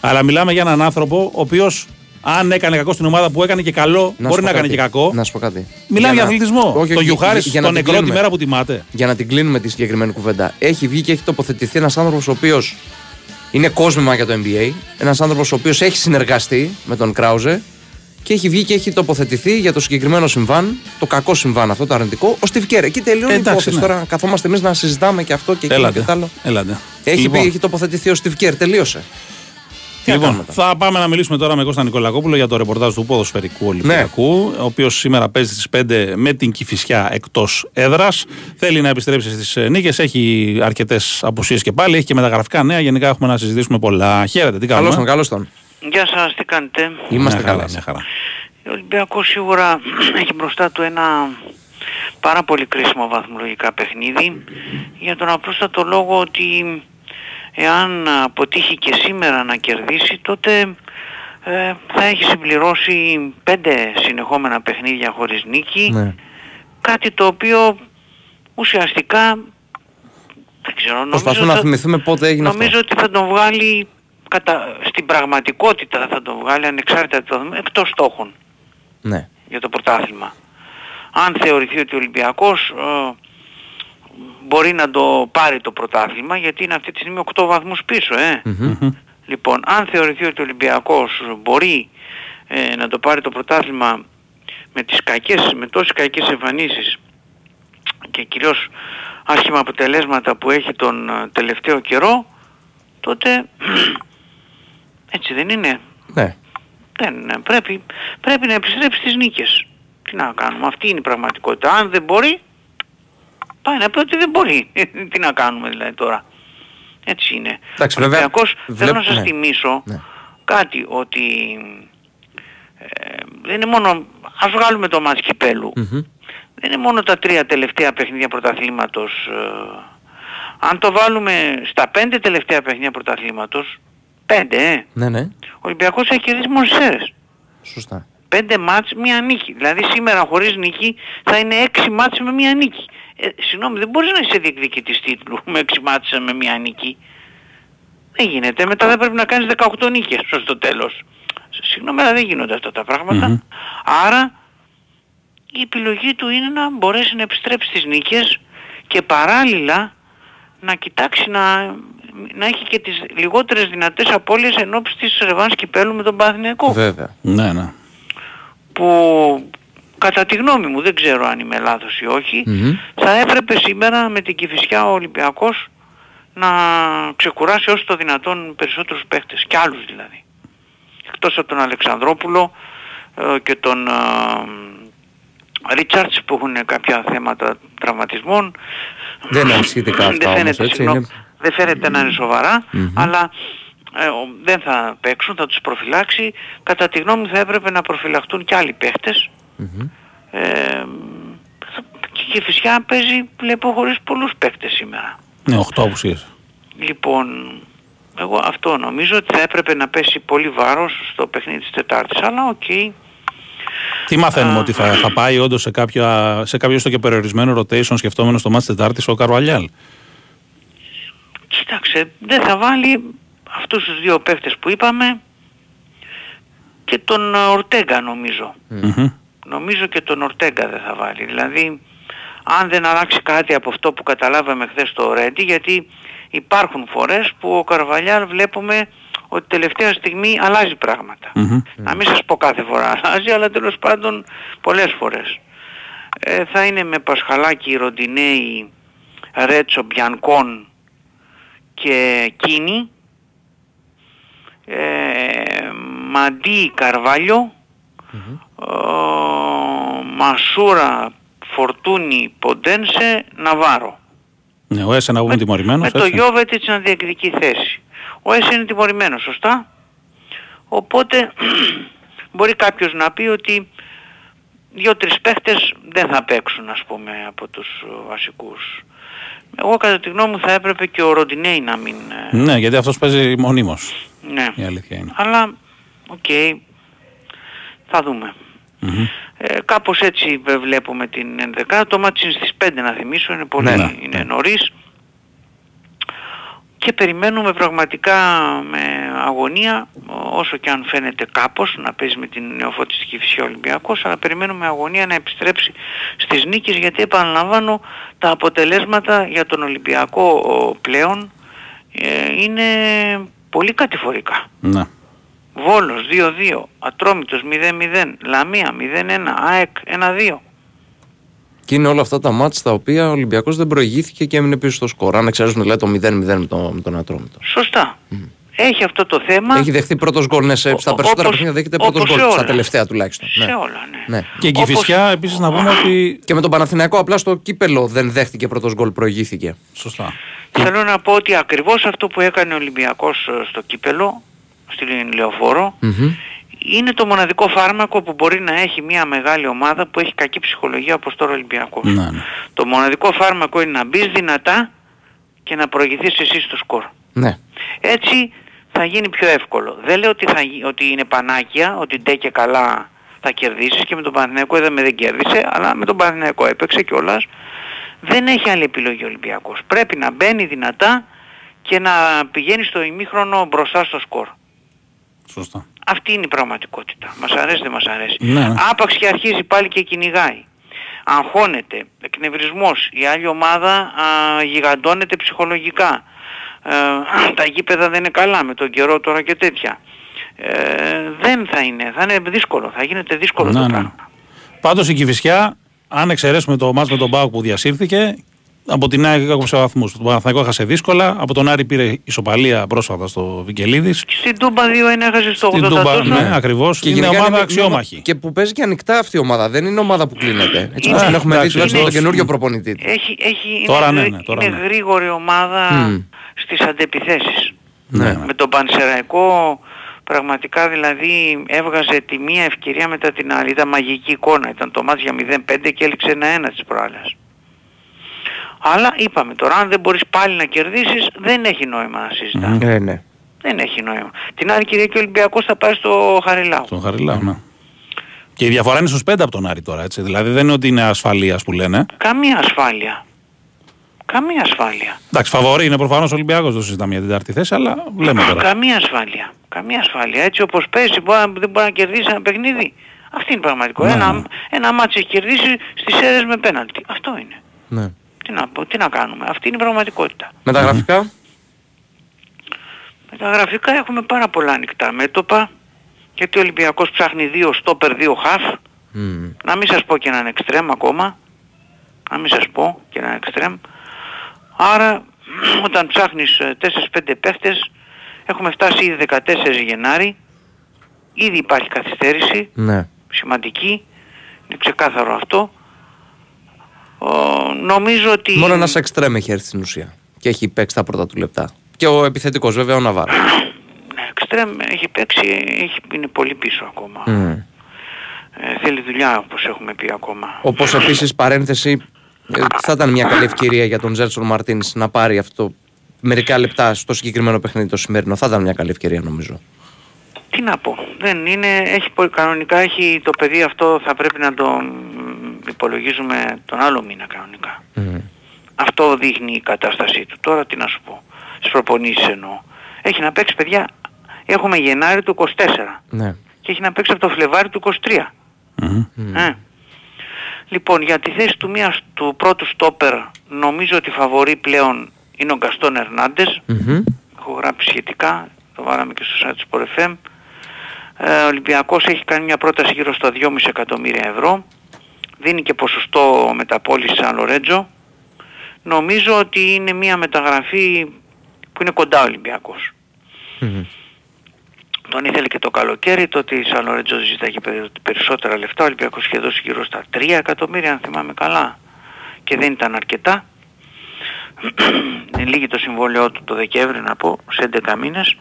Αλλά μιλάμε για έναν άνθρωπο ο οποίος, αν έκανε κακό στην ομάδα που έκανε και καλό, Να σου μπορεί πω να έκανε κάτι. και κακό. Να σου πω κάτι. Μιλάμε για να- αθλητισμό. Όχι, το όχι, Γιουχάρης για- για να στον την νεκρό τη κλείνουμε. μέρα που τιμάται. Για να την κλείνουμε τη συγκεκριμένη κουβέντα. Έχει βγει και έχει τοποθετηθεί ένας άνθρωπος ο οποίος είναι κόσμημα για το NBA. Ένας άνθρωπος ο οποίος έχει συνεργαστεί με τον Κράουζε και έχει βγει και έχει τοποθετηθεί για το συγκεκριμένο συμβάν, το κακό συμβάν αυτό, το αρνητικό, ο Steve Kerr. Εκεί τελειώνει Ε, η εντάξει, υπόθεση. ναι. Τώρα καθόμαστε εμείς να συζητάμε και αυτό και εκείνο και Έλατε. το άλλο. Έλατε. Έχει, Λοιπόν. πει, έχει τοποθετηθεί ο Steve Kerr, τελείωσε. Τι να Λοιπόν, κάνουμε τώρα. θα πάμε να μιλήσουμε τώρα με Κώστα Νικολακόπουλο για το ρεπορτάζ του ποδοσφαιρικού Ολυμπιακού, ο οποίος σήμερα παίζει στις 5 με την Κυφυσιά εκτός έδρας. Θέλει να επιστρέψει στις νίκες. Έχει αρκετές απουσίες και πάλι. Έχει και μεταγραφικά νέα. Γενικά έχουμε να συζητήσουμε πολλά. Χαίρετε, τι κάνουμε; Καλώς τον, καλώς τον. Γεια σας, τι κάνετε; Είμαστε Μια χαρά, καλά. μια χαρά. Ο Ολυμπιακός σίγουρα έχει μπροστά του ένα πάρα πολύ κρίσιμο βαθμολογικά παιχνίδι για τον απλούστατο λόγο ότι εάν αποτύχει και σήμερα να κερδίσει τότε ε, θα έχει συμπληρώσει πέντε συνεχόμενα παιχνίδια χωρίς νίκη Ναι. κάτι το οποίο ουσιαστικά δεν ξέρω, νομίζω Προσπαθούμε να θα- θυμηθούμε πότε έγινε αυτό. Νομίζω ότι θα τον βγάλει κατα... στην πραγματικότητα θα τον βγάλει ανεξάρτητα το εκτός στόχων Ναι. για το πρωτάθλημα. Αν θεωρηθεί ότι ο Ολυμπιακός ε, μπορεί να το πάρει το πρωτάθλημα γιατί είναι αυτή τη στιγμή 8 βαθμούς πίσω ε. Μμμ. Λοιπόν, αν θεωρηθεί ότι ο Ολυμπιακός μπορεί ε, να το πάρει το πρωτάθλημα με, τις κακές, με τόσες κακές εμφανίσεις και κυρίως άσχημα αποτελέσματα που έχει τον ε, τελευταίο καιρό, τότε έτσι δεν είναι. Ναι. Δεν, ε, πρέπει, πρέπει να επιστρέψει στις νίκες. Τι να κάνουμε, αυτή είναι η πραγματικότητα. Αν δεν μπορεί, πάει να πει ότι δεν μπορεί. Τι να κάνουμε δηλαδή τώρα. Έτσι είναι. Εντάξει, Ο βέβαια, Ολυμπιακός, θέλω να βλέπ- σας ναι. θυμίσω Ναι. κάτι, ότι ε, δεν είναι μόνο, ας βγάλουμε το μάτς κυπέλου. Μμμ. Δεν είναι μόνο τα τρία τελευταία παιχνίδια πρωταθλήματος. ε, αν το βάλουμε στα πέντε τελευταία παιχνίδια πρωταθλήματος, πέντε, ε, Ναι, ναι. ο Ολυμπιακός έχει κερδίσει μόλις σέρες. Σωστά. Πέντε μάτς, μία νίκη. Δηλαδή σήμερα χωρίς νίκη θα είναι έξι μάτς με μία νίκη. Ε, συγγνώμη, δεν μπορείς να είσαι διεκδικητής τίτλου με έξι μάτς με μία νίκη. Δεν γίνεται. Μετά θα πρέπει να κάνεις 18 νίκες ως το τέλος. Συγγνώμη, αλλά δεν γίνονται αυτά τα πράγματα. Άρα η επιλογή του είναι να μπορέσει να επιστρέψεις στις νίκες και παράλληλα να κοιτάξει να, να έχει και τις λιγότερες δυνατές απώλειες εν ώψη της ρεβάνς κυπέλου με τον Παναθηναϊκό Βέβαια. Ναι, ναι. που κατά τη γνώμη μου δεν ξέρω αν είμαι λάθος ή όχι Μμμ. θα έπρεπε σήμερα με την Κηφισιά ο Ολυμπιακός να ξεκουράσει όσο το δυνατόν περισσότερους παίχτες και άλλους δηλαδή εκτός από τον Αλεξανδρόπουλο ε, και τον ε, Ρίτσαρτς που έχουν κάποια θέματα τραυματισμών Δεν είναι σχετικά αυτά δεν όμως, φαίνεται, έτσι, συγγνώμη, είναι- δεν φαίνεται να είναι σοβαρά, Μμμ. αλλά ε, ο- δεν θα παίξουν, θα τους προφυλάξει. Κατά τη γνώμη μου θα έπρεπε να προφυλαχτούν και άλλοι παίχτες. Μμμ. Ε, θα- και φυσικά παίζει, βλέπω, χωρίς πολλούς παίχτες σήμερα. Ναι, 8 απουσίες. Λοιπόν, εγώ αυτό νομίζω ότι θα έπρεπε να πέσει πολύ βάρος στο παιχνίδι της Τετάρτης, αλλά οκ. Τι μαθαίνουμε Α. ότι θα, θα πάει όντως σε, κάποια, σε κάποιος στο και περιορισμένο rotation σκεφτόμενος στο ματς Τετάρτης ο Καρβαλιάλ; Κοίταξε, δεν θα βάλει αυτούς τους δύο παίχτες που είπαμε και τον ε, Ορτέγκα νομίζω. Μμμ. Νομίζω και τον Ορτέγκα δεν θα βάλει. Δηλαδή, αν δεν αλλάξει κάτι από αυτό που καταλάβαμε χθες στο Ρέντι, γιατί υπάρχουν φορές που ο Καρβαλιάλ βλέπουμε ότι τελευταία στιγμή αλλάζει πράγματα. Μμμ. Να μην σας πω κάθε φορά αλλάζει, αλλά τέλος πάντων πολλές φορές. Ε, θα είναι με Πασχαλάκη, Ροντινέη, Ρέτσο, Μπιανκόν και Κίνη. Ε, Μαντί, Καρβάλιο. Ε, Μασούρα, Φορτούνη, Ποντένσε, Ναβάρο. Ναι, ο Έσε να βγουν τιμωρημένος. Με το έτσι. Γιώβετιτς να διεκδικεί θέση. Ο Έσε είναι τιμωρημένος, σωστά; Οπότε μπορεί κάποιος να πει ότι δύο-τρεις παίχτες δεν θα παίξουν ας πούμε από τους ε, βασικούς. Εγώ κατά τη γνώμη μου θα έπρεπε και ο Ροντινέη να μην... ε, Ναι, γιατί αυτός παίζει μονίμως. ναι. Η αλήθεια είναι. Αλλά, οκ, θα δούμε. Μμμ. Ε, κάπως έτσι βε- βλέπουμε την 11. Το ματς είναι στις 5 να θυμίσω, είναι πολύ Ναι, ναι, είναι νωρίς. Και περιμένουμε πραγματικά με αγωνία, όσο και αν φαίνεται κάπως, να παίζει με την νεοφώτιστη Κηφισιά Ολυμπιακός, αλλά περιμένουμε με αγωνία να επιστρέψει στις νίκες, γιατί επαναλαμβάνω τα αποτελέσματα για τον Ολυμπιακό ο, πλέον ε, είναι πολύ κατηφορικά. Ναι. Βόλος 2-2, Ατρόμητος 0-0, Λαμία 0-1, ΑΕΚ 1-2. Και είναι όλα αυτά τα μάτς τα οποία ο Ολυμπιακός δεν προηγήθηκε και έμεινε πίσω στο σκορ. Αν εξαιρέσουμε δηλαδή το 0-0 με, το, με τον Ατρόμητο. Σωστά. Έχει αυτό το θέμα Έχει δεχθεί πρώτος γκολ, ναι, σε, στα Ο- περισσότερα όπως- παιχνίδια δέχεται πρώτος όπως γκολ. σε Στα όλα. τελευταία τουλάχιστον. σε ναι. όλα, ναι. Ναι. Και η Όπως- Κηφισιά επίσης να πούμε ότι... Και με τον Παναθηναϊκό απλά στο κύπελο δεν δέχτηκε πρώτος γκολ, προηγήθηκε. Σωστά. Θέλω να πω ότι ακριβώς αυτό που έκανε ο Ολυμπιακός ε, στο κύπελο, στην Λεωφόρο, Μμμ. Είναι το μοναδικό φάρμακο που μπορεί να έχει μια μεγάλη ομάδα που έχει κακή ψυχολογία όπως τώρα ο Ολυμπιακός. Ναι, ναι. Το μοναδικό φάρμακο είναι να μπεις δυνατά και να προηγηθείς εσύ στο σκορ. Ναι. Έτσι θα γίνει πιο εύκολο. Δεν λέω ότι, θα, γι- ότι είναι πανάκια, ότι ντε και καλά θα κερδίσεις και με τον Παναθηναϊκό είδαμε δεν κέρδισε, αλλά με τον Παναθηναϊκό έπαιξε κιόλας. Δεν έχει άλλη επιλογή ο Ολυμπιακός. Πρέπει να μπαίνει δυνατά και να πηγαίνει στο ημίχρονο μπροστά στο σκορ. Σωστά. Αυτή είναι η πραγματικότητα. Μας αρέσει δεν μας αρέσει. Ναι, ναι. Άπαξ και αρχίζει πάλι και κυνηγάει. Αγχώνεται, εκνευρισμός. Η άλλη ομάδα α, γιγαντώνεται ψυχολογικά. Ε, τα γήπεδα δεν είναι καλά με τον καιρό τώρα και τέτοια. Ε, δεν θα είναι, θα είναι δύσκολο, θα γίνεται δύσκολο το Ναι, ναι. πράγμα. Πάντως η Κηφισιά, αν εξαιρέσουμε το μάτς με τον Πάουκ που διασύρθηκε, από την ΑΕΚ έκοψε βαθμούς. Τον Παναθηναϊκό έχασε δύσκολα, από τον Άρη πήρε ισοπαλία πρόσφατα στο Βικελίδης. Στην Τούμπα 2 είναι έχασε στο 80 Στην Τούμπα, τόσο. ναι, ακριβώς. Και είναι γενικά ομάδα μια- αξιόμαχη. Και που παίζει και ανοιχτά αυτή η ομάδα. Δεν είναι ομάδα που κλείνεται. Έτσι Είναι- όπως την έχουμε δει εντάξει, τουλάχιστον με τον εντός. καινούριο προπονητή. της. Έχει, έχει, Τώρα είναι, ναι, γρή- ναι, τώρα είναι ναι. γρήγορη ομάδα Μμ. στις αντεπιθέσεις. Ναι, ναι. Με τον Πανσεραϊκό πραγματικά δηλαδή έβγαζε τη μία ευκαιρία μετά την άλλη. Ήταν μαγική εικόνα. Ήταν το μάτς για 0-5 και έληξε 1-1 τις προάλλες. Αλλά είπαμε τώρα, αν δεν μπορείς πάλι να κερδίσεις, δεν έχει νόημα να συζητάμε. Ναι, ναι. Δεν έχει νόημα. Την άλλη Κυριακή ο Ολυμπιακός θα πάει στο Χαριλάου. Τον Χαριλάου, ναι. Και η διαφορά είναι στους 5 από τον Άρη τώρα, έτσι. Δηλαδή δεν είναι ότι είναι ασφαλείας που λένε. Καμία ασφάλεια. Καμία ασφάλεια. Εντάξει, φαβορή είναι προφανώς ο Ολυμπιακός, δεν συζητάμε για την τετάρτη θέση, αλλά λέμε τώρα. Καμία ασφάλεια. Καμία ασφάλεια. Έτσι όπως παίζει μπορεί, να- δεν μπορεί να κερδίσει ένα παιχνίδι. Αυτή είναι πραγματικό. Ναι, Ένα, ναι. ένα μάτσο έχει κερδίσει στις αίρες με πέναλτι. Αυτό είναι. ναι. Τι να, πω, τι να κάνουμε. Αυτή είναι η πραγματικότητα. Με τα γραφικά. Με τα γραφικά έχουμε πάρα πολλά ανοιχτά μέτωπα. Γιατί ο Ολυμπιακός ψάχνει δύο στόπερ, δύο χαφ. Μμ. Να μην σας πω και έναν εξτρέμ ακόμα. Να μην σας πω και έναν εξτρέμ. Άρα όταν ψάχνεις ε, 4-5 παίχτες έχουμε φτάσει ήδη 14 Γενάρη. Ήδη υπάρχει καθυστέρηση Ναι. σημαντική. Είναι ξεκάθαρο αυτό. Ο, νομίζω ότι... Μόνο ένας εξτρέμ έχει έρθει στην ουσία. Και έχει παίξει τα πρώτα του λεπτά. Και ο επιθετικός βέβαια ο Ναβάρο. Ναι, εξτρέμ έχει παίξει, έχει, είναι πολύ πίσω ακόμα. Μμ. Ε, θέλει δουλειά όπως έχουμε πει ακόμα. Όπως επίσης παρένθεση ε, θα ήταν μια καλή ευκαιρία για τον Τζέρσον Μαρτίνς να πάρει αυτό μερικά λεπτά στο συγκεκριμένο παιχνίδι το σημερινό. Θα ήταν μια καλή ευκαιρία νομίζω. Τι να πω, δεν είναι, έχει, πολύ- κανονικά έχει το παιδί αυτό θα πρέπει να το μ, υπολογίζουμε τον άλλο μήνα κανονικά. Μμ. Αυτό δείχνει η κατάστασή του. Τώρα τι να σου πω, στις προπονήσεις εννοώ. Έχει να παίξει παιδιά, έχουμε Γενάρη του 24 Ναι. και έχει να παίξει από το Φλεβάρι του 23. Μμμ. Ε. Λοιπόν, για τη θέση του, μίας, του πρώτου στόπερ νομίζω ότι φαβορεί πλέον είναι ο Γκαστόν Ερνάντες. Μμμ. Έχω γράψει σχετικά, το βάλαμε και στο site του Sport FM. Ε, ο Ολυμπιακός έχει κάνει μια πρόταση γύρω στα 2,5 εκατομμύρια ευρώ. Δίνει και ποσοστό μεταπόλησης Σαν Λορέτζο. Νομίζω ότι είναι μια μεταγραφή που είναι κοντά ο Ολυμπιακός. Μμμ. Τον ήθελε και το το καλοκαίρι τότε η Σαν Λορέντζο ζήταγε περι- περισσότερα λεφτά, ο Ολυμπιακός είχε δώσει γύρω στα 3 εκατομμύρια αν θυμάμαι καλά και δεν ήταν αρκετά. Λύγει το συμβόλαιό του το Δεκέμβρη να πω σε 11 μήνες.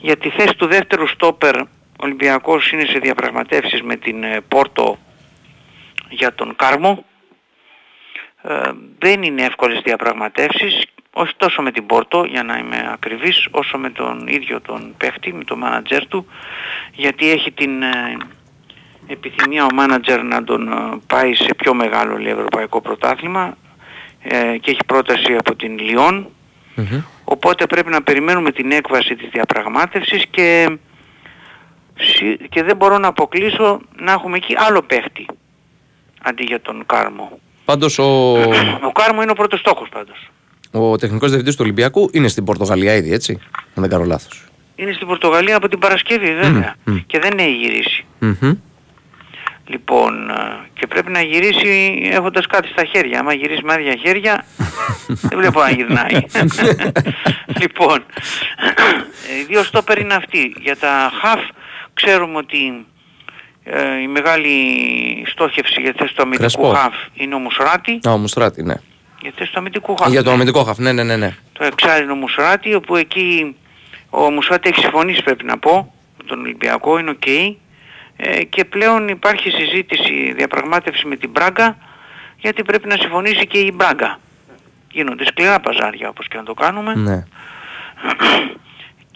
Για τη θέση του δεύτερου στόπερ ο Ολυμπιακός είναι σε διαπραγματεύσεις με την ε, Πόρτο για τον Κάρμο. Ε, δεν είναι εύκολες διαπραγματεύσεις, όχι τόσο με την Πόρτο για να είμαι ακριβής, όσο με τον ίδιο τον παίχτη, με τον μάνατζερ του, γιατί έχει την ε, επιθυμία ο μάνατζερ να τον ε, πάει σε πιο μεγάλο λέει, ευρωπαϊκό πρωτάθλημα ε, και έχει πρόταση από την Λιόν, οπότε πρέπει να περιμένουμε την έκβαση της διαπραγμάτευσης και, συ- και δεν μπορώ να αποκλείσω να έχουμε εκεί άλλο παίχτη αντί για τον Κάρμο. Πάντως ο, Ο Κάρμο είναι ο πρώτος στόχος πάντως. ο τεχνικός διευθυντής του Ολυμπιακού είναι στην Πορτογαλία ήδη, έτσι, αν δεν κάνω λάθος. Είναι στην Πορτογαλία από την Παρασκευή βέβαια και δεν έχει γυρίσει. Μμμ. Λοιπόν, ε, και πρέπει να γυρίσει έχοντας κάτι στα χέρια. Άμα γυρίσει με άδεια χέρια, δεν βλέπω να γυρνάει. λοιπόν, ε, οι δύο στόπερ είναι αυτοί. Για τα χαφ ξέρουμε ότι ε, η μεγάλη στόχευση για τη θέση του αμυντικού Κρεσπό. χαφ είναι ο Μουσράτη. Α, ο Μουσράτη, ναι. Για τη θέση του αμυντικού χαφ. Για το ναι. αμυντικό χαφ, ναι, ναι, ναι. ναι. το εξάρινο Μουσράτη, όπου εκεί ο Μουσράτη έχει συμφωνήσει πρέπει να πω, με τον Ολυμπιακό, είναι οκ. Ε, και πλέον υπάρχει συζήτηση, διαπραγμάτευση με την Μπράγκα, γιατί πρέπει να συμφωνήσει και η Μπράγκα. Γίνονται σκληρά παζάρια όπως και να το κάνουμε. ναι.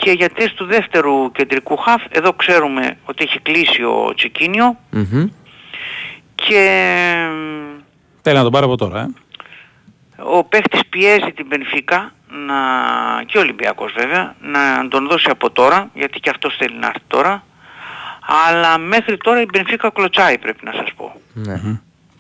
Και για τεστ του δεύτερου κεντρικού χαφ, εδώ ξέρουμε ότι έχει κλείσει ο Τσικίνιο Μμμ. και Θέλει να τον πάρει από τώρα, ε. ο παίχτης πιέζει την Πενφύκα να, και ο Ολυμπιακός βέβαια να τον δώσει από τώρα γιατί και αυτός θέλει να έρθει τώρα αλλά μέχρι τώρα η Μπενφίκα κλωτσάει πρέπει να σας πω. ναι.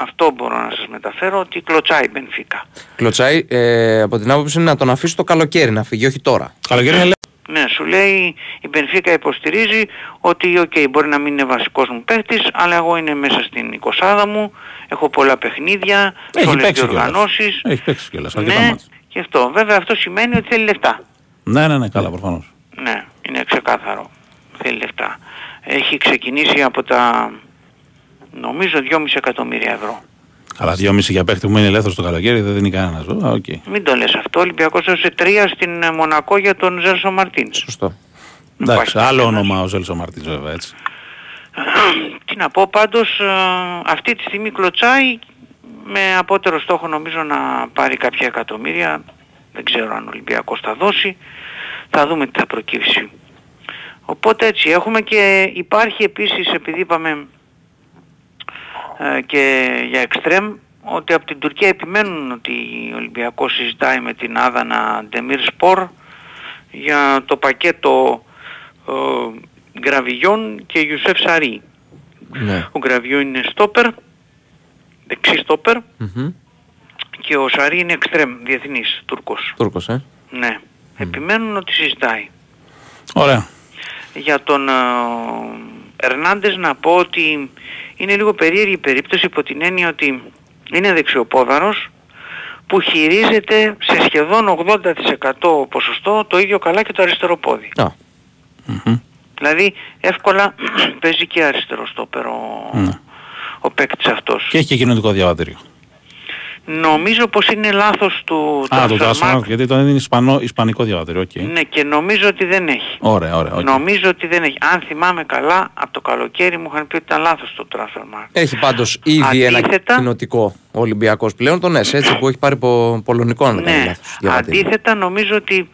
Αυτό μπορώ να σας μεταφέρω ότι κλωτσάει η Μπενφίκα. Κλωτσάει, ε, από την άποψη είναι να τον αφήσει το καλοκαίρι να φύγει, όχι τώρα. Καλοκαίρι είναι Ναι, σου λέει η Μπενφίκα υποστηρίζει ότι οκ, μπορεί να μην είναι βασικός μου παίχτης, αλλά εγώ είναι μέσα στην εικοσάδα μου, έχω πολλά παιχνίδια, σε Έχει όλες τις παίξει κιόλας. διοργανώσεις. Έχει παίξει κιόλας, αρκετά Ναι, ματς. και αυτό. Βέβαια αυτό σημαίνει ότι θέλει λεφτά. Ναι, ναι, ναι, καλά, προφανώς. Ναι, είναι ξεκάθαρο. Θέλει λεφτά. Έχει ξεκινήσει από τα νομίζω 2,5 εκατομμύρια ευρώ. Καλά, δυόμιση για παίχτη που είναι ελεύθερος το καλοκαίρι δεν δίνει κανένας. Α, οκ. Μην το λες αυτό. Ο Ολυμπιακός έδωσε τρία στην ε, Μονακό για τον Ζέλσο Μαρτίνς. Σωστό. Εντάξει, άλλο όνομα ο Ζέλσο Μαρτίνς βέβαια έτσι. Τι να πω πάντως ε, αυτή τη στιγμή κλωτσάει με απώτερο στόχο νομίζω να πάρει κάποια εκατομμύρια. Δεν ξέρω αν ο Ολυμπιακός θα δώσει. Θα δούμε τι θα προκύψει. Οπότε έτσι έχουμε και υπάρχει επίσης επειδή είπαμε ε, και για εξτρέμ ότι από την Τουρκία επιμένουν ότι ο Ολυμπιακός συζητάει με την Άδανα Ντεμίρ Σπορ για το πακέτο ε, Γκραβιόν και Ιουσέφ Σαρή. Ναι. Ο Γκραβιό είναι στόπερ, δεξί στόπερ Μμμ. και ο Σαρή είναι εξτρέμ, διεθνής, Τούρκος. Τούρκος, ε. Ναι. Επιμένουν ότι συζητάει. Ωραία. Για τον ε, Ερνάντες να πω ότι είναι λίγο περίεργη η περίπτωση υπό την έννοια ότι είναι δεξιοπόδαρος που χειρίζεται σε σχεδόν 80% ποσοστό το ίδιο καλά και το αριστερό πόδι. Α, Δηλαδή εύκολα παίζει και αριστερό στόπερ ο, Ναι. ο παίκτης αυτός. Και έχει και κοινωνικό διαβατήριο. Νομίζω πως είναι λάθος του Α, το transfer Transfermarkt, market. γιατί το είναι ισπανό, ισπανικό διαβατήριο. οκ. Ναι και νομίζω ότι δεν έχει. Ωραία, ωραία. οκ. Νομίζω ότι δεν έχει. Αν θυμάμαι καλά, από το καλοκαίρι μου είχαν πει ότι ήταν λάθος το transfer market. Έχει πάντως ήδη ένα Αντίθετα- κοινοτικό ο Ολυμπιακός πλέον, τον ΕΣ, έτσι, που έχει πάρει πο, πολωνικό, αν δεν κάνω Ναι, λάθος, διαβατήριο. αντίθετα νομίζω ότι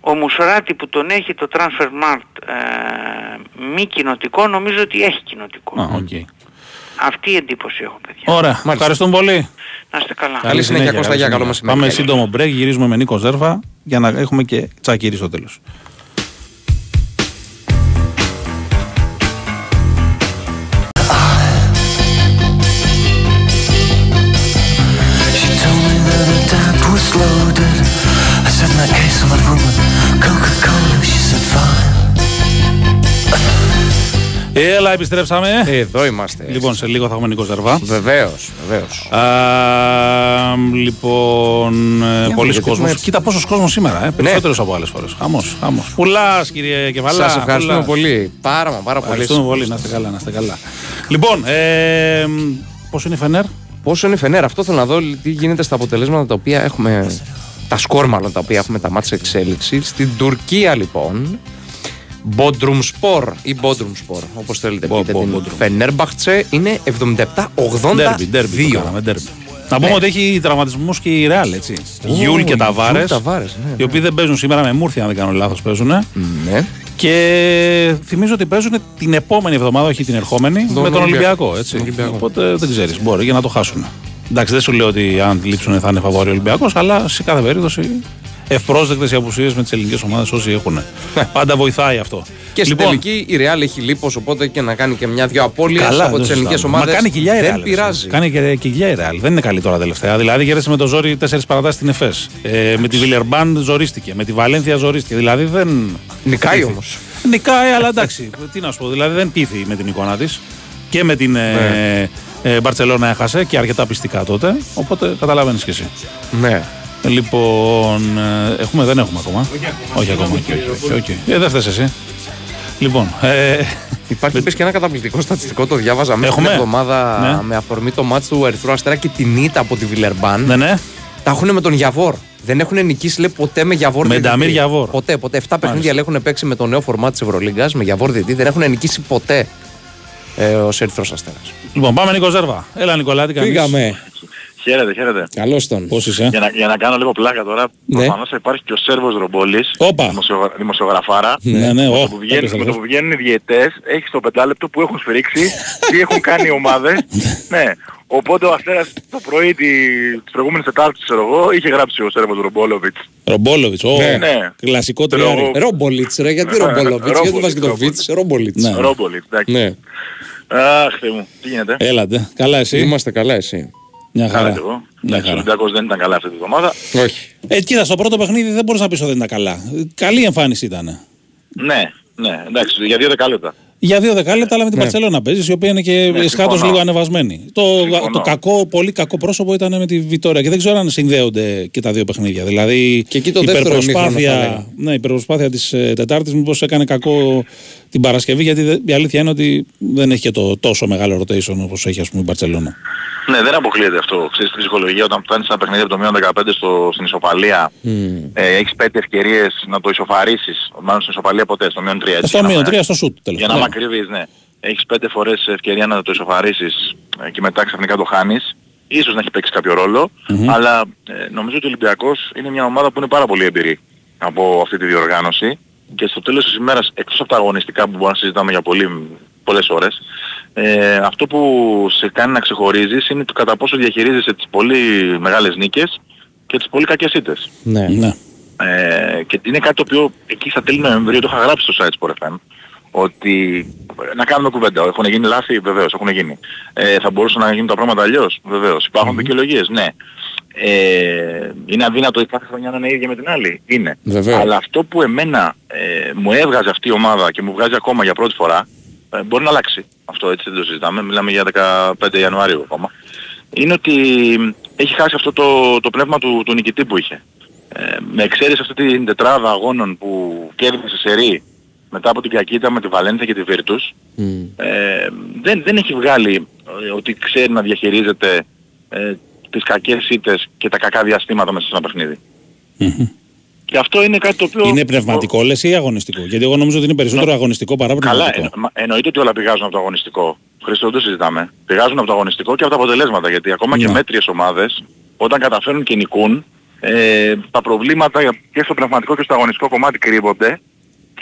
ο Μουσοράτη που τον έχει το transfer market ε, μη κοινοτικό, νομίζω ότι έχει κοινοτικό. Α, οκ. Αυτή η εντύπωση έχω παιδιά. Ωραία. Ευχαριστούμε πολύ. Να είστε καλά. Καλή συνέχεια, Κώστα, καλή για καλό συνέχεια. μεσημέρι. Πάμε Καλή. σύντομο break, γυρίζουμε με Νίκο Ζέρβα για να έχουμε και τσακίρι στο τέλος. Έλα, επιστρέψαμε. Εδώ είμαστε. Λοιπόν, σε λίγο θα έχουμε Νίκο Ζερβά. Βεβαίως, βεβαίως. Α, λοιπόν, ε, πολλοί γιατί κόσμος. έχουμε- Κοίτα πόσος κόσμος σήμερα, ε, περισσότερος από άλλες φορές. Χαμός, χαμός. Πουλάς, κύριε Κεφαλά. Σας ευχαριστούμε πουλάς. πολύ. Πάρα, μα, πάρα πολύ. Ευχαριστούμε πολύ, να είστε καλά, να είστε καλά. Λοιπόν, ε, πόσο είναι η Φενέρ; Πόσο είναι η Φενέρ, αυτό θέλω να δω τι γίνεται στα αποτελέσματα τα οποία έχουμε. Τα σκόρ μάλλον τα οποία έχουμε τα μάτια εξέλιξης. Στην Τουρκία λοιπόν. Bodrum Spor ή Bodrum Spor, όπως θέλετε Μπο- πείτε μπο- την Bodrum. Φενέρμπαχτσε είναι 77-82. Ντέρμπι, ντέρμπι. το κάναμε, ντέρμπι. Να πούμε Ναι. ότι έχει τραυματισμούς και η Ρεάλ, έτσι. Γιούλ και Ταβάρες, Γιούλ, Ταβάρες, ναι, οι οποίοι δεν παίζουν σήμερα με Μούρθια, αν δεν κάνω λάθος παίζουν. Ναι. Και θυμίζω ότι παίζουν την επόμενη εβδομάδα, όχι την ερχόμενη, Τον με τον Ολυμπιακό. Ολυμπιακό. Έτσι. Τον Ολυμπιακό. Οπότε δεν ξέρεις, μπορεί και να το χάσουν. Εντάξει, δεν σου λέω ότι αν λείψουν θα είναι φαβορί ο Ολυμπιακός, αλλά σε κάθε περίπτωση ευπρόσδεκτες οι απουσίες με τις ελληνικές ομάδες όσοι έχουν. Πάντα βοηθάει αυτό. Ναι. Και στην Λοιπόν, τελική η Real έχει λίπος, οπότε και να κάνει και μια-δυο απώλειες Καλά, από δεν τις ελληνικές συζητάμε. ομάδες. Μα κάνει κοιλιά η Δεν Real, πειράζει. Κάνει και και κοιλιά η Real. Δεν είναι καλή τώρα τελευταία. Δηλαδή γέρεσε με το ζόρι τέσσερις παρατάσεις στην ΕΦΕΣ. Ε, με τη Βιλερμπάν ζορίστηκε. Με τη Βαλένθια ζορίστηκε. Δηλαδή δεν. Νικάει δεν όμως. Νικάει, αλλά εντάξει. τι να σου πω. Δηλαδή δεν πείθει με την εικόνα της. Και με την Ναι. ε, ε, Μπαρσελόνα έχασε και αρκετά πιστικά τότε. Οπότε καταλαβαίνεις κι εσύ. Ναι. Λοιπόν, ε, έχουμε, δεν έχουμε ακόμα. Όχι ακόμα. όχι, όχι, όχι, όχι. Ε, δεν φταίς εσύ. Λοιπόν, ε, Υπάρχει επίση και ένα καταπληκτικό στατιστικό, το διάβαζα μέσα Έχουμε. την εβδομάδα Ναι. με αφορμή το μάτι του Ερυθρού Αστέρα και την ήττα από τη Βιλερμπάν. ναι, ναι. Τα έχουν με τον Γιαβόρ. Δεν έχουν νικήσει λέει, ποτέ με Γιαβόρ. Με διαιτητή. Νταμίρ Γιαβόρ. Ποτέ, ποτέ. 7 παιχνίδια λέει, έχουν παίξει με το νέο φορμά της Ευρωλίγκας με Γιαβόρ διαιτητή. Δεν έχουν νικήσει ποτέ ε, ο Ερυθρός Αστέρας. Λοιπόν, πάμε Νίκο Ζέρβα. Έλα Νικολά, τι κάνεις. Πήγαμε. Χαίρετε, χαίρετε. Καλώς τον. Πώς είσαι; Για να, για να κάνω λίγο πλάκα τώρα, Ναι. προφανώς θα υπάρχει και ο Σέρβος Ρομπόλης, Όπα. δημοσιογρα- δημοσιογραφάρα. Ναι, ναι, με, ω, το που βγαίνουν, έπεσε με το αυτός. που βγαίνουν οι διαιτές, έχει το πεντάλεπτο που έχουν σφυρίξει, τι έχουν κάνει οι ομάδες. ναι. Οπότε ο Αστέρας το πρωί τη, της προηγούμενης Τετάρτης, ξέρω εγώ, είχε γράψει ο Σέρβος Ρομπόλοβιτς. Ρομπόλοβιτς, ο Ναι. Ναι. κλασικό Ξέρω τριάρι. εγώ. Ρομπολίτ, ρε, γιατί Ρομπολοβίτ, γιατί Ρομπολίτς, βάζεις και το Βίτ, Ρομπολίτ. Ναι. Ρομπολίτς, εντάξει. Ναι. Αχ, Θεέ μου, τι γίνεται. Έλατε. Καλά εσύ; Είμαστε καλά, εσύ; Μια Καλά χαρά. κι εγώ. Μια Εντάξει, Ο χαρά. Ολυμπιακός δεν ήταν καλά αυτή τη βδομάδα. Όχι. Ε, κοίτα, στο πρώτο παιχνίδι δεν μπορείς να πεις ότι δεν ήταν καλά. Καλή εμφάνιση ήταν. Ναι, ναι, εντάξει, για δύο δεκάλεπτα. Για δύο δεκάλεπτα, αλλά με την Ναι. Παρσελόνα παίζεις, η οποία είναι και Ναι, εσχάτω συμφωνώ. λίγο ανεβασμένη. Το, Συμφωνώ. το κακό, πολύ κακό πρόσωπο ήταν με τη Βιτόρια και δεν ξέρω αν συνδέονται και τα δύο παιχνίδια. Δηλαδή Και εκεί το η δεύτερο ημίχρονο, θα υπερπροσπάθεια, λέγα. ναι, η υπερπροσπάθεια της ε, Τετάρτης μήπως έκανε κακό την Παρασκευή, γιατί δε- η αλήθεια είναι ότι δεν έχει και το τόσο μεγάλο rotation όπως έχει ας πούμε, η Μπαρσελόνα. Ναι, δεν αποκλείεται αυτό. Ξέρεις τη ψυχολογία όταν φτάνεις ένα παιχνίδι από το μείον 15 στο, στην ισοπαλία, ε, έχεις πέντε ευκαιρίες να το ισοφαρίσεις, μάλλον στην ισοπαλία ποτέ, στο μείον 3 έτσι. Στο για να μείον με- τρία στο σουτ τέλος Για να μακρύβεις, ναι. Έχεις πέντε φορές ευκαιρία να το ισοφαρίσεις ε, και μετά ξαφνικά το χάνεις. Ίσως να έχει παίξει κάποιο ρόλο, αλλά ε, νομίζω ότι ο Ολυμπιακός είναι μια ομάδα που είναι πάρα πολύ εμπειρή από αυτή τη διοργάνωση και στο τέλος της ημέρας, εκτός από τα αγωνιστικά που μπορούμε να συζητάμε για πολύ, πολλές ώρες, ε, αυτό που σε κάνει να ξεχωρίζεις είναι το κατά πόσο διαχειρίζεσαι τις πολύ μεγάλες νίκες και τις πολύ κακές ήττες. Ναι. Ναι. Ε, και είναι κάτι το οποίο εκεί στα τέλη Νοεμβρίου το είχα γράψει στο site Sport FM ότι ε, να κάνουμε κουβέντα. Έχουν γίνει λάθη, βεβαίως, έχουν γίνει. Ε, θα μπορούσαν να γίνουν τα πράγματα αλλιώς, βεβαίως. Υπάρχουν δικαιολογίες, ναι. Ε, είναι αδύνατο η κάθε χρονιά να είναι ίδια με την άλλη. Είναι. Βεβαίως. Αλλά αυτό που εμένα ε, μου έβγαζε αυτή η ομάδα και μου βγάζει ακόμα για πρώτη φορά, ε, μπορεί να αλλάξει. Αυτό έτσι δεν το συζητάμε. Μιλάμε για 15 Ιανουαρίου ακόμα. Είναι ότι έχει χάσει αυτό το, το πνεύμα του, του νικητή που είχε. Ε, με εξαίρεση αυτή την τετράδα αγώνων που κέρδισε σε ρί μετά από την Κακίτα με τη Βαλένθια και τη Βίρτους ε, δεν, δεν έχει βγάλει ε, ότι ξέρει να διαχειρίζεται ε, τις κακές ήττες και τα κακά διαστήματα μέσα σε ένα παιχνίδι. Και αυτό είναι κάτι το οποίο... Είναι πνευματικό, λες ή αγωνιστικό; Γιατί εγώ νομίζω ότι είναι περισσότερο αγωνιστικό παρά Καλά, πνευματικό. εν, μα- εννοείται ότι όλα πηγάζουν από το αγωνιστικό. Χρήστο, δεν το συζητάμε. Πηγάζουν από το αγωνιστικό και από τα αποτελέσματα. Γιατί ακόμα και Ναι. μέτριες ομάδες, όταν καταφέρουν και νικούν, ε, τα προβλήματα και στο πνευματικό και στο αγωνιστικό κομμάτι κρύβονται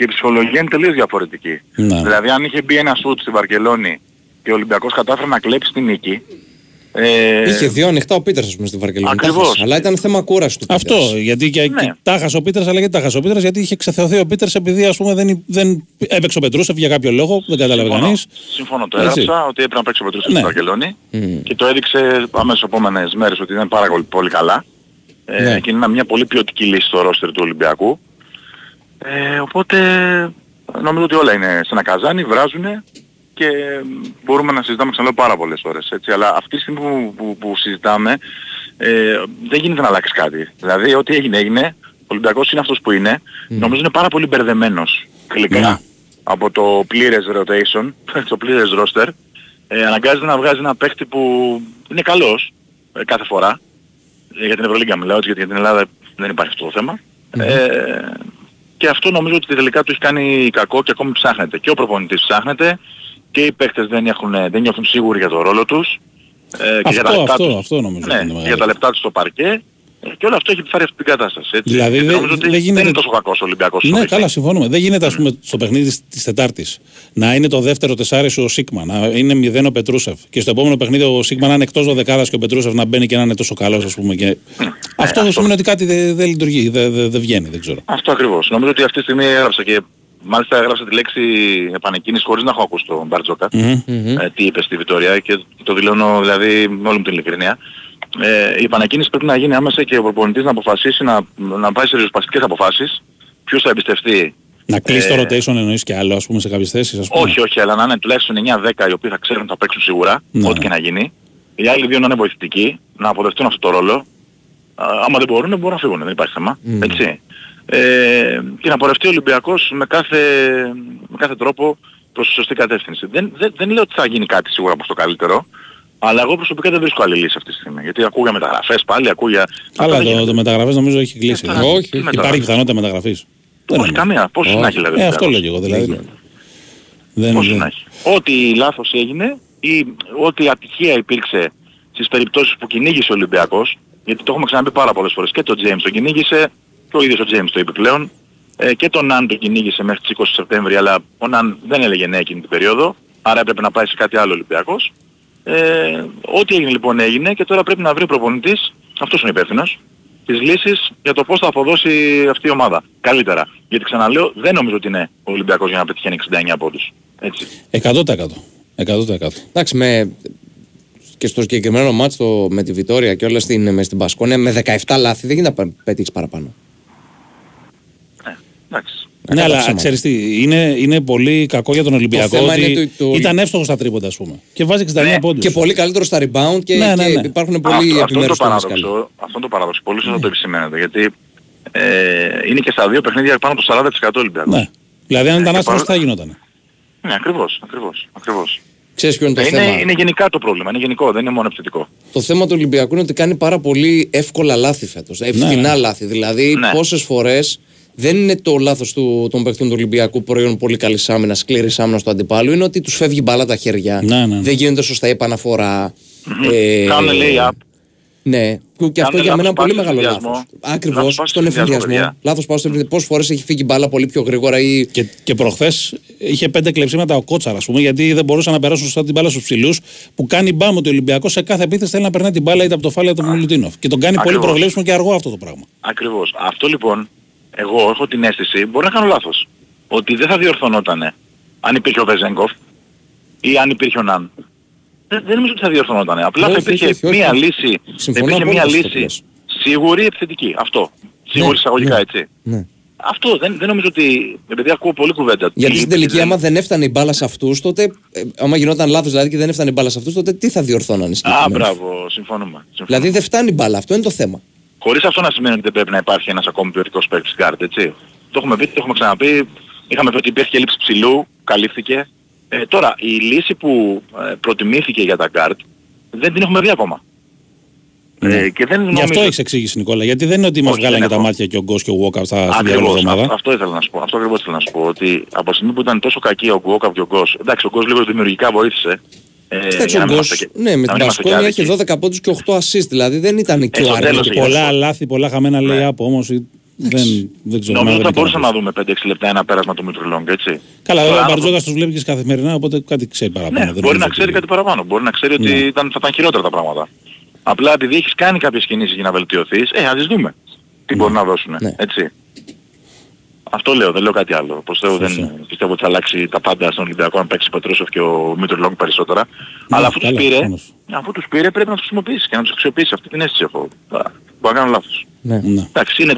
και η ψυχολογία είναι τελείως διαφορετική. Ναι. Δηλαδή αν είχε μπει ένας σουτ στη Βαρκελόνη και ο Ολυμπιακός κατάφερε να κλέψει την νίκη, ε, Είχε δύο ανοιχτά ο Πίτερς, ας πούμε, στη Βαρκελόνη. Τα Ακριβώς. έχασε. Αλλά ήταν θέμα κούρασης του. Αυτό, Πίτερς. γιατί και, Ναι. και τα χασε ο Πίτερς, αλλά γιατί τα χασε ο Πίτερς, γιατί είχε ξεθεωθεί ο Πίτερς επειδή ας πούμε, δεν, δεν έπαιξε ο Πετρούσεφ για κάποιο λόγο, δεν κατάλαβε Συμφωνώ. κανείς. Συμφωνώ. Το Έτσι. έγραψα ότι έπρεπε να παίξει ο Πετρούσεφ Ναι. στη Βαρκελόνη και το έδειξε αμέσως επόμενες μέρες ότι ήταν πάρα πολύ, πολύ καλά. Ε, Ναι. και είναι μια πολύ ποιοτική λύση στο ρόστερ του Ολυμπιακού. Ε, οπότε νομίζω ότι όλα είναι σε ένα καζάνι, βράζουνε και μπορούμε να συζητάμε ξαναλέω πάρα πολλές ώρες. Έτσι. Αλλά αυτή τη στιγμή που, που, που συζητάμε ε, δεν γίνεται να αλλάξεις κάτι. Δηλαδή ό,τι έγινε έγινε. Ο Ολυμπιακός είναι αυτός που είναι. Νομίζω είναι πάρα πολύ μπερδεμένος τελικά Ναι. από το πλήρες rotation, το πλήρες roster. Ε, αναγκάζεται να βγάζει ένα παίχτη που είναι καλός ε, κάθε φορά. Ε, για την Ευρωλίγκα μιλάω, έτσι, γιατί για την Ελλάδα δεν υπάρχει αυτό το θέμα. Ε, και αυτό νομίζω ότι τελικά τους έχει κάνει κακό και ακόμη ψάχνεται. Και ο προπονητής ψάχνεται και οι παίχτες δεν, έχουν, δεν νιώθουν σίγουροι για το ρόλο τους. Ε, και για τα Αυτό, λεπτά αυτό, τους, αυτό νομίζω ότι είναι ναι, μεγάλο. για τα λεπτά τους στο παρκέ. Ε, Και όλο αυτό έχει επιφέρει αυτή την κατάσταση. Έτσι. Δηλαδή, Και δεν- νομίζω ότι δεν γίνεται- είναι τόσο κακός ο Ολυμπιακός. στο Ναι, παιχνίδι. καλά, συμφωνούμε. Δεν γίνεται, ας πούμε, στο παιχνίδι της- της Τετάρτης να είναι το δεύτερο τεσάρι σου ο Σίγμα, να είναι μηδέν ο Πετρούσεφ και στο επόμενο παιχνίδι ο Σίγμα να είναι εκτός δεκάδας και ο Πετρούσεφ να μπαίνει και να είναι τόσο καλός, ας πούμε. Και... αυτό δεν σημαίνει ότι κάτι δεν δεν λειτουργεί, δεν δεν- δεν βγαίνει, δεν ξέρω. Αυτό ακριβώς. Νομίζω ότι αυτή τη στιγμή έγραψα και μάλιστα έγραψα τη λέξη επανεκκίνηση χωρίς να έχω ακούσει τον Μπαρτζόκα. Μμμ. ε, τι είπε στη Βιτορία και το δηλώνω δηλαδή με όλη μου την ειλικρινία. Ε, η επανακίνηση πρέπει να γίνει άμεσα και ο προπονητής να αποφασίσει να, να πάει σε ριζοσπαστικές αποφάσεις. Ποιος θα εμπιστευτεί. Να κλείσει το Ε, rotation εννοείς και άλλο, ας πούμε, σε κάποιες θέσεις, ας πούμε. Όχι, όχι, αλλά να είναι τουλάχιστον 9-10 οι οποίοι θα ξέρουν ότι θα παίξουν σίγουρα, Ναι, ό,τι ναι. και να γίνει. Οι άλλοι δύο να είναι βοηθητικοί, να αποδεχτούν αυτό το ρόλο. Α, άμα δεν μπορούν, μπορούν να φύγουν, δεν υπάρχει θέμα. Έτσι. Ε, και να πορευτεί ο Ολυμπιακός με κάθε, με κάθε τρόπο προς τη σωστή κατεύθυνση. Δεν, δεν, δεν λέω ότι θα γίνει κάτι σίγουρα προς το καλύτερο, αλλά εγώ προσωπικά δεν βρίσκω άλλη λύση αυτή τη στιγμή. Γιατί ακούω για μεταγραφές πάλι, ακούω για... Αλλά Αυτό δεν το, το μεταγραφές νομίζω έχει κλείσει. Ε, δεν- όχι, Υπάρχει μεταγραφές. πιθανότητα μεταγραφής. Δεν Όχι είναι. καμία. Πώς να έχει δηλαδή. Ε, ο αυτό Ολυμπιακός. λέω και εγώ. Δηλαδή. Δεν, Πώς δεν- να έχει. Ό,τι λάθος έγινε ή ό,τι ατυχία υπήρξε στις περιπτώσεις που κυνήγησε ο Ολυμπιακός, γιατί το έχουμε ξαναπεί πάρα πολλές φορές, και τον James τον κυνήγησε, και ο ίδιος ο James το είπε πλέον, ε, και τον Ναν τον κυνήγησε μέχρι τις 20 Σεπτέμβρη, αλλά ο Ναν δεν έλεγε ναι εκείνη την περίοδο, άρα έπρεπε να πάει σε κάτι άλλο ο Ολυμπιακός. Ε, ό,τι έγινε λοιπόν έγινε και τώρα πρέπει να βρει ο προπονητής, αυτός είναι ο υπεύθυνος, τις λύσεις για το πώς θα αποδώσει αυτή η ομάδα. Καλύτερα. Γιατί ξαναλέω, δεν νομίζω ότι είναι ο Ολυμπιακός για να πετυχαίνει 69 πόντους. Έτσι. 100%. 100%. Εντάξει, με, και στο συγκεκριμένο μάτς το, με τη Βιτόρια και όλα στην, με στην Πασκόνια, με 17 λάθη δεν γίνεται να πα- πετύχεις παραπάνω. Εντάξει. Ναι, αλλά ψέματα. ξέρεις τι, είναι, είναι πολύ κακό για τον Ολυμπιακό θέμα ότι είναι το- το- ήταν εύστοχο στα τρίποντα, ας πούμε. Και βάζει 69 Ναι, πόντους. Και πολύ καλύτερο στα rebound και, Ναι, ναι, και ναι. υπάρχουν Αυτό, πολλοί αυτό είναι το επιμέρους τομείς καλοί. παράδοξο. Αυτό είναι το παράδοξο. Πολύ σωστά το επισημαίνετε. Γιατί ε, είναι και στα δύο παιχνίδια πάνω από το 40% Ολυμπιακός. Ναι. Δηλαδή αν ήταν και άστοχος παρό- θα γινόταν. Ναι, ακριβώς. ακριβώς, ακριβώς. Ξέρεις ποιο είναι το Ε, θέμα; είναι, είναι γενικά το πρόβλημα. Είναι γενικό. Δεν είναι μόνο επιθετικό. Το θέμα του Ολυμπιακού είναι ότι κάνει πάρα πολύ εύκολα λάθη φέτος. Ευθυνά λάθη. Δηλαδή, Ναι. πόσες φορές δεν είναι το λάθος του, των παιχτών του Ολυμπιακού προϊόν πολύ καλής άμυνας, σκληρής άμυνας του αντιπάλου. Είναι ότι τους φεύγει μπάλα τα χέρια. Ναι, ναι. Δεν γίνεται σωστά η επαναφορά. Ε, Κάνουν lay-up. Ναι, και αυτό Κάνουν για μένα είναι λάθος πολύ πάση μεγάλο στον λάθος. εφηδιασμό. Ακριβώς, Λάθος πάση στον στον εφηδιασμό, εφηδιασμό. παιδιά. Λάθος πάω στον εφηδιασμό. Πόσες φορές έχει φύγει μπάλα πολύ πιο γρήγορα ή. Και, και προχθές είχε πέντε κλεψίματα ο Κότσαρα, ας πούμε, γιατί δεν μπορούσαν να περάσουν σωστά την μπάλα στους ψηλούς. Που κάνει μπάμ ότι ο Ολυμπιακός σε κάθε επίθεση θέλει να περνάει την μπάλα είτε από το φάλε είτε από τον Μιλουτίνοφ. Και τον κάνει πολύ Ακριβώς. προβλέψιμο και αργό αυτό το πράγμα. Ακριβώς. Αυτό λοιπόν, εγώ έχω την αίσθηση, μπορεί να κάνω λάθος, ότι δεν θα διορθωνότανε αν υπήρχε ο Βεζέγκοφ ή αν υπήρχε ο Ναν. Δεν, δεν νομίζω ότι θα διορθωνότανε. Απλά Όχι, θα όχι, υπήρχε όχι, όχι. μία λύση, θα Συμφωνώ υπήρχε μία απόλυτα στο λύση σίγουρη επιθετική. Αυτό. Σίγουρη εισαγωγικά ναι. έτσι. Ναι. Αυτό δεν, δεν νομίζω ότι, επειδή ακούω πολύ κουβέντα. Γιατί τι στην λείπει, τελική, δεν- άμα δεν έφτανε η μπάλα σε αυτούς, τότε. Ε, άμα γινόταν λάθος δηλαδή και δεν έφτανε η μπάλα σε αυτούς, τότε τι θα διορθώνανε Α, συγκεκριμένα. μπράβο, συμφωνούμε. συμφωνούμε. Δηλαδή δεν φτάνει η μπάλα, αυτό είναι το θέμα. Χωρίς αυτό να σημαίνει ότι δεν πρέπει να υπάρχει ένας ακόμη ποιοτικός παίκτης guard, έτσι. Το έχουμε πει, το έχουμε ξαναπεί. Είχαμε πει ότι υπήρχε και έλλειψη ψηλού, καλύφθηκε. Ε, τώρα, η λύση που ε, προτιμήθηκε για τα guard δεν την έχουμε δει ακόμα. Ε, και δεν Γι' νομίζω... αυτό έχεις εξήγηση, Νικόλα. Γιατί δεν είναι ότι μας Όχι, βγάλανε δεν και τα έχω. μάτια και ο Γκος και ο Walkup στα στην διάλογο Ακριβώς, εβδομάδα. αυτό, αυτό ήθελα να σου πω. Αυτό ακριβώς ήθελα να σου πω. Ότι από τη στιγμή που ήταν τόσο κακή ο Γκουόκαπ και ο Γκος, εντάξει ο Γκος λίγο δημιουργικά βοήθησε. Ε, Κοιτάξτε, για ο να μην Γκος, είμαστε και- ναι, με να την μην είμαστε και Πασκόνια άδικοι. έχει 12 πόντους και 8 assist. Δηλαδή δεν ήταν και Ε, ο στο Άρης. τέλος Και έγινε πολλά αυτό. λάθη, πολλά χαμένα λέει από όμως. Δεν, δεν ξέρω. Νομίζω δεν ότι θα έκανε μπορούσαμε να τόσο. δούμε 5-6 λεπτά ένα πέρασμα του Μήτρου Λονγκ, έτσι. Καλά, βέβαια Τώρα, ο αν- Μπαρτζώκας τους βλέπει και καθημερινά, οπότε κάτι ξέρει παραπάνω. Ναι, Δεν μπορεί νομίζω να ότι- ξέρει κάτι παραπάνω. Μπορεί να ξέρει ότι Ναι. ήταν, θα ήταν χειρότερα τα πράγματα. Απλά επειδή έχεις κάνει κάποιες κινήσεις για να βελτιωθείς, ε, ας τις δούμε. Τι μπορεί να δώσουν. Ναι. Έτσι. Αυτό λέω, δεν λέω κάτι άλλο. Πιστεύω, δεν, πιστεύω ότι θα αλλάξει τα πάντα στον Ολυμπιακό αν παίξει ο Πετρούσεφ και ο Μήτρου Λονγκ περισσότερα. Αλλά αφού τους καλά, πήρε, προφανώς. αφού τους πήρε πρέπει να τους χρησιμοποιήσει και να τους αξιοποιήσει. Αυτή την αίσθηση έχω. Τώρα, Μπορεί να κάνω λάθος. Ναι. Ναι. Εντάξει, είναι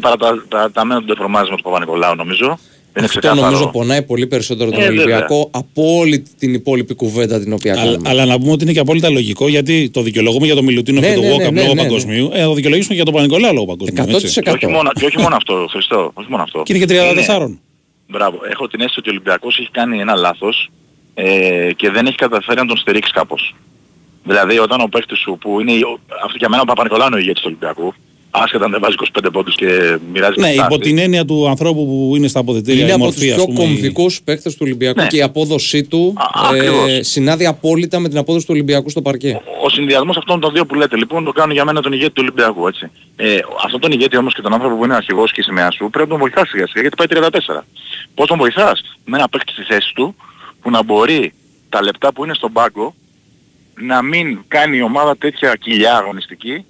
παραταμένο το τεφορμάζ με τον Παπα-Νικολάου νομίζω. Είναι Αυτό ξεκάθαρο. νομίζω πονάει πολύ περισσότερο τον Ε, βέβαια. Ολυμπιακό από όλη την υπόλοιπη κουβέντα την οποία Αλλά, κάνουμε. αλλά να πούμε ότι είναι και απόλυτα λογικό γιατί το δικαιολογούμε για τον Μιλουτίνο Ναι, και τον ναι, Walkup ναι, λόγω ναι, ναι, παγκοσμίου. Ε, το δικαιολογήσουμε και για τον Πανικολάου λόγω παγκοσμίου. έτσι. Και όχι, μόνο, και όχι μόνο αυτό, Χριστό. Όχι μόνο αυτό. Και είναι και 34. Μπράβο. Έχω την αίσθηση ότι ο Ολυμπιακός έχει κάνει ένα λάθος ε, και δεν έχει καταφέρει να τον στηρίξει κάπως. Δηλαδή όταν ο παίχτης σου που είναι, ο- αυτό για μένα ο Παπα-Νικολάου είναι ο ηγέτης του Ολυμπιακού, άσχετα αν δεν βάζει 25 πόντους και μοιράζει Ναι, και υπό φτάσει. την έννοια του ανθρώπου που είναι στα αποδητήρια, Είναι η από τους μορφή, ας πιο πούμε, η- κομβικούς παίκτες του Ολυμπιακού Ναι. και η απόδοσή του ακριβώς. ε, συνάδει απόλυτα με την απόδοση του Ολυμπιακού στο παρκέ. Ο συνδυασμός αυτών των δύο που λέτε λοιπόν το κάνουν για μένα τον ηγέτη του Ολυμπιακού έτσι. Ε, αυτόν τον ηγέτη όμως και τον άνθρωπο που είναι αρχηγός και η σημαία σου πρέπει να τον βοηθάς σιγά σιγά γιατί πάει 34. Πώς τον βοηθάς; Με ένα παίκτη στη θέση του που να μπορεί τα λεπτά που είναι στον πάγκο να μην κάνει η ομάδα τέτοια κοιλιά αγωνιστική ε,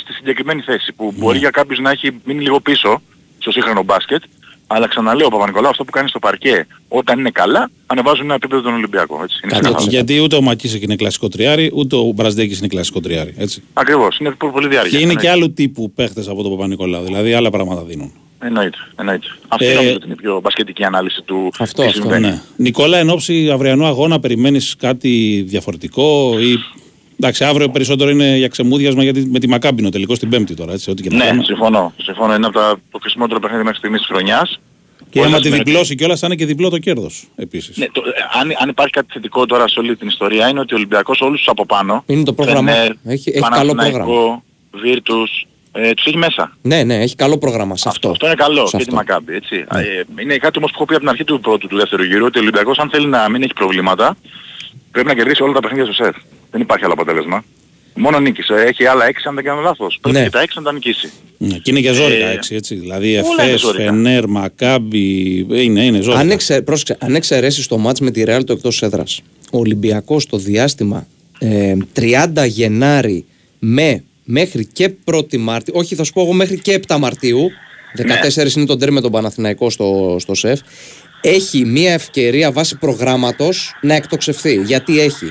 στη συγκεκριμένη θέση που μπορεί για κάποιους να έχει μείνει λίγο πίσω στο σύγχρονο μπάσκετ αλλά ξαναλέω ο Παπα-Νικολάου αυτό που κάνει στο παρκέ όταν είναι καλά ανεβάζουν ένα επίπεδο τον Ολυμπιακό. Έτσι. Είναι ξεκάθαρο. Γιατί ούτε ο Μακίσεκ είναι κλασικό τριάρι, ούτε ο Μπραζδέκης είναι κλασικό τριάρι. Έτσι. Ακριβώς. Είναι πο- πολύ διάρκεια. Και είναι και εννοείται. άλλου τύπου παίχτες από τον Παπα-Νικολάου. Δηλαδή άλλα πράγματα δίνουν. Εννοείται, εννοείται. Αυτή Ε, νομίζω ότι είναι η πιο μπασκετική ανάλυση του Αυτό, τι αυτό, συμβαίνει. Ναι. Νικόλα, εν ώψη αυριανού αγώνα, περιμένεις κάτι διαφορετικό ή. Εντάξει, αύριο περισσότερο είναι για ξεμούδιασμα γιατί με τη Μακάμπινο τελικός στην Πέμπτη τώρα. Έτσι, ό,τι και να Ναι, κάνουμε. συμφωνώ. Συμφωνώ. Είναι από τα το χρησιμότερο παιχνίδι μέχρι στιγμής της χρονιάς. Και Όλα άμα τη σημαίνει ότι- διπλώσει κιόλας θα είναι και διπλό το κέρδος επίσης. Ναι, το, ε, αν, αν υπάρχει κάτι θετικό τώρα σε όλη την ιστορία είναι ότι ο Ολυμπιακός όλους τους από πάνω Είναι το πρόγραμμα. Φενέρ, Έχει- έχει καλό Παναθηναϊκό, Βίρτους, ε, τους έχει μέσα. Ναι, ναι, έχει καλό πρόγραμμα σε αυτό. Αυτό είναι καλό Σε και τη αυτό. Μακάμπη, έτσι. Ε, είναι κάτι όμως που έχω πει από την αρχή του πρώτου του δεύτερου γύρου ότι ο Ολυμπιακός αν θέλει να μην έχει προβλήματα πρέπει να κερδίσει όλα τα παιχνίδια στο σετ. Δεν υπάρχει άλλο αποτέλεσμα. Μόνο νίκησε. Έχει άλλα έξι αν δεν κάνω λάθος. Πρέπει Ναι. και τα έξι να τα νικήσει. Ναι, και είναι και ζώρικα Ε, έξι, έτσι. Δηλαδή όλα είναι Εφές, ζώρικα. Φενέρ, Μακάμπι. Είναι, είναι ζώρικα. Αν, εξε, πρόσεξε, αν εξαιρέσεις το μάτς με τη Real το εκτός έδρας, ο Ολυμπιακός το διάστημα ε, 30 Γενάρη με μέχρι και 1η Μάρτη, όχι θα σου πω εγώ μέχρι και 7 Μαρτίου, 14 είναι το τέρμι με τον Παναθηναϊκό στο, στο ΣΕΦ, έχει μία ευκαιρία βάσει προγράμματος να εκτοξευθεί. Γιατί έχει;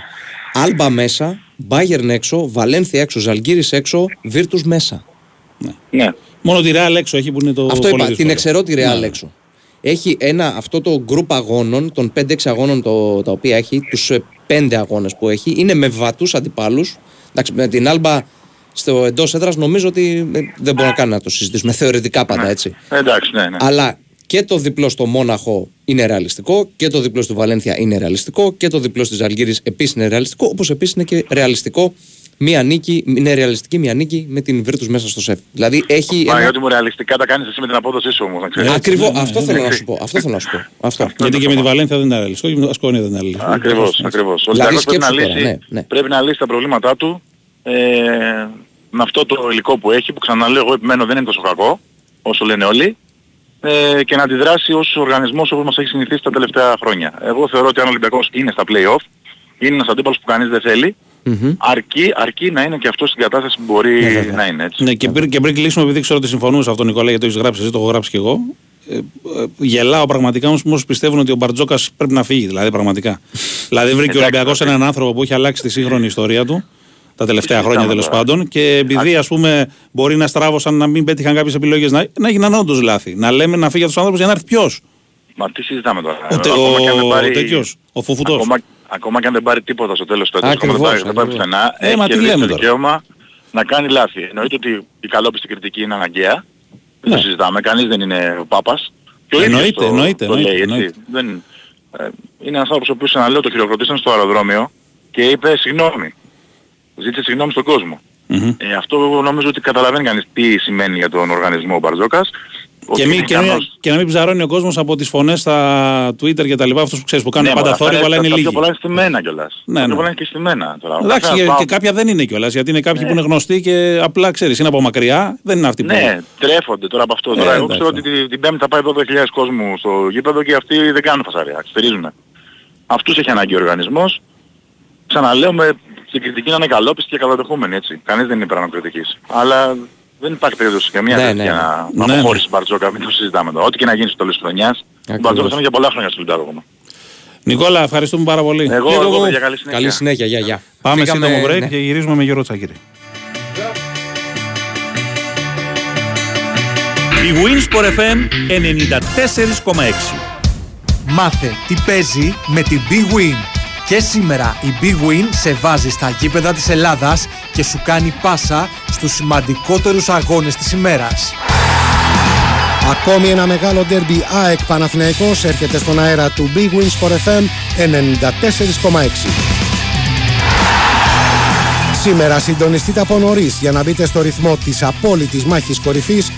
Άλμπα μέσα, Μπάγερν έξω, Βαλένθια έξω, Ζαλγκύρης έξω, Βίρτους μέσα. Ναι. Μόνο τη Ρεάλ έξω έχει που είναι το. Αυτό πολύ είπα, την δύσκολο. εξαιρώ τη Real Ναι. έξω. Έχει ένα, αυτό το γκρουπ αγώνων, των 5-6 αγώνων το, τα οποία έχει, τους 5 αγώνες που έχει, είναι με βατούς αντιπάλους. Εντάξει, με την Άλμπα στο εντός έδρας νομίζω ότι ε, δεν μπορούμε καν να το συζητήσουμε. Θεωρητικά πάντα έτσι. Ε, Εντάξει, ναι, ναι. Αλλά και το διπλό στο Μόναχο είναι ρεαλιστικό και το διπλό στη Βαλένθια είναι ρεαλιστικό και το διπλό στη Αλγύρη επίσης είναι ρεαλιστικό. Όπως επίσης είναι και ρεαλιστικό μία νίκη, είναι ρεαλιστική μία νίκη με την Βίρτου μέσα στο σεφ. Δηλαδή έχει. ένα- Παναγιώτη μου ρεαλιστικά τα κάνεις εσύ με την απόδοσή σου όμως, να ξέρεις. Ακριβώς, ναι, αυτό ναι, θέλω ναι. να σου πω. Αυτό θέλω να σου πω. Αυτό. Γιατί και με τη Βαλένθια δεν είναι ρεαλιστικό και με το Ασκόνια δεν είναι ρεαλιστικό. Ακριβώς, ακριβώς. Ο Δηλαδή, Ολυμπιακός πρέπει να, σκέψου τώρα, λύσει, ναι, ναι. πρέπει να λύσει τα προβλήματά του ε, με αυτό το υλικό που έχει, που ξαναλέω εγώ επιμένω δεν είναι τόσο κακό, όσο λένε όλοι, ε, και να αντιδράσει ως οργανισμός όπως μας έχει συνηθίσει τα τελευταία χρόνια. Εγώ θεωρώ ότι αν ο Ολυμπιακός είναι στα play-off, είναι ένας αντίπαλος που κανείς δεν θέλει, αρκεί, αρκεί να είναι και αυτός στην κατάσταση που μπορεί να είναι. Έτσι. Ναι, και πριν, και πριν κλείσουμε, επειδή ξέρω ότι συμφωνούμε σε αυτό, Νικόλα, γιατί το έχεις γράψει εσύ, το έχω γράψει κι εγώ. Ε, ε, γελάω πραγματικά όμως που πιστεύουν ότι ο Μπαρτζόκας πρέπει να φύγει. Δηλαδή, πραγματικά. δηλαδή, βρήκε ο Εντάξει, Ολυμπιακός έναν άνθρωπο που έχει αλλάξει τη σύγχρονη ιστορία του τα τελευταία χρόνια συζητάμε τέλος τώρα. πάντων. Και επειδή ας πούμε μπορεί να στράβωσαν να μην πέτυχαν κάποιες επιλογές, να, να έγιναν όντως λάθη. Να λέμε να φύγει από τους άνθρωπου για να έρθει ποιος. Μα τι συζητάμε τώρα. Ο, τε- Ακόμα και αν δεν ο, πάρει- ο τέτοιος, ο Φουφουτός. Ακόμα, ακόμα και αν δεν πάρει τίποτα στο τέλος του έτους, ακόμα δεν Ακριβώς, πάρει, δεν πάρει ακριβώς. πουθενά, Ε, έχει μα τι κερδίσει λέμε το τώρα. δικαίωμα να κάνει λάθη. Εννοείται ότι η καλόπιστη κριτική είναι αναγκαία. Δεν Ναι. το συζητάμε. Κανείς δεν είναι ο Πάπας. Και ο ίδιος Εννοείται, το, εννοείται, το εννοείται, λέει, έτσι. εννοείται. Δεν, ε, είναι ένας άνθρωπος ο οποίος αναλέω το χειροκροτήσαν στο αεροδρόμιο και είπε συγγνώμη. Ζήτησε συγγνώμη στον κόσμο. Μμμ. Ε, αυτό νομίζω ότι καταλαβαίνει κανείς τι σημαίνει για τον οργανισμό ο Μπαρζόκας. Και, Ότι μην, είναι και, μην, ικανός- και να μην ψαρώνει ο κόσμος από τις φωνές στα Twitter και τα λοιπά, αυτούς που ξέρεις που κάνουν Ναι, πάντα μωρά, αυτά θόρυβο, αλλά είναι τα λίγοι. πιο πολλά είναι στημένα κιόλας. Ναι, Τα πιο ναι. πολλά είναι και στημένα τώρα. Εντάξει, Καθένας και, πάω- και κάποια δεν είναι κιόλας, γιατί είναι κάποιοι που είναι γνωστοί και απλά ξέρεις, είναι από μακριά, δεν είναι αυτοί που. Ναι, τρέφονται τώρα από αυτό. Τώρα, εγώ εντάξει. ξέρω ότι την, την Πέμπτη θα πάει 12.000 κόσμου στο γήπεδο και αυτοί δεν κάνουν φασαρία, στηρίζουν. Αυτούς έχει ανάγκη ο οργανισμός. Ξαναλέω με την κριτική να είναι καλόπιστη και καλοδεχούμενη, έτσι. Κανείς δεν είναι υπέρ κριτικής. Αλλά δεν υπάρχει περίπτωση καμία Ναι, τέτοια ναι. να, Ναι, να ναι. αποχωρήσει η Μπαρτζόκα, μην το συζητάμε τώρα. Ό,τι και να γίνει στο τέλος της χρονιάς. Ο Ακριβώς. Μπαρτζόκα θα είναι για πολλά χρόνια στο Λιντάρογο. Νικόλα, ευχαριστούμε πάρα πολύ. Εγώ, εγώ, παιδιά, καλή συνέχεια. Καλή συνέχεια, γεια, γεια. Πάμε Φύγαμε, σύντομο break ναι. και γυρίζουμε με Γιώργο Τσακύρη. Η Winsport FM 94,6. Μάθε τι παίζει με την Big Win. Και σήμερα η Big Win σε βάζει στα γήπεδα της Ελλάδας και σου κάνει πάσα στους σημαντικότερους αγώνες της ημέρας. Ακόμη ένα μεγάλο ντέρμπι ΑΕΚ Παναθηναϊκός έρχεται στον αέρα του Big Win Sport FM 94,6. Σήμερα συντονιστείτε από νωρίς για να μπείτε στο ρυθμό της απόλυτης μάχης κορυφής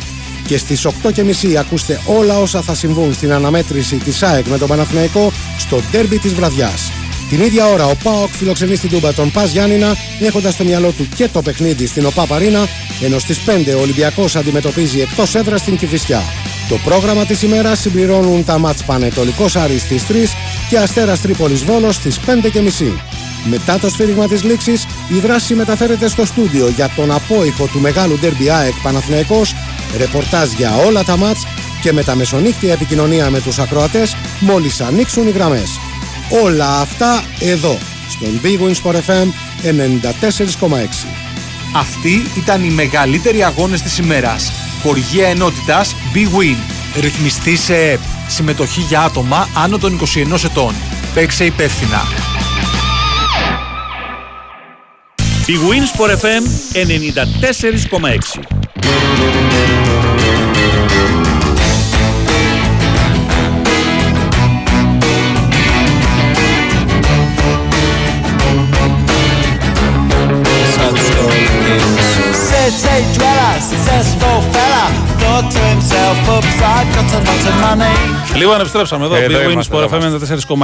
και στις 8.30 ακούστε όλα όσα θα συμβούν στην αναμέτρηση της ΑΕΚ με τον Παναθηναϊκό στο ντέρμπι της βραδιάς. Την ίδια ώρα ο ΠΑΟΚ φιλοξενεί στην Τούμπα τον Πας Γιάννηνα έχοντας στο μυαλό του και το παιχνίδι στην ΟΠΑ Παρίνα ενώ στις 5 ο Ολυμπιακός αντιμετωπίζει εκτός έδρας στην Κηφισιά. Το πρόγραμμα της ημέρας συμπληρώνουν τα μάτς Πανετολικός Άρης στις 3 και Αστέρας Τρίπολης Βόλος στις 5.30. Μετά το σφύριγμα της λήξης, η δράση μεταφέρεται στο στούντιο για τον απόϊχο του μεγάλου ντέρμπι ΑΕΚ Παναθηναϊκός, ρεπορτάζ για όλα τα μάτς και με τα μεσονύχτια επικοινωνία με τους ακροατές μόλις ανοίξουν οι γραμμές. Όλα αυτά εδώ, στον Big Win Sport FM 94,6. Αυτοί ήταν οι μεγαλύτεροι αγώνες της ημέρας. Χορηγία ενότητας Big Win. Ρυθμιστή σε ΕΠ. Συμμετοχή για άτομα άνω των 21 ετών. Παίξε υπεύθυνα. Η Winsport FM 94,6. Oops, I've got a lot of money. Λοιπόν, επιστρέψαμε εδώ. Εδώ Big Win είμαστε, Sport εδώ FM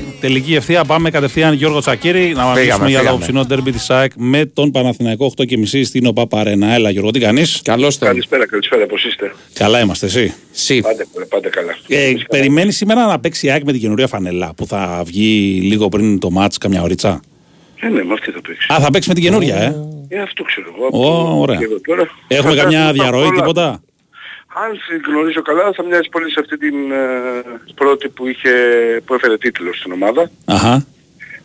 94,6. Τελική ευθεία. Πάμε κατευθείαν Γιώργο Τσακύρη να μιλήσουμε για το φύγαμε. ψινό ντέρμπι της ΑΕΚ με τον Παναθηναϊκό 8.30 στην ΟΠΑ Παρένα. Έλα, Γιώργο, τι κάνεις; Καλώς το. Καλησπέρα, καλησπέρα, πώς είστε; Καλά είμαστε, εσύ; Σι. Πάντε, πάντε καλά. Ε, περιμένεις σήμερα να παίξει η ΑΕΚ με την καινούρια φανελά που θα βγει λίγο πριν το μάτς καμιά ωρίτσα; Ε, ναι, με αυτή θα παίξει. Α, θα παίξει με την καινούρια, ε. Ε, αυτό ξέρω εγώ. Ω, από το- ωραία. και εδώ τώρα. Έχουμε Φαντάζομαι καμιά τα διαρροή, πολλά. τίποτα; Αν γνωρίζω καλά θα μοιάζει πολύ σε αυτή την ε, πρώτη που, είχε, που έφερε τίτλο στην ομάδα. Αχα.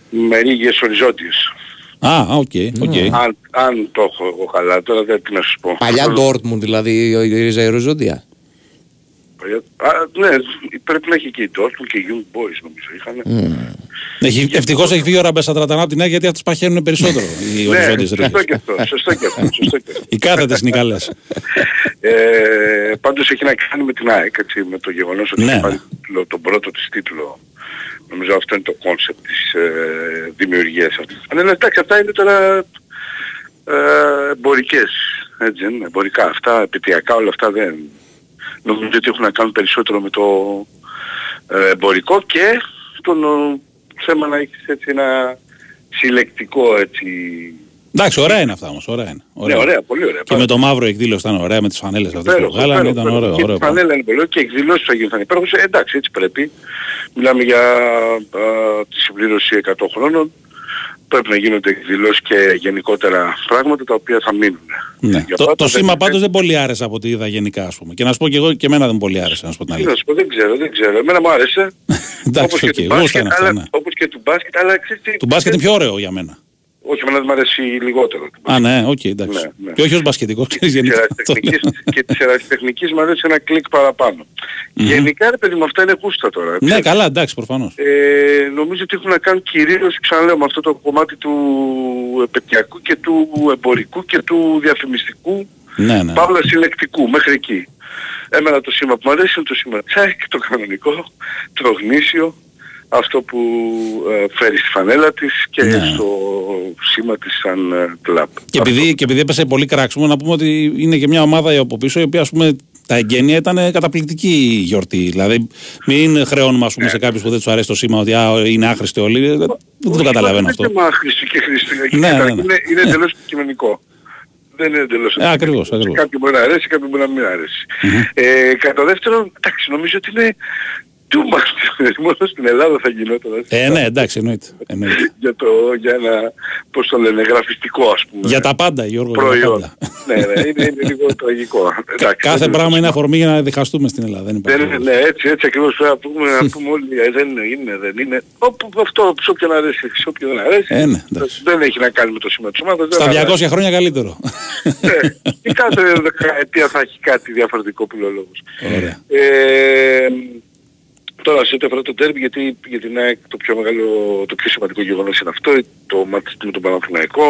Με ρίγες οριζόντιες. Α, οκ, οκ. Αν, αν το έχω εγώ καλά, τώρα δεν τι να σου πω. Παλιά Αυτό- Dortmund δηλαδή η Ρίζα Ιεροζόντια. Παλιά- Α, ναι, πρέπει να έχει και η Dortmund και οι Young Boys νομίζω είχαν. Έχει, ευτυχώς έχει βγει ο Ραμπέσα Τρατανά από την ΑΕΚ γιατί αυτούς παχαίνουν περισσότερο οι Ναι, οριζόντιες σωστό ρίγες. και αυτό, σωστό και αυτό, σωστό και αυτό. Οι κάθετες είναι οι καλές. Ε, πάντως έχει να κάνει με την ΑΕΚ, έτσι, με το γεγονός ότι Ναι, έχει ναι. πάρει τίτλο, τον πρώτο της τίτλο. Νομίζω αυτό είναι το concept της ε, δημιουργίας αυτής. Αλλά εντάξει, αυτά είναι τώρα ε, εμπορικές, έτσι, δεν είναι, εμπορικά. Αυτά, επετειακά, όλα αυτά δεν... Νομίζω ότι έχουν να κάνουν περισσότερο με το ε, εμπορικό και το νο- θέμα να έχεις έτσι ένα συλλεκτικό έτσι... Εντάξει, ωραία είναι αυτά όμως, ωραία είναι. Ναι, ωραία, πολύ ωραία. Και με το μαύρο εκδήλωση ήταν ωραία, με τις φανέλες αυτές που Υπέροχο, βγάλανε, υπέροχο, ήταν ωραίο. υπέροχο. Και ωραίο η πράγμα. φανέλα είναι πολύ ωραία και οι εκδηλώσεις που θα γίνουν θα είναι υπέροχες. Ε, εντάξει, έτσι πρέπει. Μιλάμε για α, τη συμπλήρωση 100 χρόνων. Πρέπει να γίνονται εκδηλώσεις και γενικότερα πράγματα τα οποία θα μείνουν. Ναι. Για Το, πάντα το δεν σήμα είναι- πάντως δεν πολύ άρεσε από ό,τι είδα γενικά, ας πούμε. Και να σου πω και εγώ και εμένα δεν πολύ άρεσε, να σου πω την Τι να αλήθεια. σου πω, δεν ξέρω, δεν ξέρω. Εμένα μου άρεσε. Εντάξει, όπως, και οκ, του γούστα μπάσκετ, είναι αυτά, αλλά, ναι. όπως και του μπάσκετ, αλλά ξέρεις τι... Του μπάσκετ είναι πιο ωραίο για μένα. Όχι, εμένα δεν μου αρέσει λιγότερο. Α, ναι, οκ, εντάξει. Ναι, ναι. Και όχι ως μπασκετικό, ξέρεις Της γενικά. ερασιτεχνικής- και της ερασιτεχνικής μου αρέσει ένα κλικ παραπάνω. Γενικά ρε παιδί μου αυτά είναι γούστα τώρα. Ναι, καλά, εντάξει, προφανώς. Ε, νομίζω ότι έχουν να κάνουν κυρίως, ξαναλέω, με αυτό το κομμάτι του επετειακού και του εμπορικού και του διαφημιστικού, Ναι, ναι. παύλα συλλεκτικού, μέχρι εκεί. Εμένα το σήμα που μου αρέσει είναι το σήμα τσάκ, το κανονικό, το γνήσιο, αυτό που ε, φέρει στη φανέλα της και Ναι. στο σήμα της σαν ε, κλαμπ. Και επειδή, και επειδή έπεσε πολύ κράξιμο, να πούμε ότι είναι και μια ομάδα από πίσω η οποία ας πούμε τα εγγένεια ήταν καταπληκτική η γιορτή. Δηλαδή, μην χρεώνουμε ας πούμε, σε κάποιους που δεν τους αρέσει το σήμα ότι α, είναι άχρηστοι όλοι. Δεν, δεν το καταλαβαίνω αυτό. Δεν είναι θέμα χρήστη και χρήστη. Ναι, ναι, ναι. Είναι, είναι εντελώς αντικειμενικό. Δεν είναι εντελώς Ε, ακριβώς, ακριβώς. Κάποιοι μπορεί να αρέσει, κάποιοι μπορεί να μην αρέσει. Ε, κατά δεύτερον, εντάξει, νομίζω ότι είναι Too much μόνο στην Ελλάδα θα γινόταν. έτσι. Ε, ναι, εντάξει, εννοείται. εννοείται. για, το, για ένα, πώς το λένε, γραφιστικό ας πούμε. Για τα πάντα, Γιώργο. για τα προϊόν. πάντα. ναι, ναι, είναι, είναι λίγο τραγικό. Εντάξει, Κάθε δεν- πράγμα είναι αφορμή για να διχαστούμε στην Ελλάδα. Δεν υπάρχει. Δεν είναι, ναι, έτσι, έτσι ακριβώς πρέπει να πούμε, να πούμε όλοι, ε, δεν είναι, δεν είναι. Όπου, αυτό, σε όποιον αρέσει, σε όποιον δεν αρέσει. Ε, ναι, δεν έχει να κάνει με το σήμα της ομάδας. δεν Στα αρέσει. 200 χρόνια καλύτερο. Η κάθε δεκαετία θα έχει κάτι διαφορετικό που λέει ο λόγος. Ωραία. Ε, τώρα σε ό,τι αφορά το τέρμι, γιατί για την ΑΕΚ το πιο μεγάλο, το πιο σημαντικό γεγονός είναι αυτό, το μάτι με τον Παναθηναϊκό,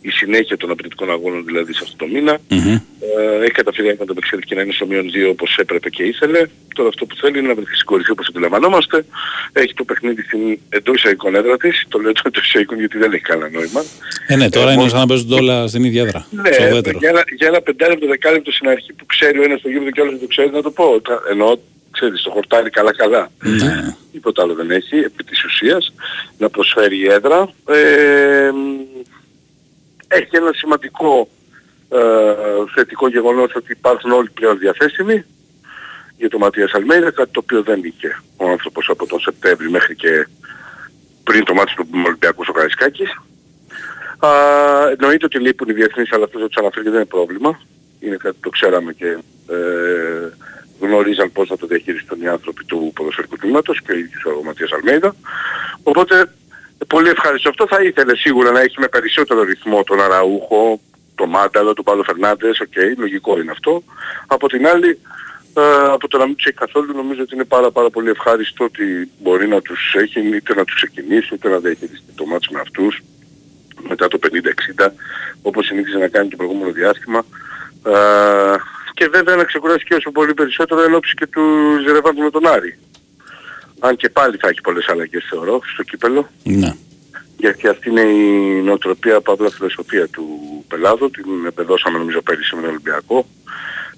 η συνέχεια των απαιτητικών αγώνων δηλαδή σε αυτό το μήνα. Ε, έχει καταφέρει να ανταπεξέλθει και να είναι στο μείον 2 όπως έπρεπε και ήθελε. Τώρα αυτό που θέλει είναι να βρεθεί στην κορυφή όπως αντιλαμβανόμαστε. Έχει το παιχνίδι στην εντός εισαγωγικών έδρα της. Το λέω το εντός εισαγωγικών γιατί δεν έχει κανένα νόημα. Ε, ναι, τώρα Ε, είναι μόνο- σαν να παίζουν όλα στην ίδια έδρα. Ναι, Στο ουδέτερο. για ένα, για ένα πεντάλεπτο, δεκάλεπτο στην αρχή που ξέρει ο ένας το γήπεδο και ο άλλος δεν το ξέρει να το πω. Τα- Εννοώ, ξέρεις, το χορτάρι καλά καλά. Ναι. Τίποτα άλλο δεν έχει, επί της ουσίας, να προσφέρει η έδρα. Ε, έχει ένα σημαντικό ε, θετικό γεγονός ότι υπάρχουν όλοι πλέον διαθέσιμοι για τον Ματίας Αλμέιδα, κάτι το οποίο δεν είχε ο άνθρωπος από τον Σεπτέμβρη μέχρι και πριν το ματς του Ολυμπιακού στο Καραϊσκάκης. Α, εννοείται ότι λείπουν οι διεθνείς, αλλά αυτός ο αναφέρει δεν είναι πρόβλημα. Είναι κάτι που το ξέραμε και ε, γνωρίζαν πώς θα το διαχειριστούν οι άνθρωποι του ποδοσφαιρικού τμήματος και ο ίδιος ο Ματίας Αλμέιδα. Οπότε πολύ ευχαριστώ. Αυτό θα ήθελε σίγουρα να έχει με περισσότερο ρυθμό τον Αραούχο, τον Μάνταλο, τον Πάολο Φερνάντες, οκ, λογικό είναι αυτό. Από την άλλη, ε, από το να μην τους έχει καθόλου νομίζω ότι είναι πάρα πάρα πολύ ευχάριστο ότι μπορεί να τους έχει είτε να τους ξεκινήσει είτε να διαχειριστεί το μάτς με αυτούς μετά το 50-60 όπως συνήθιζε να κάνει το προηγούμενο διάστημα ε, και βέβαια να ξεκουράσει και όσο πολύ περισσότερο εν ώψη και του Ζερεβάντου με τον Άρη. Αν και πάλι θα έχει πολλές αλλαγές θεωρώ στο κύπελο Ναι. γιατί αυτή είναι η νοοτροπία, παύλα φιλοσοφία του Πελάδου, την επεδώσαμε νομίζω πέρυσι με τον Ολυμπιακό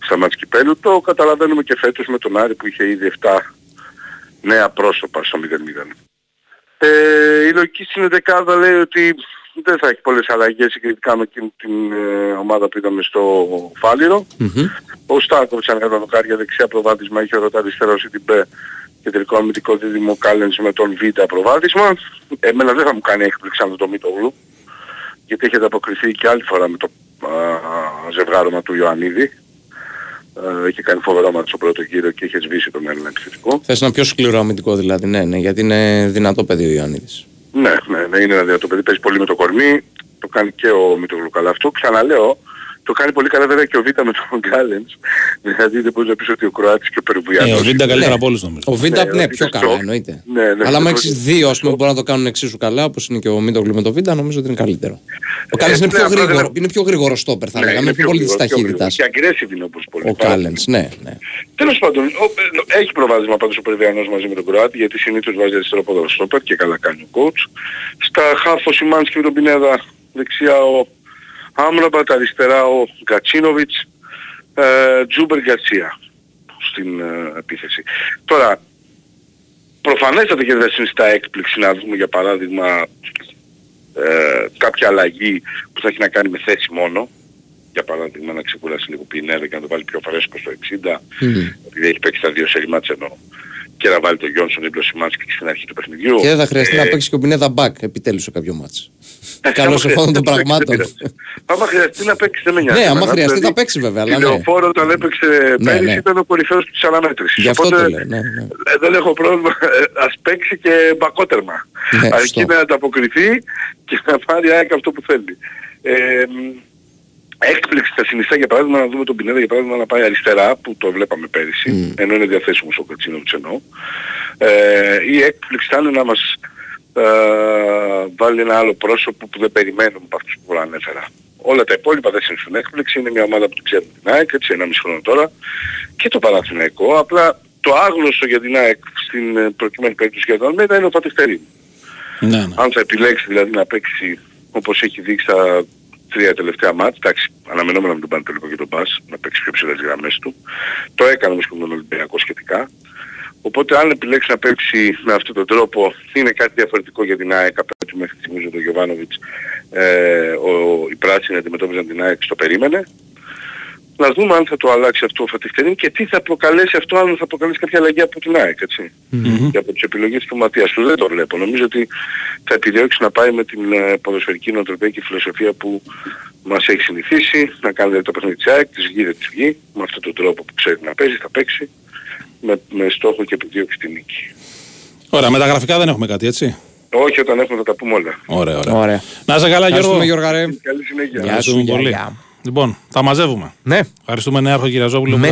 στα μάτς κυπέλου, το καταλαβαίνουμε και φέτος με τον Άρη που είχε ήδη 7 νέα πρόσωπα στο 0-0. Ε, η λογική στην 11 λέει ότι δεν θα έχει πολλές αλλαγές συγκριτικά με εκείνη την ε, ομάδα που είδαμε στο Φάληρο. Ο Στάκοβιτς αν κατά δοκάρια δεξιά προβάδισμα είχε ο Ρώτα αριστερό ή την Π και τελικό αμυντικό δίδυμο Κάλενς με τον Β προβάδισμα. Εμένα δεν θα μου κάνει έκπληξη αν δεν το Μητογλου γιατί έχετε αποκριθεί και άλλη φορά με το α, ζευγάρωμα του Ιωαννίδη. Ε, είχε κάνει φοβερό μάτι στο πρώτο γύρο και είχε σβήσει τον Έλληνα επιθετικό. Θες ένα πιο σκληρό αμυντικό δηλαδή, ναι, ναι, γιατί είναι δυνατό παιδί ο Ιωαννίδης. Ναι, ναι, ναι, είναι ένα δυνατό παιδί, παίζει πολύ με το κορμί, το κάνει και ο Μητογλου καλά αυτό. Ξαναλέω, το κάνει πολύ καλά βέβαια και ο Β με τον Γκάλενς. Δηλαδή δεν μπορείς να πεις ότι ο Κροάτης και ο Περουβιανός. Ε, ο Βίντα καλύτερα Ναι. από όλους νομίζω. Ο Βίντα, ναι, ο πιο Βίντα καλά στο- εννοείται. Ναι, ναι, Αλλά άμα στο- έχεις δύο ας πούμε, που μπορούν να το κάνουν εξίσου καλά, όπως είναι και ο Μίτογλου με το Βίντα, νομίζω ότι είναι καλύτερο. Ο Κάλενς είναι, ναι, πιο απλά δεν- γρήγορο, είναι πιο γρήγορο στόπερ θα Ναι, λέγαμε, είναι με πιο πολύ της γρήγορο, πιο ταχύτητας. γρήγορο. Και aggressive είναι όπως πολύ. Ο Κάλενς, ναι, ναι. Τέλος πάντων, ο, ε, έχει προβάδισμα πάντως ο Περουβιανός μαζί με τον Κροάτη γιατί συνήθως βάζει αριστερό πόδαρο στόπερ και καλά κάνει ο coach. Στα χαφ ο Σιμάνσκι με τον Πινέδα δεξιά ο Άμραμπατ, αριστερά ο Γκατσίνοβιτς, ε, Τζούμπερ Γκαρσία στην ε, επίθεση. Τώρα, προφανέστατα και δεν συνιστά έκπληξη να δούμε για παράδειγμα ε, κάποια αλλαγή που θα έχει να κάνει με θέση μόνο. Για παράδειγμα να ξεκουράσει λίγο Πινέδα και να το βάλει πιο φρέσκο στο 60 επειδή έχει παίξει τα δύο σερι μάτς ενώ και να βάλει τον Γιόνσον δίπλα Σιμάνσκι και στην αρχή του παιχνιδιού. Και δεν θα χρειαστεί Ε, να παίξει και ο Πινέδα μπακ επιτέλους σε κάποιο μάτς. άμα Καλώς εφόδων χρειαστεί των να παίξει, πραγμάτων. δεν πειράζει. Άμα χρειαστεί να παίξει δεν με νοιάζει. Ναι, άμα εμένα. χρειαστεί Δηλαδή, θα παίξει βέβαια, αλλά Η ναι. Λεωφόρο όταν έπαιξε Ναι, πέρυσι ναι. ήταν ο κορυφαίος της αναμέτρησης. Γι' αυτό Οπότε, το λέω, ναι, ναι. ε, δεν έχω πρόβλημα. Ε, Ας παίξει και μπακότερμα. Ναι, Αρκεί σωστό. να ανταποκριθεί και να πάρει ΑΕΚ αυτό που θέλει. Ε, μ, έκπληξη θα συνιστά για παράδειγμα να δούμε τον Πινέδα για παράδειγμα να πάει αριστερά που το βλέπαμε πέρυσι ενώ είναι διαθέσιμος ο Κατσίνοβιτς εννοώ. Ε, η έκπληξη θα είναι να μας ε, βάλει ένα άλλο πρόσωπο που δεν περιμένουμε από αυτούς που προανέφερα. Όλα τα υπόλοιπα δεν συνιστούν έκπληξη, είναι μια ομάδα που την ξέρουμε την ΑΕΚ, έτσι, ένα μισό χρόνο τώρα, και το Παναθηναϊκό, απλά το άγνωστο για την ΑΕΚ στην ε, προκειμένη περίπτωση για τον Αλμέιδα είναι ο Πατεστερίνου. Ναι, ναι. Αν θα επιλέξει δηλαδή να παίξει όπως έχει δείξει στα τρία τελευταία μάτς, εντάξει, αναμενόμενα με τον Πανετολικό και τον Πας, να παίξει πιο ψηλές γραμμές του. Το έκανε όμως και με τον Ολυμπιακό σχετικά. Οπότε αν επιλέξεις να παίξει με αυτόν τον τρόπο, είναι κάτι διαφορετικό για την ΑΕΚ από ό,τι μέχρι στιγμής με τον Γιωβάνοβιτς. Ε, ο, οι πράσινοι αντιμετώπιζαν την ΑΕΚ στο περίμενε. Να δούμε αν θα το αλλάξει αυτό ο Φατιχτερίν και τι θα προκαλέσει αυτό, αν θα προκαλέσει κάποια αλλαγή από την ΑΕΚ, έτσι. Και από τις επιλογές του Ματίας του δεν το βλέπω. Νομίζω ότι θα επιδιώξει να πάει με την ε, ποδοσφαιρική νοοτροπία και φιλοσοφία που μας έχει συνηθίσει, να κάνει δηλαδή το παιχνίδι της ΑΕΚ, της βγει δεν της βγει, με αυτόν τον τρόπο που ξέρει να παίζει, θα παίξει, με, με στόχο και επιδίωξη τη νίκη. Ωραία, με τα γραφικά δεν έχουμε κάτι, έτσι; Όχι, όταν έχουμε θα τα πούμε όλα. Ωραία, ωραία. Ωραία. Να είσαι καλά, Γιώργο. Ευχαριστούμε Γιώργα ρε. Καλή συνέχεια. Γεια σου, Ευχαριστούμε γεια, πολύ. Γεια. Λοιπόν, τα μαζεύουμε. Ναι. Ευχαριστούμε, Νέαρχο Κυριαζόπουλο. Με